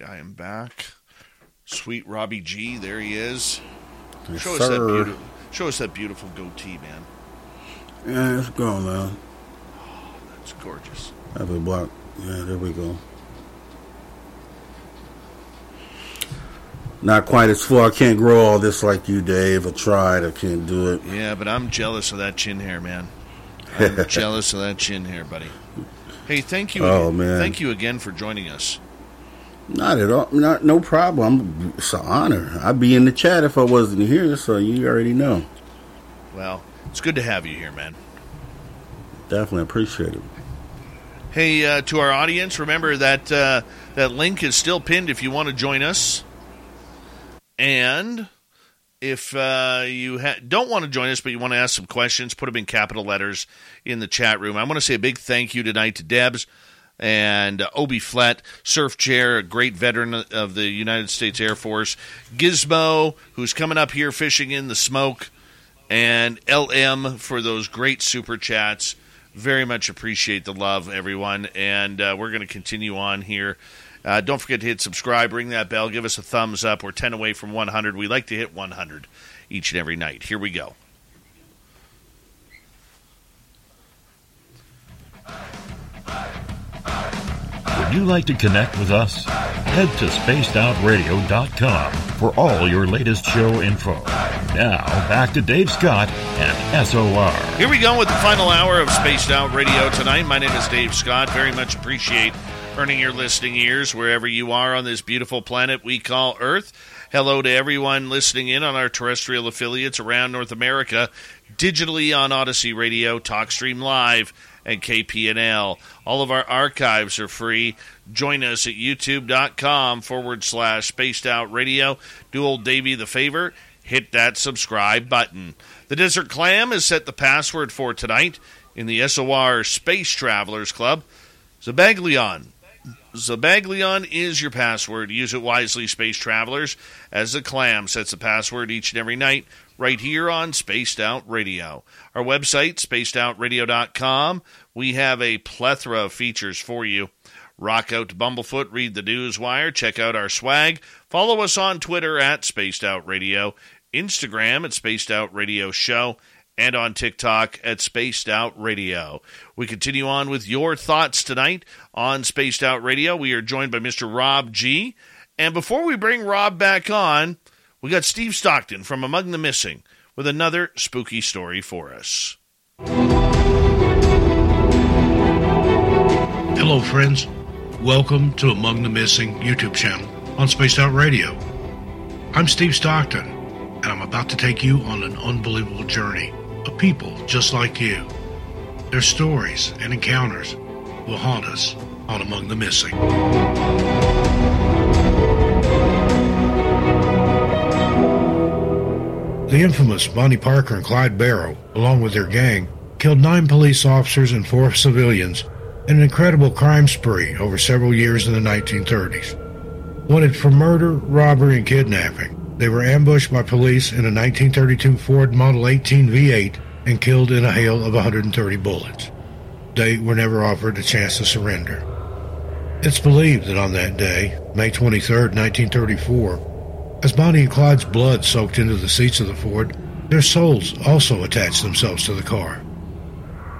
[SPEAKER 2] Right, I am back. Sweet Robbie G, there he is.
[SPEAKER 8] Yes,
[SPEAKER 2] show us that beautiful. Show us that beautiful goatee, man.
[SPEAKER 8] Yeah, it's going man.
[SPEAKER 2] that's gorgeous.
[SPEAKER 8] Have a block. Yeah, there we go. Not quite as full. I can't grow all this like you, Dave. I tried. I can't do it.
[SPEAKER 2] Yeah, but I'm jealous of that chin hair, man. I'm (laughs) jealous of that chin hair, buddy. Hey, thank you.
[SPEAKER 8] Oh, man.
[SPEAKER 2] Thank you again for joining us.
[SPEAKER 8] Not at all. Not no problem. It's an honor. I'd be in the chat if I wasn't here, so you already know.
[SPEAKER 2] Well, it's good to have you here, man.
[SPEAKER 8] Definitely appreciate it.
[SPEAKER 2] Hey, uh, to our audience, remember that uh, that link is still pinned if you want to join us. And if uh, you ha- don't want to join us, but you want to ask some questions, put them in capital letters in the chat room. I want to say a big thank you tonight to Debs and uh, Obi Flett, Surf Chair, a great veteran of the United States Air Force, Gizmo, who's coming up here fishing in the smoke, and LM for those great super chats. Very much appreciate the love, everyone. And uh, we're going to continue on here. Uh, don't forget to hit subscribe, ring that bell, give us a thumbs up. We're 10 away from 100. We like to hit 100 each and every night. Here we go.
[SPEAKER 22] Would you like to connect with us? Head to spacedoutradio.com for all your latest show info. Now, back to Dave Scott and SOR.
[SPEAKER 2] Here we go with the final hour of Spaced Out Radio tonight. My name is Dave Scott. Very much appreciate earning your listening ears wherever you are on this beautiful planet we call Earth. Hello to everyone listening in on our terrestrial affiliates around North America, digitally on Odyssey Radio, TalkStream Live, and KPNL. All of our archives are free. Join us at youtube.com forward slash spaced out radio. Do old Davey the favor, hit that subscribe button. The Desert Clam has set the password for tonight in the SOR Space Travelers Club. Zabaglion. Zabaglion is your password. Use it wisely, space travelers, as the clam sets the password each and every night right here on Spaced Out Radio. Our website, spacedoutradio.com. We have a plethora of features for you. Rock out to Bumblefoot, read the news wire, check out our swag. Follow us on Twitter at Spaced Out Radio, Instagram at Spaced Out Radio Show, and on TikTok at Spaced Out Radio. We continue on with your thoughts tonight on Spaced Out Radio. We are joined by Mr. Rob G. And before we bring Rob back on, we got Steve Stockton from Among the Missing with another spooky story for us.
[SPEAKER 23] Hello, friends. Welcome to Among the Missing YouTube channel on Spaced Out Radio. I'm Steve Stockton, and I'm about to take you on an unbelievable journey of people just like you. Their stories and encounters will haunt us on Among the Missing. The infamous Bonnie Parker and Clyde Barrow, along with their gang, killed nine police officers and four civilians in an incredible crime spree over several years in the 1930s. Wanted for murder, robbery, and kidnapping, they were ambushed by police in a 1932 Ford Model 18 V8 and killed in a hail of 130 bullets. They were never offered a chance to surrender. It's believed that on that day, May 23, 1934, as Bonnie and Clyde's blood soaked into the seats of the Ford, their souls also attached themselves to the car.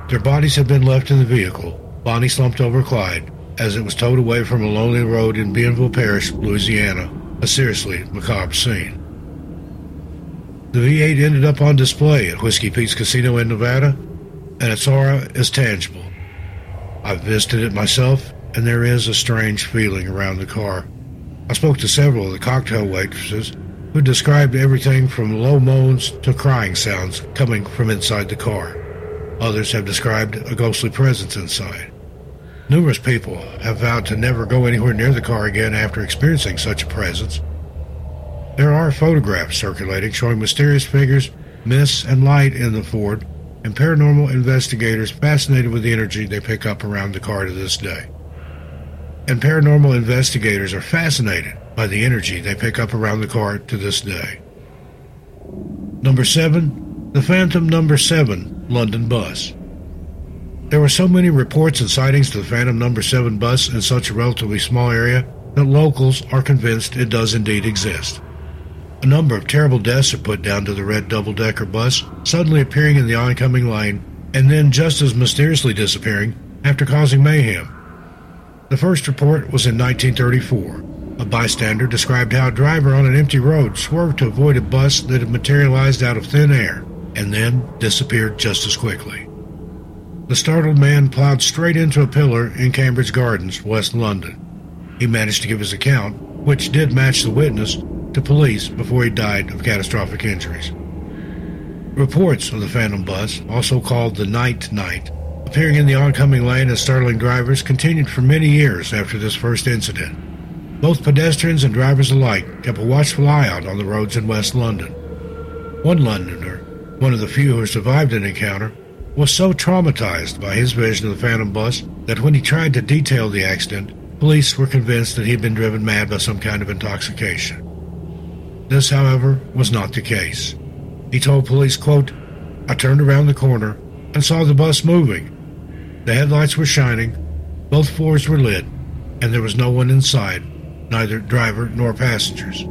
[SPEAKER 23] Their bodies had been left in the vehicle. Bonnie slumped over Clyde as it was towed away from a lonely road in Bienville Parish, Louisiana, a seriously macabre scene. The V8 ended up on display at Whiskey Pete's Casino in Nevada, and its aura is tangible. I've visited it myself, and there is a strange feeling around the car. I spoke to several of the cocktail waitresses who described everything from low moans to crying sounds coming from inside the car. Others have described a ghostly presence inside. Numerous people have vowed to never go anywhere near the car again after experiencing such a presence. There are photographs circulating showing mysterious figures, mists, and light in the Ford, and paranormal investigators fascinated with the energy they pick up around the car to this day and paranormal investigators are fascinated by the energy they pick up around the car to this day. Number 7. The Phantom Number 7 London Bus. There were so many reports and sightings of the Phantom Number 7 bus in such a relatively small area that locals are convinced it does indeed exist. A number of terrible deaths are put down to the red double decker bus, suddenly appearing in the oncoming lane and then just as mysteriously disappearing after causing mayhem. The first report was in 1934. A bystander described how a driver on an empty road swerved to avoid a bus that had materialized out of thin air and then disappeared just as quickly. The startled man plowed straight into a pillar in Cambridge Gardens, West London. He managed to give his account, which did match the witness, to police before he died of catastrophic injuries. Reports of the Phantom Bus, also called the Night Knight, appearing in the oncoming lane as startling drivers, continued for many years after this first incident. Both pedestrians and drivers alike kept a watchful eye out on the roads in West London. One Londoner, one of the few who survived an encounter, was so traumatized by his vision of the Phantom Bus that when he tried to detail the accident, police were convinced that he had been driven mad by some kind of intoxication. This, however, was not the case. He told police, quote, I turned around the corner and saw the bus moving. The headlights were shining, both floors were lit, and there was no one inside, neither driver nor passengers.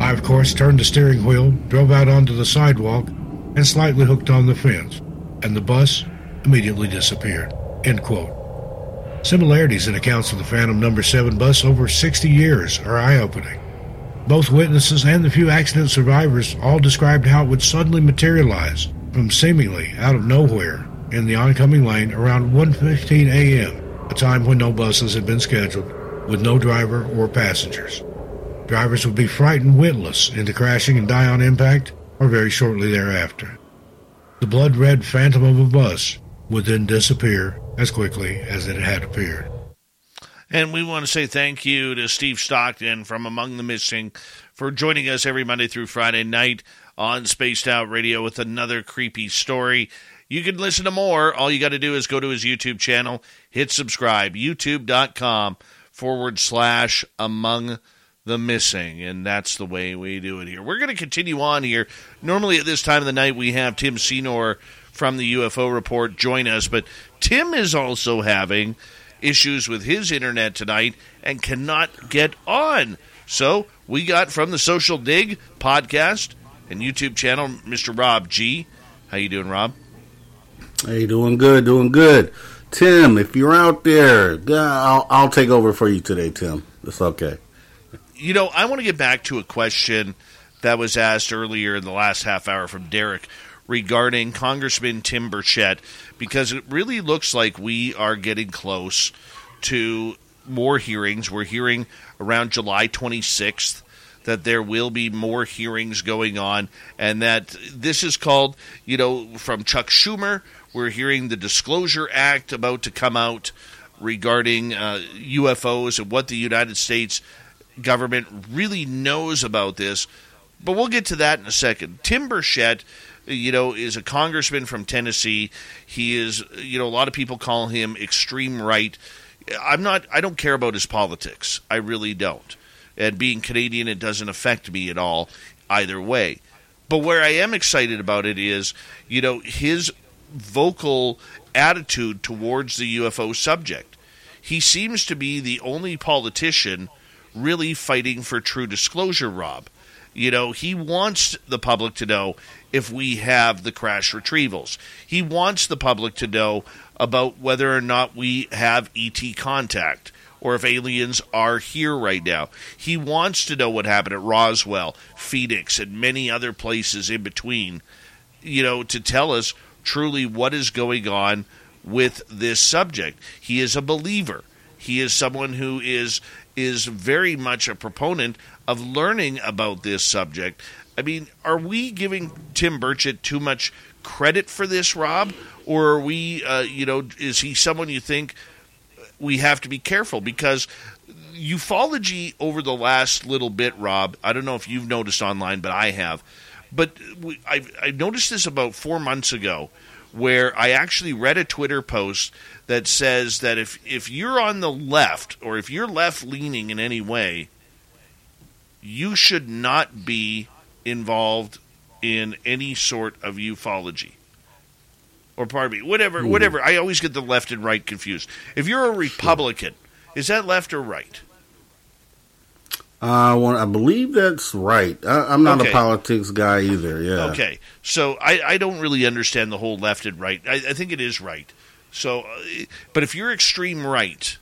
[SPEAKER 23] I, of course, turned the steering wheel, drove out onto the sidewalk, and slightly hooked on the fence, and the bus immediately disappeared. End quote. Similarities in accounts of the Phantom Number 7 bus over 60 years are eye opening. Both witnesses and the few accident survivors all described how it would suddenly materialize from seemingly out of nowhere in the oncoming lane around 1:15 a.m., a time when no buses had been scheduled, with no driver or passengers. Drivers would be frightened witless into crashing and die on impact or very shortly thereafter. The blood red phantom of a bus would then disappear as quickly as it had appeared.
[SPEAKER 2] And we want to say thank you to Steve Stockton from Among the Missing for joining us every Monday through Friday night on Spaced Out Radio with another creepy story. You can listen to more. All you got to do is go to his YouTube channel, hit subscribe, youtube.com forward slash Among the Missing. And that's the way we do it here. We're going to continue on here. Normally at this time of the night, we have Tim Senor from the UFO Report join us, but Tim is also having issues with his internet tonight and cannot get on. So we got from the Social Dig podcast and YouTube channel, Mr. Rob G. How you doing, Rob?
[SPEAKER 8] Hey, doing good, doing good. Tim, if you're out there, I'll, I'll take over for you today, Tim. It's okay.
[SPEAKER 2] You know, I want to get back to a question that was asked earlier in the last half hour from Derek regarding Congressman Tim Burchett because it really looks like we are getting close to more hearings. We're hearing around July 26th that there will be more hearings going on, and that this is called, you know, from Chuck Schumer. We're hearing the Disclosure Act about to come out regarding uh, UFOs and what the United States government really knows about this. But we'll get to that in a second. Tim Burchett you know, is a congressman from Tennessee. He is, you know, a lot of people call him extreme right. I'm not, I don't care about his politics. I really don't. And being Canadian, it doesn't affect me at all either way. But where I am excited about it is, you know, his vocal attitude towards the UFO subject. He seems to be the only politician really fighting for true disclosure, Rob. You know, he wants the public to know if we have the crash retrievals. He wants the public to know about whether or not we have ET contact or if aliens are here right now. He wants to know what happened at Roswell, Phoenix, and many other places in between, you know, to tell us truly what is going on with this subject. He is a believer. He is someone who is is very much a proponent of learning about this subject I mean, are we giving Tim Burchett too much credit for this, Rob? Or are we, uh, you know, is he someone you think we have to be careful? Because ufology over the last little bit, Rob, I don't know if you've noticed online, but I have. But we, I, I noticed this about four months ago where I actually read a Twitter post that says that if, if you're on the left or if you're left leaning in any way, you should not be involved in any sort of ufology. Or pardon me, whatever, whatever. I always get the left and right confused. If you're a Republican, is that left or right?
[SPEAKER 8] Uh, well, I believe that's right. I, I'm not
[SPEAKER 2] Okay.
[SPEAKER 8] a politics guy either. Yeah.
[SPEAKER 2] Okay, so I, I don't really understand the whole left and right. I, I think it is right. So, uh, but if you're extreme right,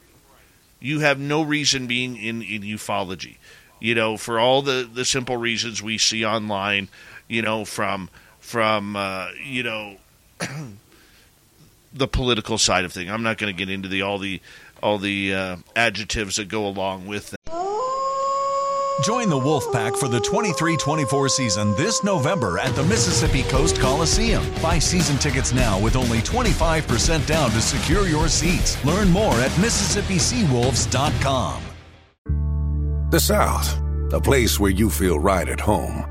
[SPEAKER 2] you have no reason being in, in ufology. You know, for all the, the simple reasons we see online. You know, from from uh, you know (clears throat) the political side of thing. I'm not going to get into the all the all the uh, adjectives that go along with that.
[SPEAKER 24] Join the Wolfpack for the 23 24 season this November at the Mississippi Coast Coliseum. Buy season tickets now with only 25% down to secure your seats. Learn more at MississippiSeawolves.com.
[SPEAKER 5] The South, a place where you feel right at home,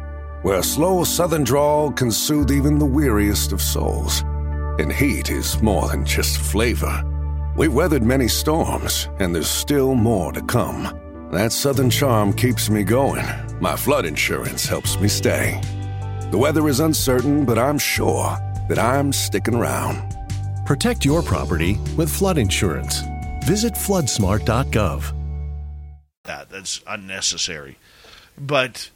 [SPEAKER 5] where a slow southern drawl can soothe even the weariest of souls. And heat is more than just flavor. We've weathered many storms, and there's still more to come. That southern charm keeps me going. My flood insurance helps me stay. The weather is uncertain, but I'm sure that I'm sticking around.
[SPEAKER 6] Protect your property with flood insurance. Visit floodsmart.gov.
[SPEAKER 2] that. That's unnecessary. But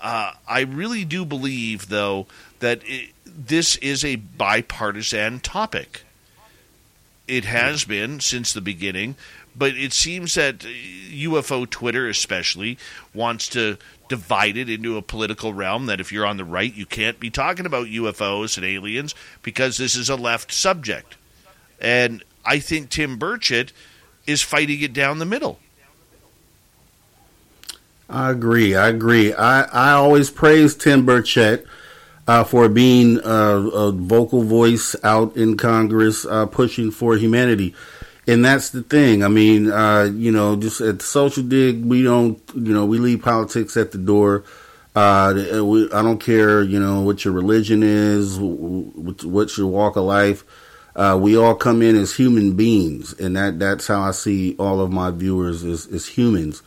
[SPEAKER 2] uh, I really do believe, though, that it, this is a bipartisan topic. It has been since the beginning, but it seems that uh, UFO Twitter, especially, wants to divide it into a political realm. That if you're on the right, you can't be talking about UFOs and aliens because this is a left subject. And I think Tim Burchett is fighting it down the middle.
[SPEAKER 8] I agree. I agree. I, I always praise Tim Burchett uh, for being a, a vocal voice out in Congress uh, pushing for humanity. And that's the thing. I mean, uh, you know, just at the social dig, we don't, you know, we leave politics at the door. Uh, we, I don't care, you know, what your religion is, what, what's your walk of life. Uh, we all come in as human beings, and that that's how I see all of my viewers as, as humans.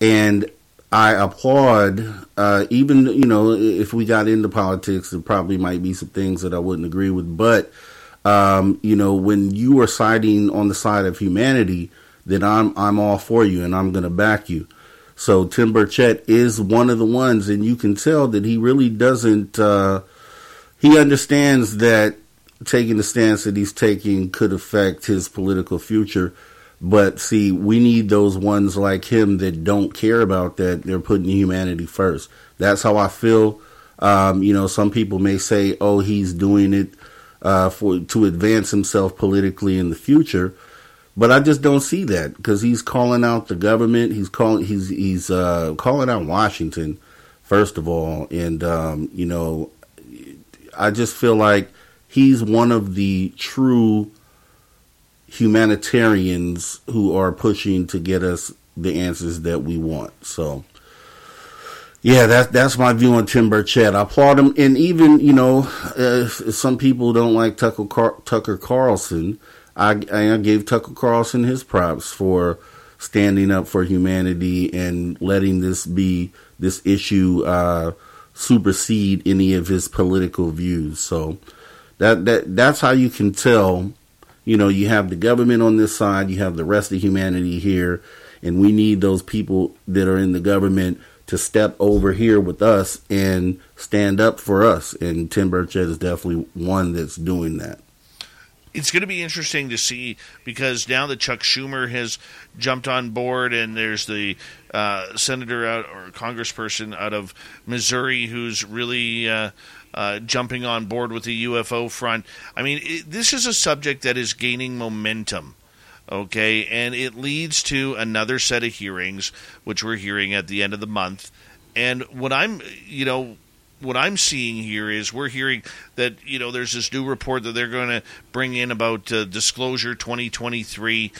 [SPEAKER 8] And I applaud, uh, even you know, if we got into politics, there probably might be some things that I wouldn't agree with. But um, you know, when you are siding on the side of humanity, then I'm I'm all for you, and I'm going to back you. So Tim Burchett is one of the ones, and you can tell that he really doesn't. Uh, he understands that taking the stance that he's taking could affect his political future. But see, we need those ones like him that don't care about that. They're putting humanity first. That's how I feel. Um, you know, some people may say, "Oh, he's doing it uh, for to advance himself politically in the future," but I just don't see that because he's calling out the government. He's calling he's he's uh, calling out Washington first of all, and um, you know, I just feel like he's one of the true humanitarians who are pushing to get us the answers that we want. So, yeah, that's that's my view on Tim Burchett. I applaud him, and even you know, uh, some people don't like Tucker Car- Tucker Carlson. I, I gave Tucker Carlson his props for standing up for humanity and letting this be this issue uh, supersede any of his political views. So that that that's how you can tell. You know, you have the government on this side, you have the rest of humanity here, and we need those people that are in the government to step over here with us and stand up for us. And Tim Burchett is definitely one that's doing that.
[SPEAKER 2] it's going to be interesting to see because now that Chuck Schumer has jumped on board, and there's the uh, senator out or congressperson out of Missouri who's really uh, uh, jumping on board with the UFO front. I mean, it, this is a subject that is gaining momentum. Okay, and it leads to another set of hearings, which we're hearing at the end of the month. And what I'm, you know, what I'm seeing here is we're hearing that you know there's this new report that they're going to bring in about uh, disclosure 2023.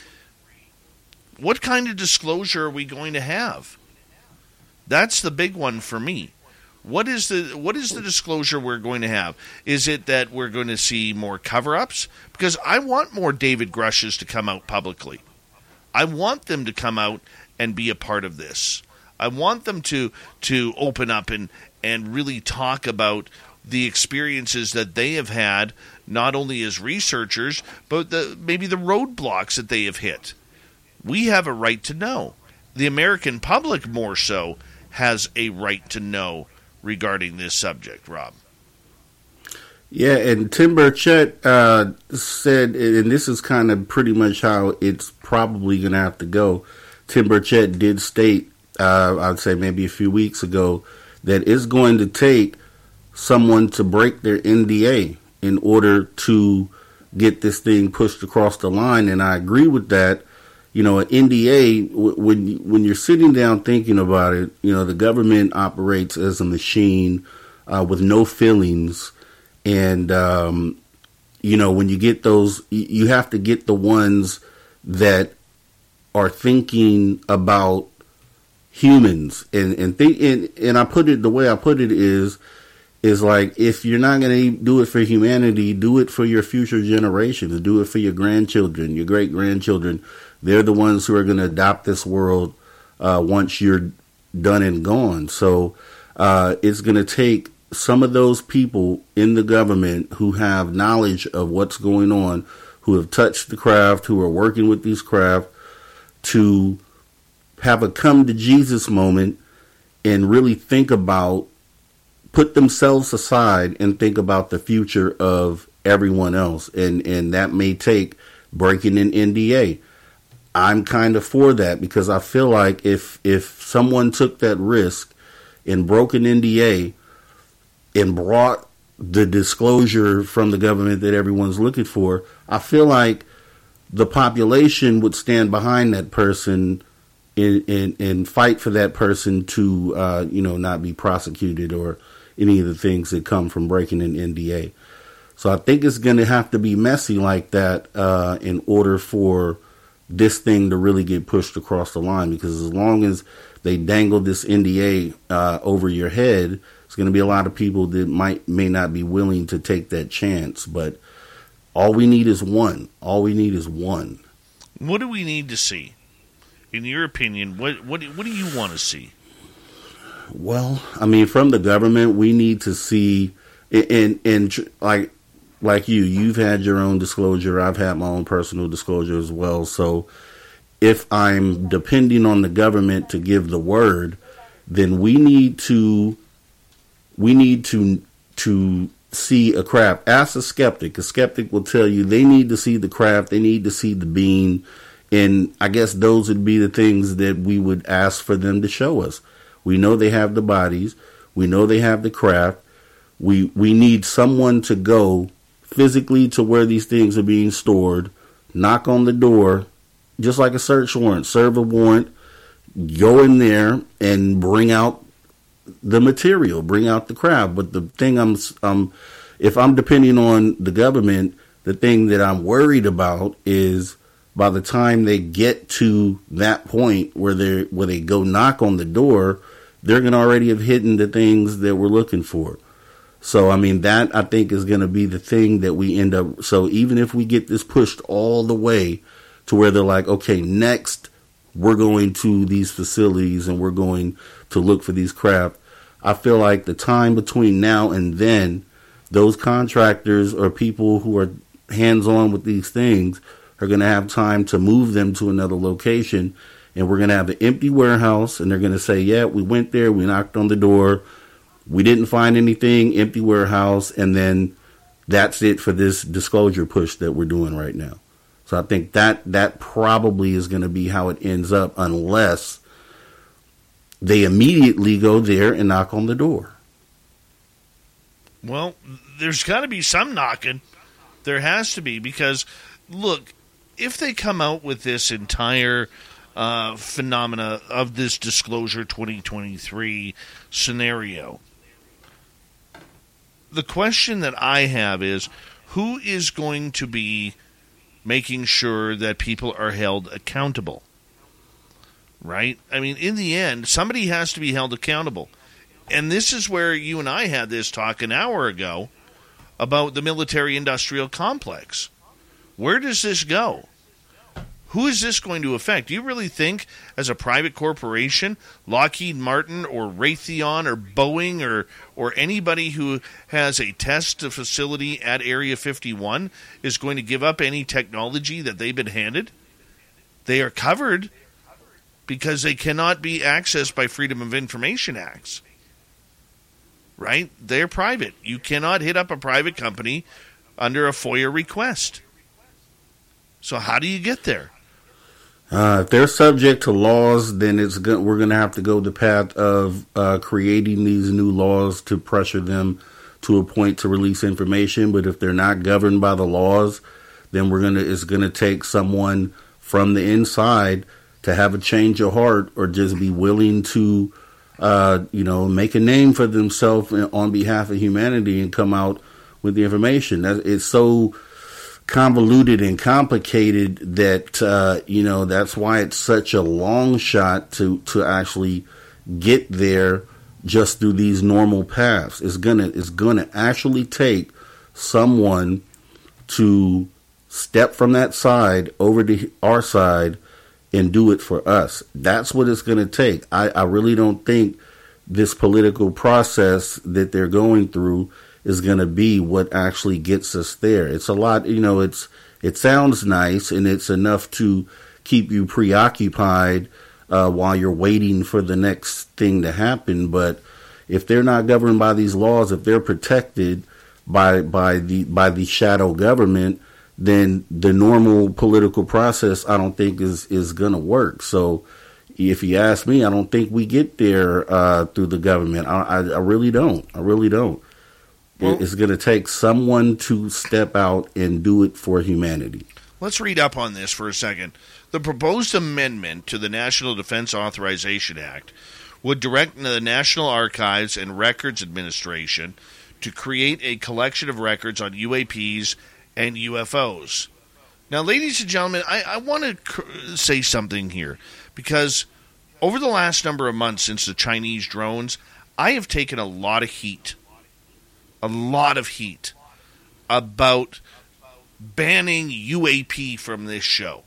[SPEAKER 2] What kind of disclosure are we going to have? That's the big one for me. What is the what is the disclosure we're going to have? Is it that we're going to see more cover-ups? Because I want more David Grushes to come out publicly. I want them to come out and be a part of this. I want them to to open up and and really talk about the experiences that they have had, not only as researchers, but the maybe the roadblocks that they have hit. We have a right to know. the American public more so has a right to know regarding this subject, Rob.
[SPEAKER 8] Yeah, and Tim Burchett uh, said, and this is kind of pretty much how it's probably going to have to go. Tim Burchett did state, uh, I'd say maybe a few weeks ago, that it's going to take someone to break their NDA in order to get this thing pushed across the line. And I agree with that. You know, an NDA, when when you're sitting down thinking about it, you know, the government operates as a machine uh, with no feelings. And um, you know when you get those you have to get the ones that are thinking about humans. And and think and, and I put it the way I put it is is like if you're not going to do it for humanity do it for your future generations do it for your grandchildren your great grandchildren they're the ones who are going to adopt this world uh, once you're done and gone so uh, it's going to take some of those people in the government who have knowledge of what's going on, who have touched the craft, who are working with these craft, to have a come to Jesus moment and really think about, put themselves aside and think about the future of everyone else. And, and that may take breaking an NDA. I'm kind of for that because I feel like if, if someone took that risk and broke an NDA, and brought the disclosure from the government that everyone's looking for, I feel like the population would stand behind that person and, and, fight for that person to, uh, you know, not be prosecuted or any of the things that come from breaking an NDA. So I think it's going to have to be messy like that uh, in order for this thing to really get pushed across the line. Because as long as they dangle this NDA uh, over your head, it's going to be a lot of people that might may not be willing to take that chance, but all we need is one. All we need is one.
[SPEAKER 2] What do we need to see? In your opinion, what what what do you want to see?
[SPEAKER 8] Well, I mean, from the government, we need to see, and and like like you, you've had your own disclosure. I've had my own personal disclosure as well. So, if I'm depending on the government to give the word, then we need to we need to to see a craft. Ask a skeptic. A skeptic will tell you they need to see the craft, they need to see the being, and I guess those would be the things that we would ask for them to show us. We know they have the bodies, we know they have the craft. We we need someone to go physically to where these things are being stored, knock on the door, just like a search warrant, serve a warrant, go in there and bring out the material, bring out the crowd. But the thing I'm, um, if I'm depending on the government, the thing that I'm worried about is by the time they get to that point where they where they go knock on the door, they're gonna already have hidden the things that we're looking for. So I mean that I think is going to be the thing that we end up. So even if we get this pushed all the way to where they're like, okay, next we're going to these facilities and we're going to look for these craft. I feel like the time between now and then, those contractors or people who are hands on with these things are going to have time to move them to another location. And we're going to have an empty warehouse, and they're going to say, Yeah, we went there, we knocked on the door, we didn't find anything, empty warehouse, and then that's it for this disclosure push that we're doing right now. So I think that that probably is going to be how it ends up, unless they immediately go there and knock on the door.
[SPEAKER 2] Well, there's got to be some knocking. There has to be because, look, if they come out with this entire uh, phenomena of this disclosure 2023 scenario, the question that I have is who is going to be making sure that people are held accountable? right? I mean, in the end, somebody has to be held accountable. And this is where you and I had this talk an hour ago about the military industrial complex. Where does this go? Who is this going to affect? Do you really think, as a private corporation, Lockheed Martin or Raytheon or Boeing or, or anybody who has a test facility at Area 51 is going to give up any technology that they've been handed? They are covered because they cannot be accessed by Freedom of Information Acts. Right? They're private. You cannot hit up a private company under a FOIA request. So how do you get there?
[SPEAKER 8] Uh, if they're subject to laws, then it's go- we're going to have to go the path of uh, creating these new laws to pressure them to a point to release information. But if they're not governed by the laws, then we're gonna it's going to take someone from the inside to have a change of heart or just be willing to, uh, you know, make a name for themselves on behalf of humanity and come out with the information. That it's so convoluted and complicated that uh, you know that's why it's such a long shot to to actually get there just through these normal paths. It's gonna it's gonna actually take someone to step from that side over to our side and do it for us. That's what it's gonna take. I, I really don't think this political process that they're going through is going to be what actually gets us there. It's a lot, you know, it's it sounds nice and it's enough to keep you preoccupied uh, while you're waiting for the next thing to happen. But if they're not governed by these laws, if they're protected by by the by the shadow government, then the normal political process I don't think is is going to work. So. If you ask me, I don't think we get there uh, through the government. I, I, I really don't. I really don't.
[SPEAKER 2] Well-
[SPEAKER 8] it's going to take someone to step out and do it for humanity.
[SPEAKER 2] Let's read up on this for a second. The proposed amendment to the National Defense Authorization Act would direct the National Archives and Records Administration to create a collection of records on UAPs and UFOs. Now, ladies and gentlemen, I, I want to cr- say something here because over the last number of months since the Chinese drones, I have taken a lot of heat a lot of heat about banning UAP from this show.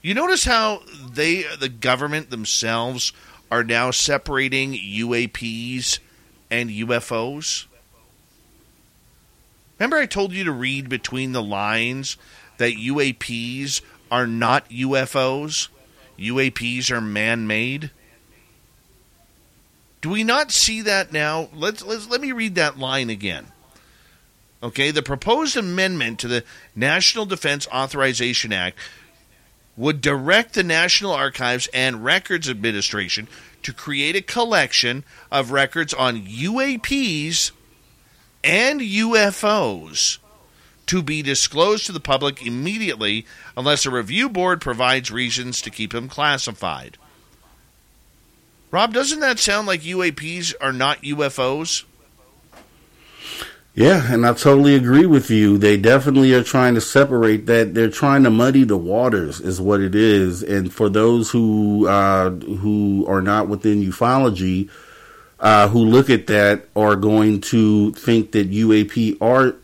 [SPEAKER 2] You notice how they, the government themselves, are now separating UAPs and UFOs? Remember, I told you to read between the lines that UAPs are not UFOs? UAPs are man made? Do we not see that now? Let's, let's let me read that line again. Okay, the proposed amendment to the National Defense Authorization Act would direct the National Archives and Records Administration to create a collection of records on UAPs and UFOs to be disclosed to the public immediately unless a review board provides reasons to keep them classified. Rob, doesn't that sound like UAPs are not UFOs?
[SPEAKER 8] Yeah, and I totally agree with you. They definitely are trying to separate that. They're trying to muddy the waters, is what it is. And for those who uh, who are not within ufology, uh, who look at that, are going to think that UAP are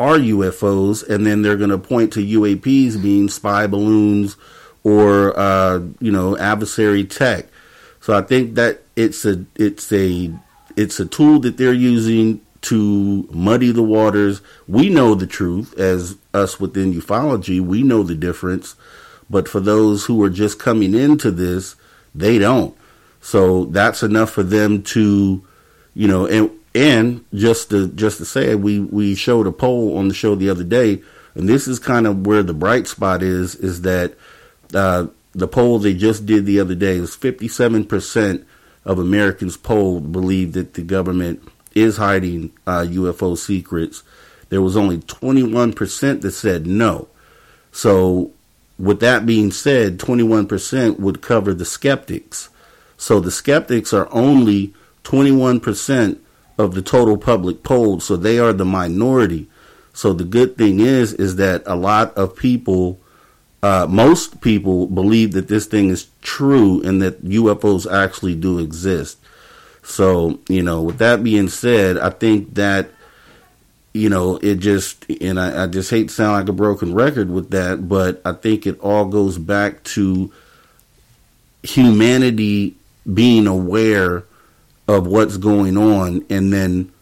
[SPEAKER 8] are UFOs, and then they're going to point to UAPs being spy balloons or uh, you know adversary tech. So I think that it's a it's a it's a tool that they're using to muddy the waters. We know the truth as us within ufology. We know the difference, but for those who are just coming into this, they don't. So that's enough for them to, you know, and and just to just to say, we we showed a poll on the show the other day, and this is kind of where the bright spot is, is that uh, the poll they just did the other day seven percent of Americans polled believe that the government is hiding uh, UFO secrets. There was only 21% that said no. So, with that being said, 21% would cover the skeptics. So, the skeptics are only 21% of the total public polled. So, they are the minority. So, the good thing is, is that a lot of people, uh, most people believe that this thing is true and that UFOs actually do exist. So, you know, with that being said, I think that, you know, it just, and I, I, just hate to sound like a broken record with that, but I think it all goes back to humanity being aware of what's going on and then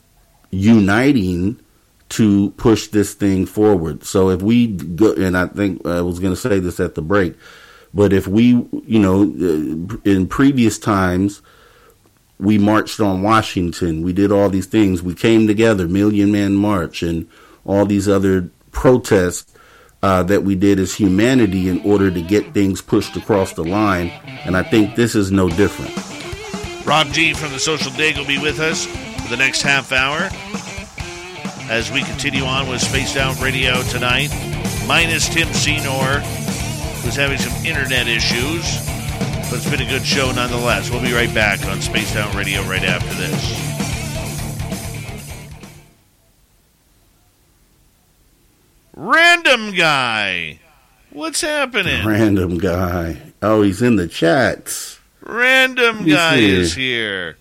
[SPEAKER 8] uniting to push this thing forward. So if we go, and I think I was going to say this at the break, But if we, you know, uh, in previous times, we marched on Washington. We did all these things. We came together, Million Man March, and all these other protests uh, that we did as humanity in order to get things pushed across the line. And I think this is no different.
[SPEAKER 2] Rob G from the Social Dig will be with us for the next half hour as we continue on with Spaced Out Radio tonight. Minus Tim Senor, who's having some internet issues, but it's been a good show nonetheless. We'll be right back on Spaced Out Radio right after this. Random guy. What's happening?
[SPEAKER 8] Random guy. Oh, he's in the chats.
[SPEAKER 2] Random
[SPEAKER 8] He's
[SPEAKER 2] guy
[SPEAKER 8] here.
[SPEAKER 2] is here.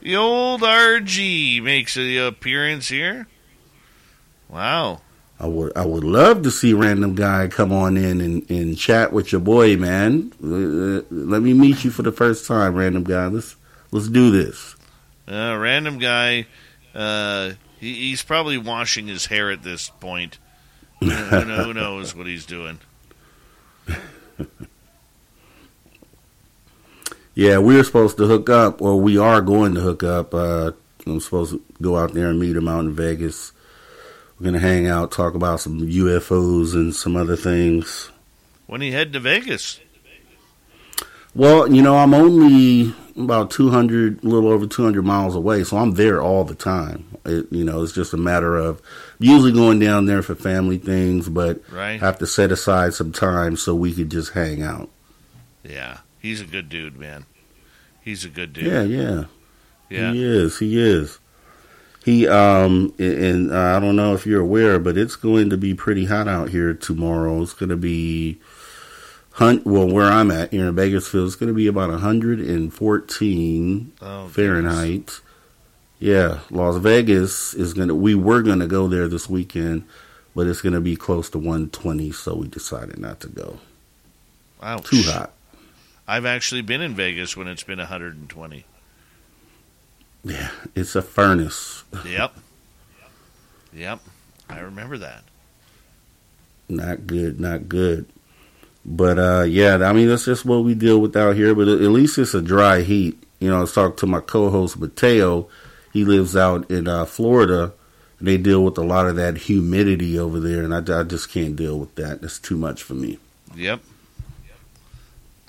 [SPEAKER 2] The old RG makes an appearance here. Wow.
[SPEAKER 8] I would I would love to see random guy come on in and, and chat with your boy, man. Uh, let me meet you for the first time, random guy. Let's let's do this.
[SPEAKER 2] Uh, random guy. Uh, he, he's probably washing his hair at this point. who, who knows what he's doing? (laughs)
[SPEAKER 8] Yeah, we were supposed to hook up, or we are going to hook up. Uh, I'm supposed to go out there and meet him out in Vegas. We're gonna hang out, talk about some UFOs and some other things.
[SPEAKER 2] When he head to Vegas?
[SPEAKER 8] Well, you know, I'm only about 200, a little over 200 miles away, so I'm there all the time. It, you know, it's just a matter of usually going down there for family things, but
[SPEAKER 2] Right.
[SPEAKER 8] have to set aside some time so we could just hang out.
[SPEAKER 2] Yeah, he's a good dude, man. He's a good dude.
[SPEAKER 8] Yeah, yeah.
[SPEAKER 2] Yeah.
[SPEAKER 8] He is. He is. He um and uh, I don't know if you're aware, but it's going to be pretty hot out here tomorrow. It's going to be hunt well where I'm at here in Bakersfield. It's going to be about 114
[SPEAKER 2] Oh,
[SPEAKER 8] Fahrenheit. Yeah, Las Vegas is going to. We were going to go there this weekend, but it's going to be close to 120, so we decided not to go.
[SPEAKER 2] Ouch.
[SPEAKER 8] Too hot.
[SPEAKER 2] I've actually been in Vegas when it's been 120.
[SPEAKER 8] Yeah, it's a furnace.
[SPEAKER 2] Yep. Yep. I remember that.
[SPEAKER 8] not good, not good. But uh, yeah, I mean that's just what we deal with out here. But at least it's a dry heat. You know, I was talking to my co-host Mateo. He lives out in uh, Florida, and they deal with a lot of that humidity over there, and I, I just can't deal with that. It's too much for me.
[SPEAKER 2] Yep.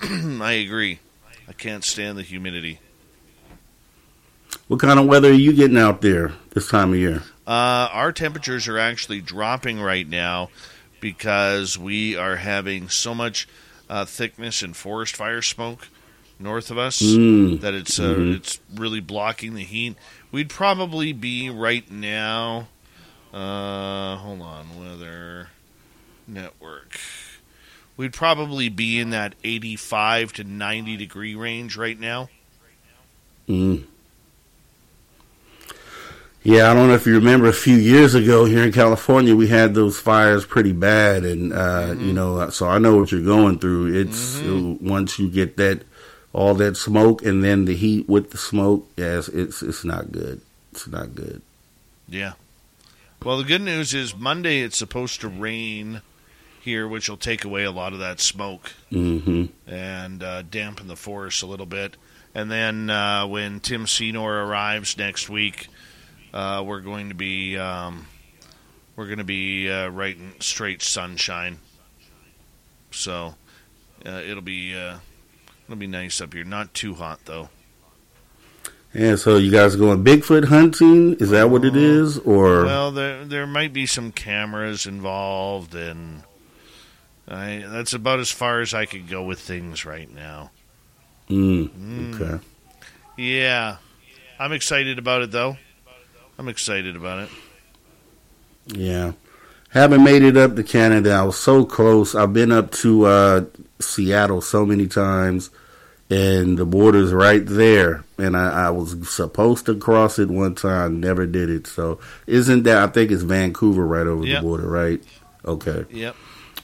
[SPEAKER 2] (clears throat) I agree. I can't stand the humidity.
[SPEAKER 8] What kind of weather are you getting out there this time of year?
[SPEAKER 2] Uh, our temperatures are actually dropping right now because we are having so much uh, thickness and forest fire smoke north of us
[SPEAKER 8] Mm.
[SPEAKER 2] that it's uh,
[SPEAKER 8] Mhm.
[SPEAKER 2] it's really blocking the heat. We'd probably be right now. Uh, hold on, weather network. We'd probably be in that 85 to 90 degree range right now.
[SPEAKER 8] Mm. Yeah, I don't know if you remember a few years ago here in California, we had those fires pretty bad, and uh, you know, so I know what you're going through. It's uh, once you get that all that smoke and then the heat with the smoke, yes, it's it's not good. It's not good.
[SPEAKER 2] Yeah. Well, the good news is Monday it's supposed to rain here, which will take away a lot of that smoke
[SPEAKER 8] hmm
[SPEAKER 2] and uh, dampen the forest a little bit. And then uh, when Tim Senor arrives next week, uh, we're going to be um, we're going to be uh, right in straight sunshine. So uh, it'll be uh, it'll be nice up here. Not too hot though.
[SPEAKER 8] Yeah, so you guys going Bigfoot hunting? Is that what it is, or
[SPEAKER 2] Well, there there might be some cameras involved, and I that's about as far as I could go with things right now.
[SPEAKER 8] Mm,
[SPEAKER 2] Mm.
[SPEAKER 8] okay?
[SPEAKER 2] Yeah, I'm excited about it though. I'm excited about it.
[SPEAKER 8] Yeah. Haven't made it up to Canada. I was so close. I've been up to uh, Seattle so many times, and the border's right there. And I, I was supposed to cross it one time, never did it. So, isn't that? I think it's Vancouver right over
[SPEAKER 2] Yep.
[SPEAKER 8] the border, right? Okay.
[SPEAKER 2] Yep.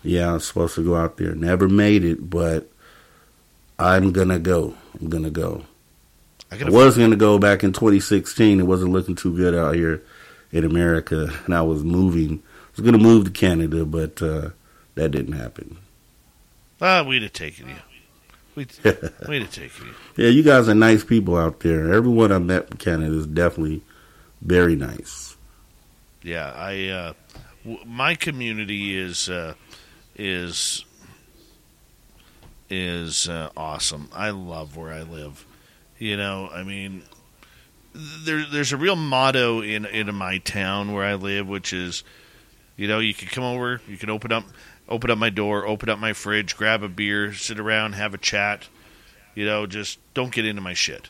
[SPEAKER 8] Yeah, I was supposed to go out there. Never made it, but I'm gonna go. I'm gonna go.
[SPEAKER 2] I
[SPEAKER 8] I was gonna go back in 2016. It wasn't looking too good out here in America, and I was moving. I was gonna move to Canada, but uh, that didn't happen.
[SPEAKER 2] Ah, we'd have taken you. We'd, (laughs) we'd have taken you.
[SPEAKER 8] Yeah, you guys are nice people out there. Everyone I met in Canada is definitely very nice.
[SPEAKER 2] Yeah, I uh, w- my community is uh, is is uh, awesome. I love where I live. You know, I mean, there, there's a real motto in in my town where I live, which is, you know, you can come over, you can open up open up my door, open up my fridge, grab a beer, sit around, have a chat. You know, just don't get into my shit.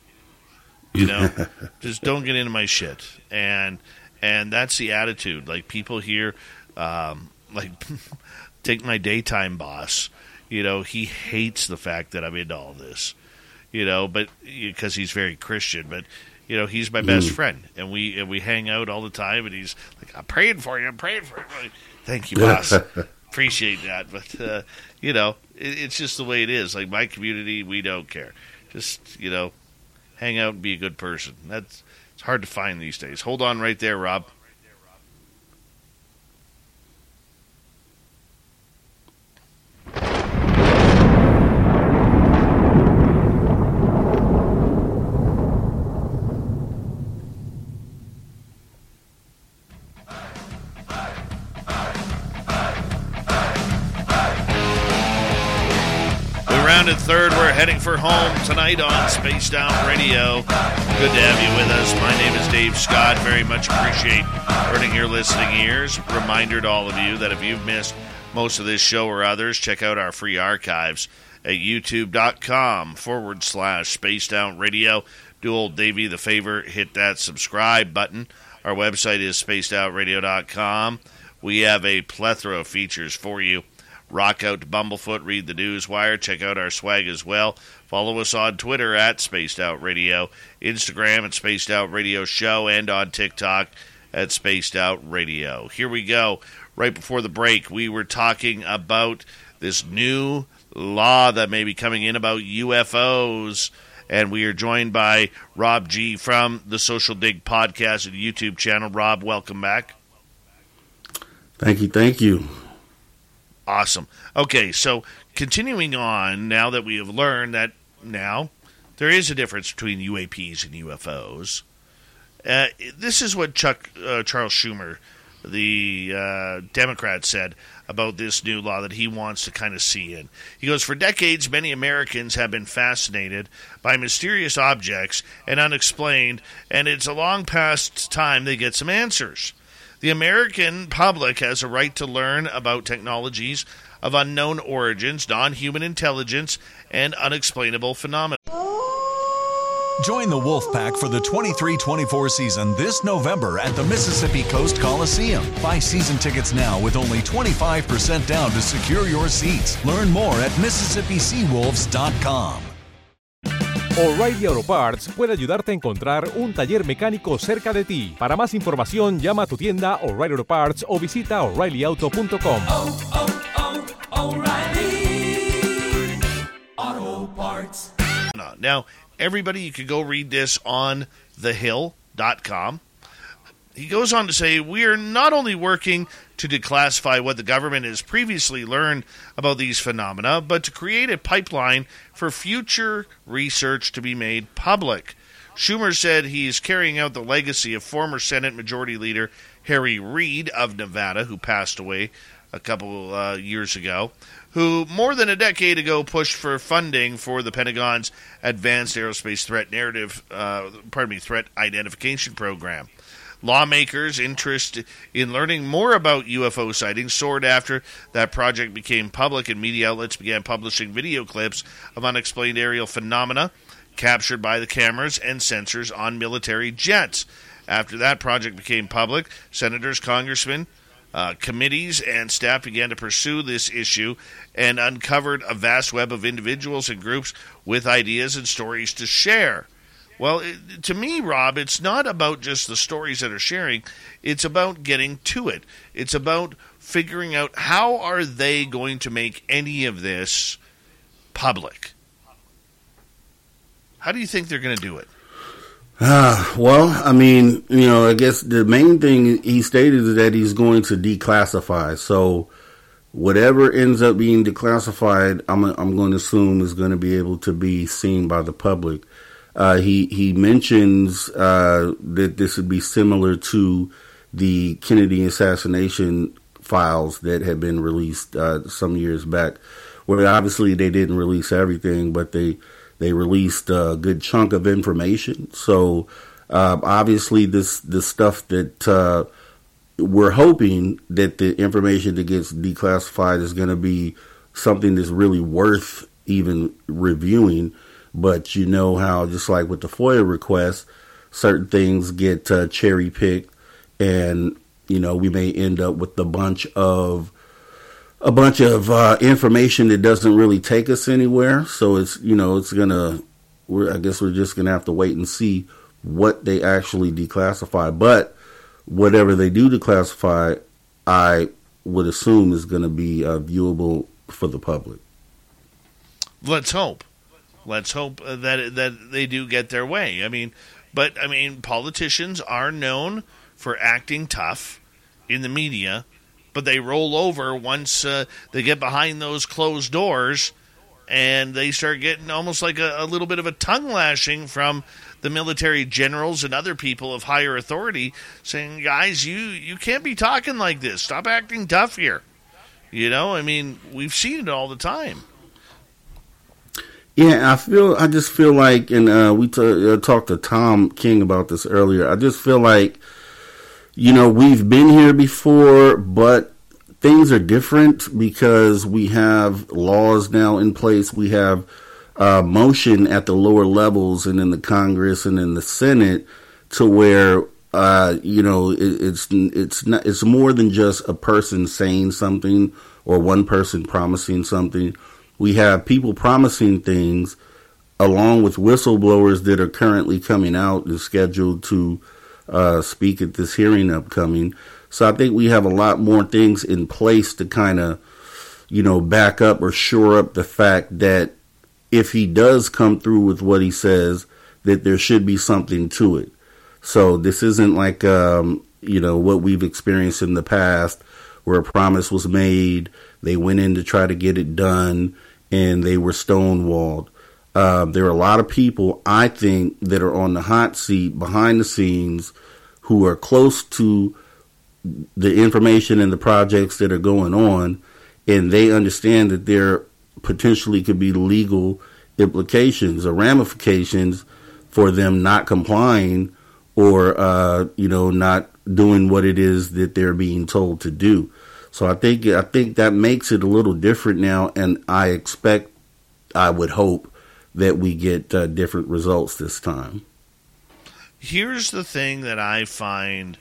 [SPEAKER 2] You know, (laughs) just don't get into my shit. And and that's the attitude. Like people here, um, like (laughs) take my daytime boss. You know, he hates the fact that I'm into all this. You know, but because he's very Christian, but you know he's my best
[SPEAKER 8] Mm.
[SPEAKER 2] friend, and we and we hang out all the time. And he's like, "I'm praying for you. I'm praying for you." Like, Thank you, boss. (laughs) Appreciate that, but uh, you know, it, it's just the way it is. Like my community, we don't care. Just you know, hang out and be a good person. That's it's hard to find these days. Hold on right there, Rob. We third. We're heading for home tonight on Spaced Out Radio. Good to have you with us. My name is Dave Scott. Very much appreciate earning your listening ears. Reminder to all of you that if you've missed most of this show or others, check out our free archives at youtube.com forward slash spaced out radio. Do old Davey the favor, hit that subscribe button. Our website is spacedoutradio.com. We have a plethora of features for you. Rock out to Bumblefoot, read the news wire, check out our swag as well. Follow us on Twitter at Spaced Out Radio, Instagram at Spaced Out Radio Show, and on TikTok at Spaced Out Radio. Here we go. Right before the break, we were talking about this new law that may be coming in about UFOs. And we are joined by Rob G from the Social Dig podcast and YouTube channel. Rob, welcome back.
[SPEAKER 8] Thank you, thank you.
[SPEAKER 2] Awesome. Okay, so continuing on, now that we have learned that now there is a difference between UAPs and UFOs, uh, this is what Chuck uh, Charles Schumer, the uh, Democrat, said about this new law that he wants to kind of see in. He goes, For decades, many Americans have been fascinated by mysterious objects and unexplained, and it's a long past time they get some answers. The American public has a right to learn about technologies of unknown origins, non human intelligence, and unexplainable phenomena.
[SPEAKER 24] Join the Wolfpack for the 23 24 season this November at the Mississippi Coast Coliseum. Buy season tickets now with only 25% down to secure your seats. Learn more at MississippiSeawolves.com.
[SPEAKER 25] O'Reilly Auto Parts puede ayudarte a encontrar un taller mecánico cerca de ti. Para más información, llama a tu tienda O'Reilly Auto Parts o visita oreillyauto.com.
[SPEAKER 26] Auto Parts.
[SPEAKER 2] Now, everybody, you can go read this on thehill.com. He goes on to say, We are not only working to declassify what the government has previously learned about these phenomena, but to create a pipeline for future research to be made public. Schumer said he is carrying out the legacy of former Senate Majority Leader Harry Reid of Nevada, who passed away a couple uh, years ago, who more than a decade ago pushed for funding for the Pentagon's Advanced Aerospace Threat Narrative, uh, pardon me, Threat Identification Program. Lawmakers' interest in learning more about UFO sightings soared after that project became public and media outlets began publishing video clips of unexplained aerial phenomena captured by the cameras and sensors on military jets. After that project became public, senators, congressmen, uh, committees, and staff began to pursue this issue and uncovered a vast web of individuals and groups with ideas and stories to share. Well, it, to me, Rob, it's not about just the stories that are sharing. It's about getting to it. It's about figuring out how are they going to make any of this public. How do you think they're going to do it?
[SPEAKER 8] Ah, well, I mean, you know, I guess the main thing he stated is that he's going to declassify. So whatever ends up being declassified, I'm I'm going to assume is going to be able to be seen by the public. Uh, he he mentions uh, that this would be similar to the Kennedy assassination files that had been released uh, some years back, where obviously they didn't release everything, but they they released a good chunk of information. So uh, obviously, this this stuff that uh, we're hoping that the information that gets declassified is going to be something that's really worth even reviewing. But you know how, just like with the FOIA request, certain things get uh, cherry picked, and you know we may end up with a bunch of a bunch of uh, information that doesn't really take us anywhere. So it's you know it's gonna. We're, I guess we're just gonna have to wait and see what they actually declassify. But whatever they do declassify, I would assume is going to be uh, viewable for the public.
[SPEAKER 2] Let's hope. Let's hope uh, that that they do get their way. I mean, but I mean, politicians are known for acting tough in the media, but they roll over once uh, they get behind those closed doors, and they start getting almost like a, a little bit of a tongue lashing from the military generals and other people of higher authority saying, "Guys, you you can't be talking like this. Stop acting tough here." You know, I mean, we've seen it all the time.
[SPEAKER 8] Yeah, I feel. I just feel like, and uh, we t- uh, talked to Tom King about this earlier. I just feel like, you know, we've been here before, but things are different because we have laws now in place. We have uh, motion at the lower levels and in the Congress and in the Senate to where uh, you know it, it's it's not it's more than just a person saying something or one person promising something we have people promising things along with whistleblowers that are currently coming out and scheduled to uh, speak at this hearing upcoming. So I think we have a lot more things in place to kind of, you know, back up or shore up the fact that if he does come through with what he says, that there should be something to it. So this isn't like, um, you know, what we've experienced in the past where a promise was made, they went in to try to get it done, and they were stonewalled. Uh, there are a lot of people, I think, that are on the hot seat behind the scenes who are close to the information and the projects that are going on, and they understand that there potentially could be legal implications or ramifications for them not complying or uh, you know not doing what it is that they're being told to do. So I think I think that makes it a little different now, and I expect, I would hope that we get uh, different results this time.
[SPEAKER 2] Here's the thing that I find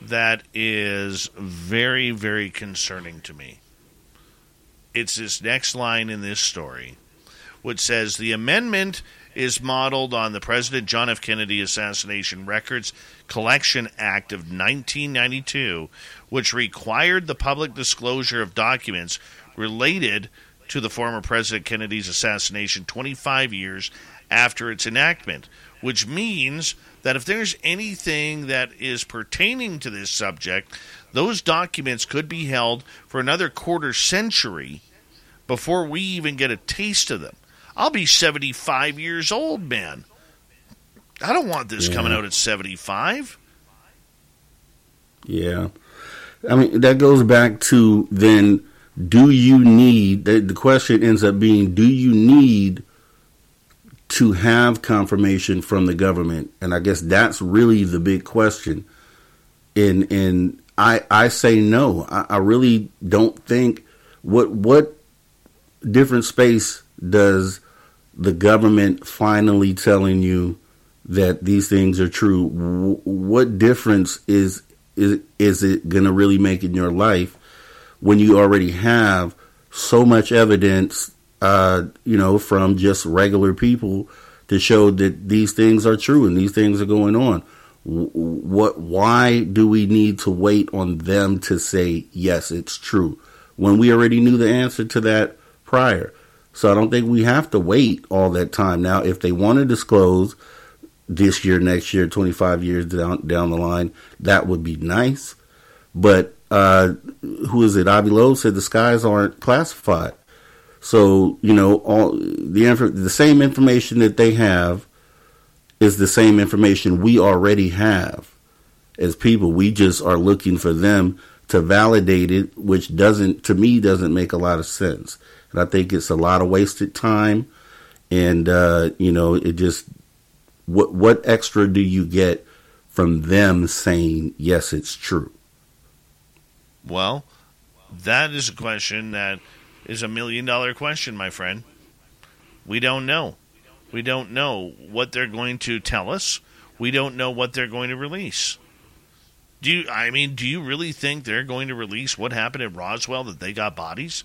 [SPEAKER 2] that is very very concerning to me. It's this next line in this story, which says the amendment is modeled on the President John F. Kennedy Assassination Records Collection Act of 1992, which required the public disclosure of documents related to the former President Kennedy's assassination 25 years after its enactment, which means that if there's anything that is pertaining to this subject, those documents could be held for another quarter century before we even get a taste of them. I'll be 75 years old, man. I don't want this yeah. coming out at 75.
[SPEAKER 8] Yeah. I mean, that goes back to then do you need, the, the question ends up being, do you need to have confirmation from the government? And I guess that's really the big question. And, and I, I say no. I, I really don't think what, what different space does the government finally telling you that these things are true? What difference is is is it going to really make in your life when you already have so much evidence, uh, you know, from just regular people to show that these things are true and these things are going on? What? Why do we need to wait on them to say yes, it's true when we already knew the answer to that prior? So I don't think we have to wait all that time. Now, if they want to disclose this year, next year, 25 years down, down the line, that would be nice. But uh, who is it? Avi Loeb said the skies aren't classified. So you know, all the inf- the same information that they have is the same information we already have as people. We just are looking for them to validate it, which doesn't, to me, doesn't make a lot of sense. And I think it's a lot of wasted time. And uh, you know, it just what what extra do you get from them saying yes, it's true?
[SPEAKER 2] Well, that is a question that is a million dollar question, my friend. We don't know. We don't know what they're going to tell us. We don't know what they're going to release. Do you I mean, do you really think they're going to release what happened at Roswell that they got bodies?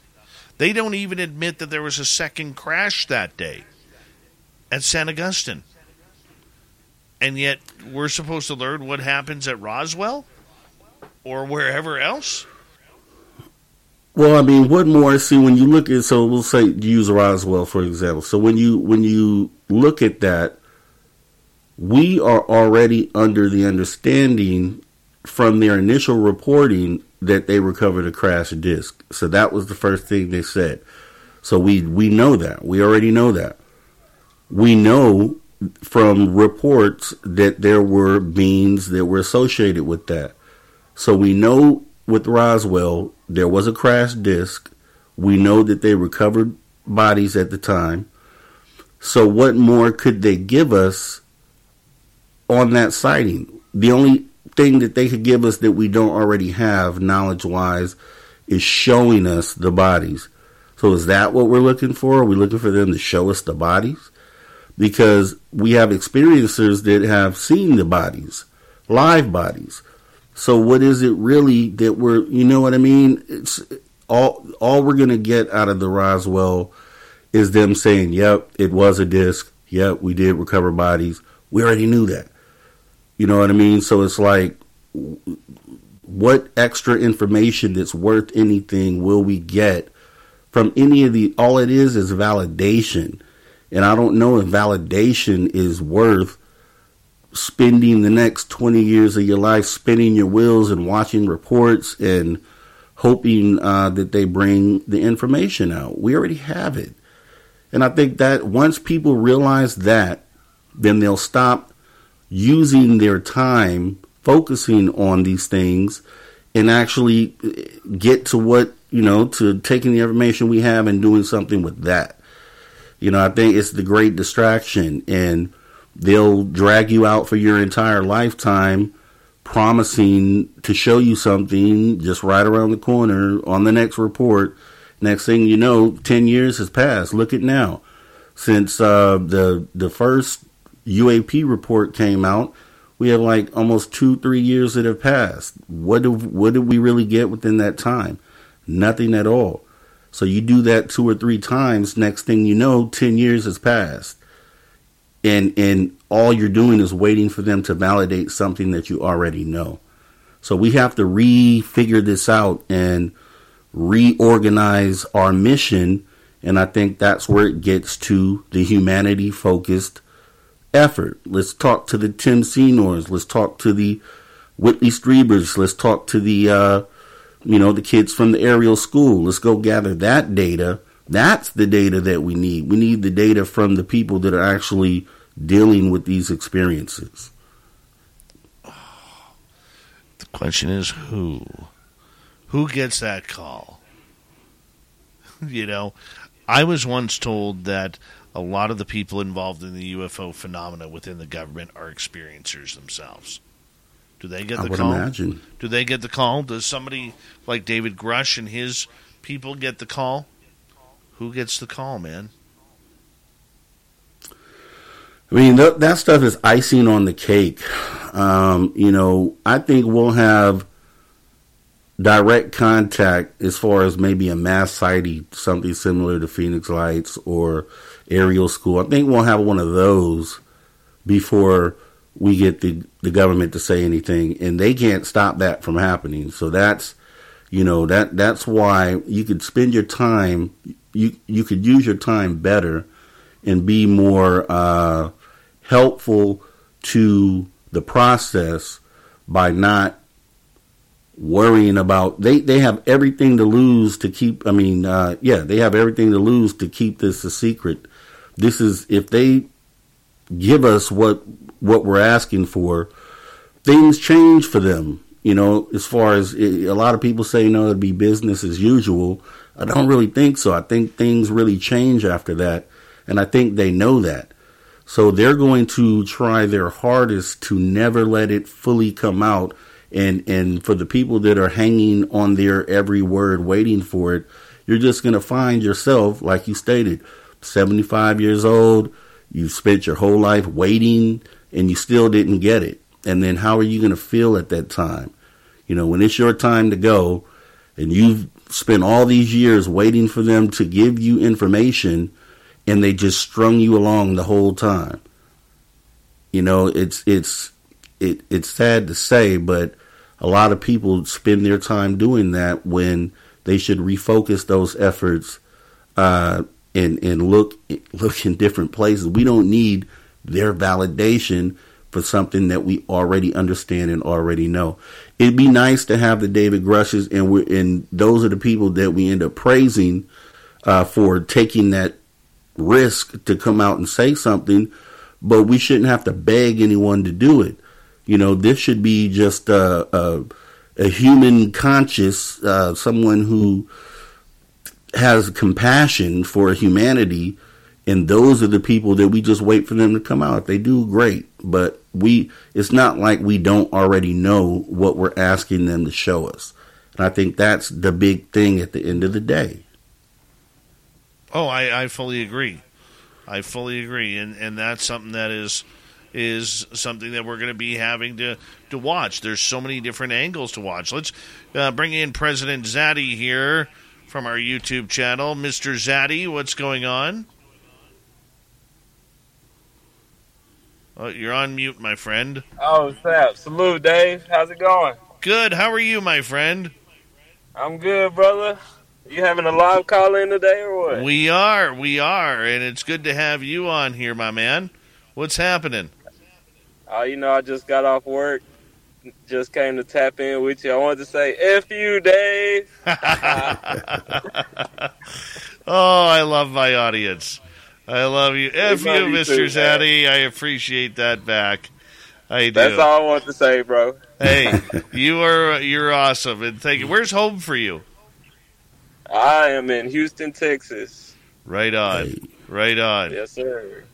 [SPEAKER 2] They don't even admit that there was a second crash that day at San Augustine. And yet we're supposed to learn what happens at Roswell or wherever else?
[SPEAKER 8] Well, I mean, what more? See, when you look at so we'll say use Roswell for example. So when you when you look at that, we are already under the understanding from their initial reporting that they recovered a crashed disc. So that was the first thing they said. So we we know that we already know that. We know from reports that there were beings that were associated with that. So we know with Roswell there was a crashed disc. We know that they recovered bodies at the time. So, what more could they give us on that sighting? The only thing that they could give us that we don't already have, knowledge wise, is showing us the bodies. So, is that what we're looking for? Are we looking for them to show us the bodies? Because we have experiencers that have seen the bodies, live bodies. So what is it really that we're, you know what I mean? It's all all we're going to get out of the Roswell is them saying, "Yep, it was a disc. Yep, we did recover bodies. We already knew that." You know what I mean? So it's like what extra information that's worth anything will we get from any of the all it is is validation. And I don't know if validation is worth spending the next 20 years of your life spinning your wheels and watching reports and hoping uh, that they bring the information out. We already have it. And I think that once people realize that, then they'll stop using their time focusing on these things and actually get to what, you know, to taking the information we have and doing something with that. You know, I think it's the great distraction. And they'll drag you out for your entire lifetime promising to show you something just right around the corner on the next report next thing you know 10 years has passed look at now since uh, the the first UAP report came out. We have like almost 2 3 years that have passed. What do, what did we really get within that time? Nothing at all. So you do that two or three times next thing you know 10 years has passed. And and all you're doing is waiting for them to validate something that you already know. So we have to refigure this out and reorganize our mission. And I think that's where it gets to the humanity focused effort. Let's talk to the Tim Senors. Let's talk to the Whitley Strieber's. Let's talk to the, uh, you know, the kids from the Ariel School. Let's go gather that data. That's the data that we need. We need the data from the people that are actually dealing with these experiences.
[SPEAKER 2] The question is who? Who gets that call? (laughs) you know, I was once told that a lot of the people involved in the UFO phenomena within the government are experiencers themselves. Do they get the
[SPEAKER 8] I would
[SPEAKER 2] call?
[SPEAKER 8] imagine.
[SPEAKER 2] Do they get the call? Does somebody like David Grusch and his people get the call? Who gets the call, man?
[SPEAKER 8] I mean, th- that stuff is icing on the cake. Um, you know, I think we'll have direct contact as far as maybe a mass sighting, something similar to Phoenix Lights or Ariel School. I think we'll have one of those before we get the, the government to say anything, and they can't stop that from happening. So that's, you know, that that's why you could spend your time, you you could use your time better, and be more. Uh, helpful to the process by not worrying about they they have everything to lose to keep I mean uh, yeah they have everything to lose to keep this a secret. This is if they give us what what we're asking for, things change for them. You know, as far as eh, a lot of people say, you know, it'd be business as usual. I don't really think so. I think things really change after that, and I think they know that. So they're going to try their hardest to never let it fully come out and and for the people that are hanging on their every word waiting for it you're just going to find yourself like you stated 75 years old you spent your whole life waiting and you still didn't get it. And then how are you going to feel at that time? You know when it's your time to go and you've spent all these years waiting for them to give you information and they just strung you along the whole time. You know it's it's it, it's sad to say, but a lot of people spend their time doing that when they should refocus those efforts uh, and and look look in different places. We don't need their validation for something that we already understand and already know. It'd be nice to have the David Grusches, and we and those are the people that we end up praising uh, for taking that risk to come out and say something. But we shouldn't have to beg anyone to do it. You know, this should be just a, a, a human conscious, uh, someone who has compassion for humanity, and those are the people that we just wait for them to come out. If they do, great. But we, it's not like we don't already know what we're asking them to show us. And I think that's the big thing at the end of the day.
[SPEAKER 2] Oh, I, I fully agree. I fully agree, and and that's something that is is something that we're going to be having to, to watch. There's so many different angles to watch. Let's uh, bring in President Zaddy here from our YouTube channel. Mr. Zaddy, what's going on? Oh, you're on mute, my friend.
[SPEAKER 27] Oh, Sap. Salute, Dave. How's it going?
[SPEAKER 2] Good. How are you, my friend?
[SPEAKER 27] I'm good, brother. You having a live call in today or what?
[SPEAKER 2] We are. We are. And it's good to have you on here, my man. What's happening?
[SPEAKER 27] Uh, you know, I just got off work. Just came to tap in with you. I wanted to say, F you, Dave. (laughs)
[SPEAKER 2] oh, I love my audience. I love you. F you, Mr. Zaddy. I appreciate that back. I do.
[SPEAKER 27] That's all I want to say, bro.
[SPEAKER 2] hey, (laughs) you are you're awesome, and thank you. Where's home for you?
[SPEAKER 27] I am in Houston, Texas.
[SPEAKER 2] Right on. Right on.
[SPEAKER 27] Yes, sir.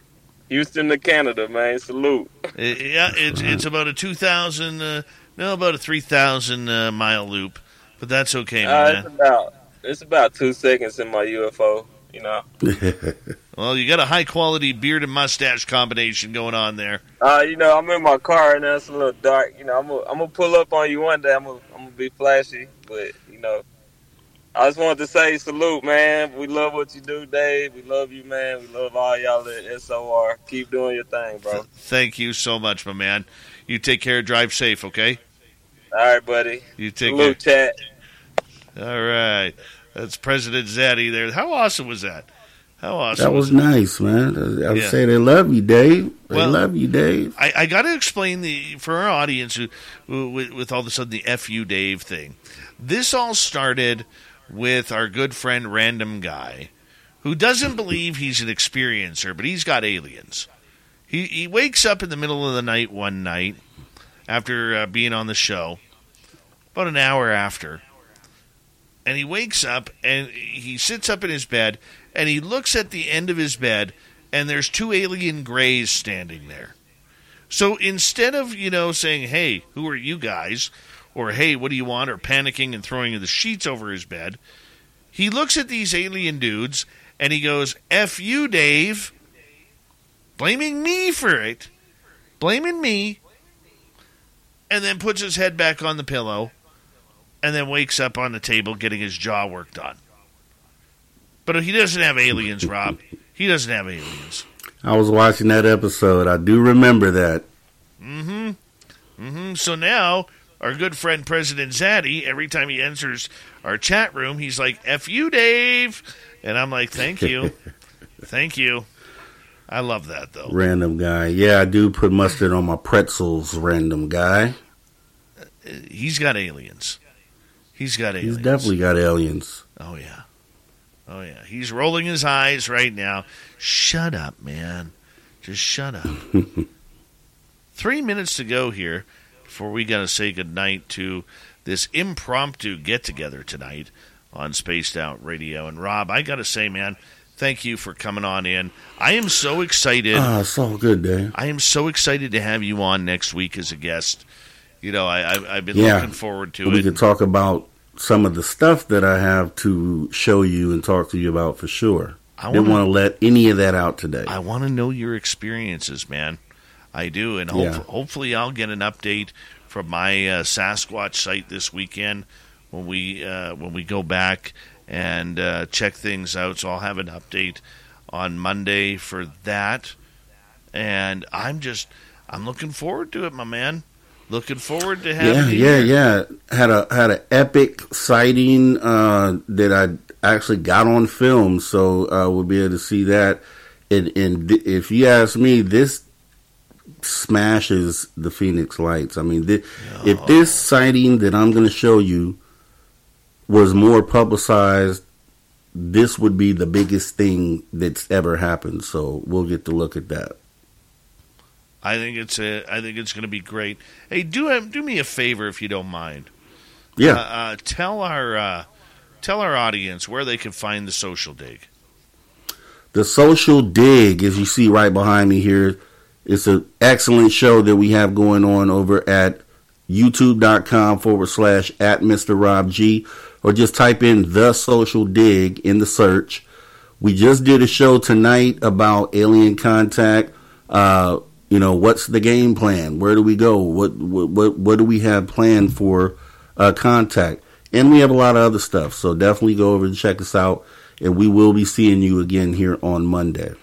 [SPEAKER 27] Houston to Canada, man. Salute.
[SPEAKER 2] Yeah, it's it's about a two thousand, uh, no, about a three thousand uh, mile loop, but that's okay,
[SPEAKER 27] Uh, it's about it's about two seconds in my UFO. You know. (laughs)
[SPEAKER 2] well, you got a high quality beard and mustache combination going on there.
[SPEAKER 27] Uh, you know, I'm in my car and it's a little dark. You know, I'm gonna I'm gonna pull up on you one day. I'm gonna I'm gonna be flashy, but you know, I just wanted to say salute, man. We love what you do, Dave. We love you, man. We love all y'all at SOR. Keep doing your thing, bro.
[SPEAKER 2] Thank you so much, my man. You take care. Drive safe, okay?
[SPEAKER 27] All right, buddy.
[SPEAKER 2] You take
[SPEAKER 27] salute,
[SPEAKER 2] care.
[SPEAKER 27] chat.
[SPEAKER 2] All right. That's President Zaddy there. How awesome was that? How awesome
[SPEAKER 8] That was nice, man. I would
[SPEAKER 2] Yeah.
[SPEAKER 8] say they love you, Dave. They
[SPEAKER 2] Well-
[SPEAKER 8] love you, Dave.
[SPEAKER 2] I, I got to explain the for our audience who, who, with, with all of a sudden the "fu Dave" thing. This all started with our good friend Random Guy, who doesn't believe he's an experiencer, but he's got aliens. He he wakes up in the middle of the night one night after uh, being on the show, about an hour after, and he wakes up and he sits up in his bed and he looks at the end of his bed and there's two alien grays standing there. So instead of, you know, saying, hey, who are you guys? Or, hey, what do you want? Or panicking and throwing the sheets over his bed, he looks at these alien dudes and he goes, F you, Dave. Blaming me for it. Blaming me. And then puts his head back on the pillow and then wakes up on the table getting his jaw worked on. But he doesn't have aliens, Rob. He doesn't have aliens.
[SPEAKER 8] I was watching that episode. I do remember that.
[SPEAKER 2] Mm-hmm. Mm-hmm. So now our good friend President Zaddy, every time he enters our chat room, he's like, F you, Dave. And I'm like, Thank you. (laughs) Thank you. I love that though.
[SPEAKER 8] Random guy. Yeah, I do put mustard on my pretzels, random guy.
[SPEAKER 2] He's got aliens. He's got aliens.
[SPEAKER 8] He's definitely got aliens.
[SPEAKER 2] Oh yeah. Oh yeah. He's rolling his eyes right now. Shut up, man. Just shut up. (laughs) Three minutes to go here before we gotta say goodnight to this impromptu get together tonight on Spaced Out Radio. And Rob, I gotta say, man, thank you for coming on in. I am so excited.
[SPEAKER 8] Ah, it's all good, Dave.
[SPEAKER 2] I am so excited to have you on next week as a guest. You know, I, I, I've been
[SPEAKER 8] Yeah.
[SPEAKER 2] looking forward to
[SPEAKER 8] we
[SPEAKER 2] it.
[SPEAKER 8] We could talk about some of the stuff that I have to show you and talk to you about for sure.
[SPEAKER 2] I
[SPEAKER 8] Didn't want to let any of that out today.
[SPEAKER 2] I want to know your experiences, man. I do, and hope,
[SPEAKER 8] Yeah.
[SPEAKER 2] hopefully, I'll get an update from my uh, Sasquatch site this weekend when we uh, when we go back and uh, check things out. So I'll have an update on Monday for that, and I'm just I'm looking forward to it, my man. Looking forward to having
[SPEAKER 8] yeah,
[SPEAKER 2] you
[SPEAKER 8] yeah,
[SPEAKER 2] here.
[SPEAKER 8] yeah. Had a had an epic sighting uh, that I actually got on film, so uh, we'll be able to see that. And, and th- if you ask me, this smashes the Phoenix Lights. I mean, thi- if this sighting that I'm going to show you was more publicized, this would be the biggest thing that's ever happened. So we'll get to look at that.
[SPEAKER 2] I think it's a, I think it's going to be great. Hey, do do me a favor if you don't mind.
[SPEAKER 8] Yeah.
[SPEAKER 2] Uh, uh, tell our uh, tell our audience where they can find the social dig.
[SPEAKER 8] The Social Dig, as you see right behind me here, it's an excellent show that we have going on over at youtube.com forward slash at Mr. Rob G, or just type in The Social Dig in the search. We just did a show tonight about alien contact. Uh, you know, what's the game plan? Where do we go? What what what, do we have planned for uh, contact? And we have a lot of other stuff. So definitely go over and check us out. And we will be seeing you again here on Monday.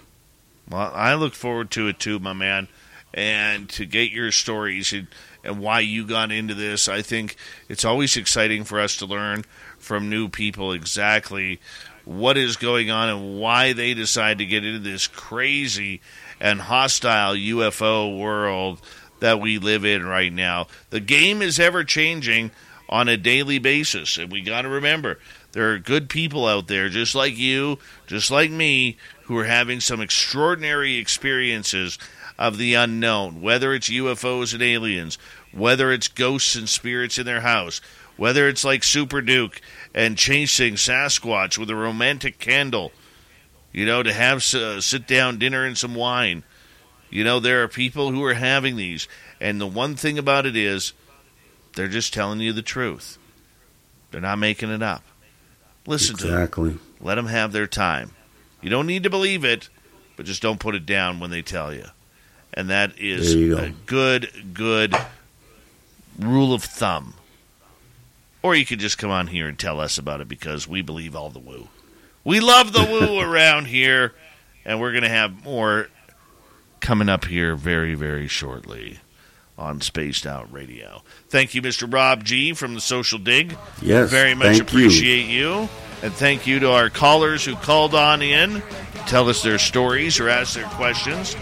[SPEAKER 2] Well, I look forward to it too, my man, and to get your stories and, and why you got into this. I think it's always exciting for us to learn from new people exactly what is going on and why they decide to get into this crazy and hostile UFO world that we live in right now. The game is ever changing on a daily basis, and we got to remember there are good people out there, just like you, just like me, who are having some extraordinary experiences of the unknown, whether it's UFOs and aliens, whether it's ghosts and spirits in their house, whether it's like Super Duke and chasing Sasquatch with a romantic candle, you know, to have uh, sit down dinner and some wine. You know, there are people who are having these, and the one thing about it is they're just telling you the truth. They're not making it up. Listen to them.
[SPEAKER 8] Exactly.
[SPEAKER 2] Let them have their time. You don't need to believe it, but just don't put it down when they tell you. And that is
[SPEAKER 8] go.
[SPEAKER 2] a good, good rule of thumb. Or you could just come on here and tell us about it because we believe all the woo. We love the woo (laughs) around here, and we're going to have more coming up here very, very shortly on Spaced Out Radio. Thank you, Mr. Rob G. from the Social Dig.
[SPEAKER 8] Yes,
[SPEAKER 2] Very much
[SPEAKER 8] thank you.
[SPEAKER 2] appreciate you. And thank you to our callers who called on in, tell us their stories or ask their questions.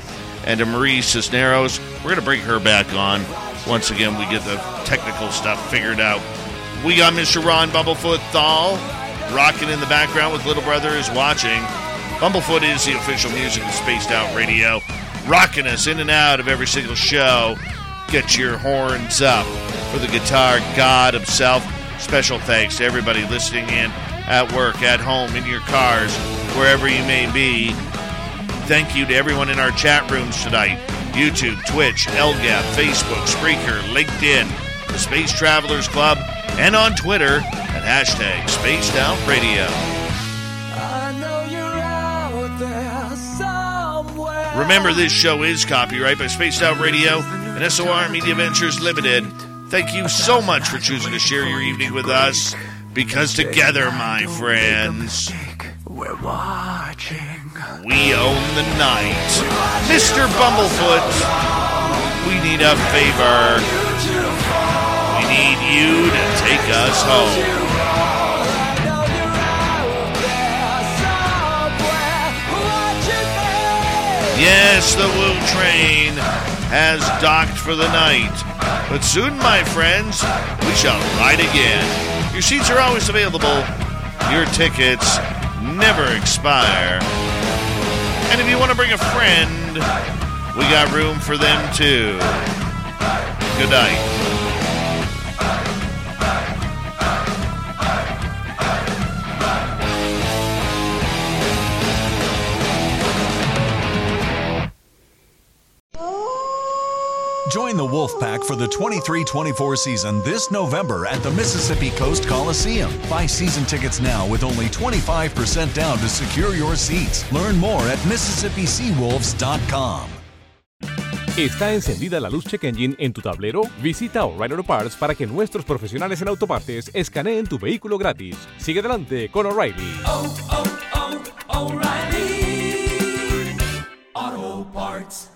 [SPEAKER 2] And to Marie Cisneros, we're going to bring her back on once again we get the technical stuff figured out. We got Mr. Ron Bumblefoot Thal rocking in the background with Little Brother is watching. Bumblefoot is the official music of Spaced Out Radio, rocking us in and out of every single show. Get your horns up for the guitar god himself. Special thanks to everybody listening in at work, at home, in your cars, wherever you may be. Thank you to everyone in our chat rooms tonight YouTube, Twitch, LGAP, Facebook, Spreaker, LinkedIn, the Space Travelers Club, and on Twitter at hashtag Spaced Out Radio. Remember, this show is copyright by Spaced Out Radio and SOR Media Ventures Limited. Thank you so much for choosing to share your evening with us because together, my friends,
[SPEAKER 26] We're watching.
[SPEAKER 2] we own the night. Mr. Bumblefoot, we need a favor. We need you to take us home. Yes, the Woo Train has docked for the night But soon, my friends, we shall ride again. Your seats are always available. Your tickets never expire. And if you want to bring a friend, we got room for them too. Good night.
[SPEAKER 24] Join the Wolfpack for the 23 24 season this November at the Mississippi Coast Coliseum. Buy season tickets now with only 25% down to secure your seats. Learn more at MississippiSeawolves.com.
[SPEAKER 25] ¿Está encendida la luz check engine en tu tablero? Visita O'Reilly Auto Parts para que nuestros profesionales en autopartes escaneen tu vehículo gratis. Sigue adelante con O'Reilly.
[SPEAKER 26] Oh, oh, oh, O'Reilly. Auto Parts.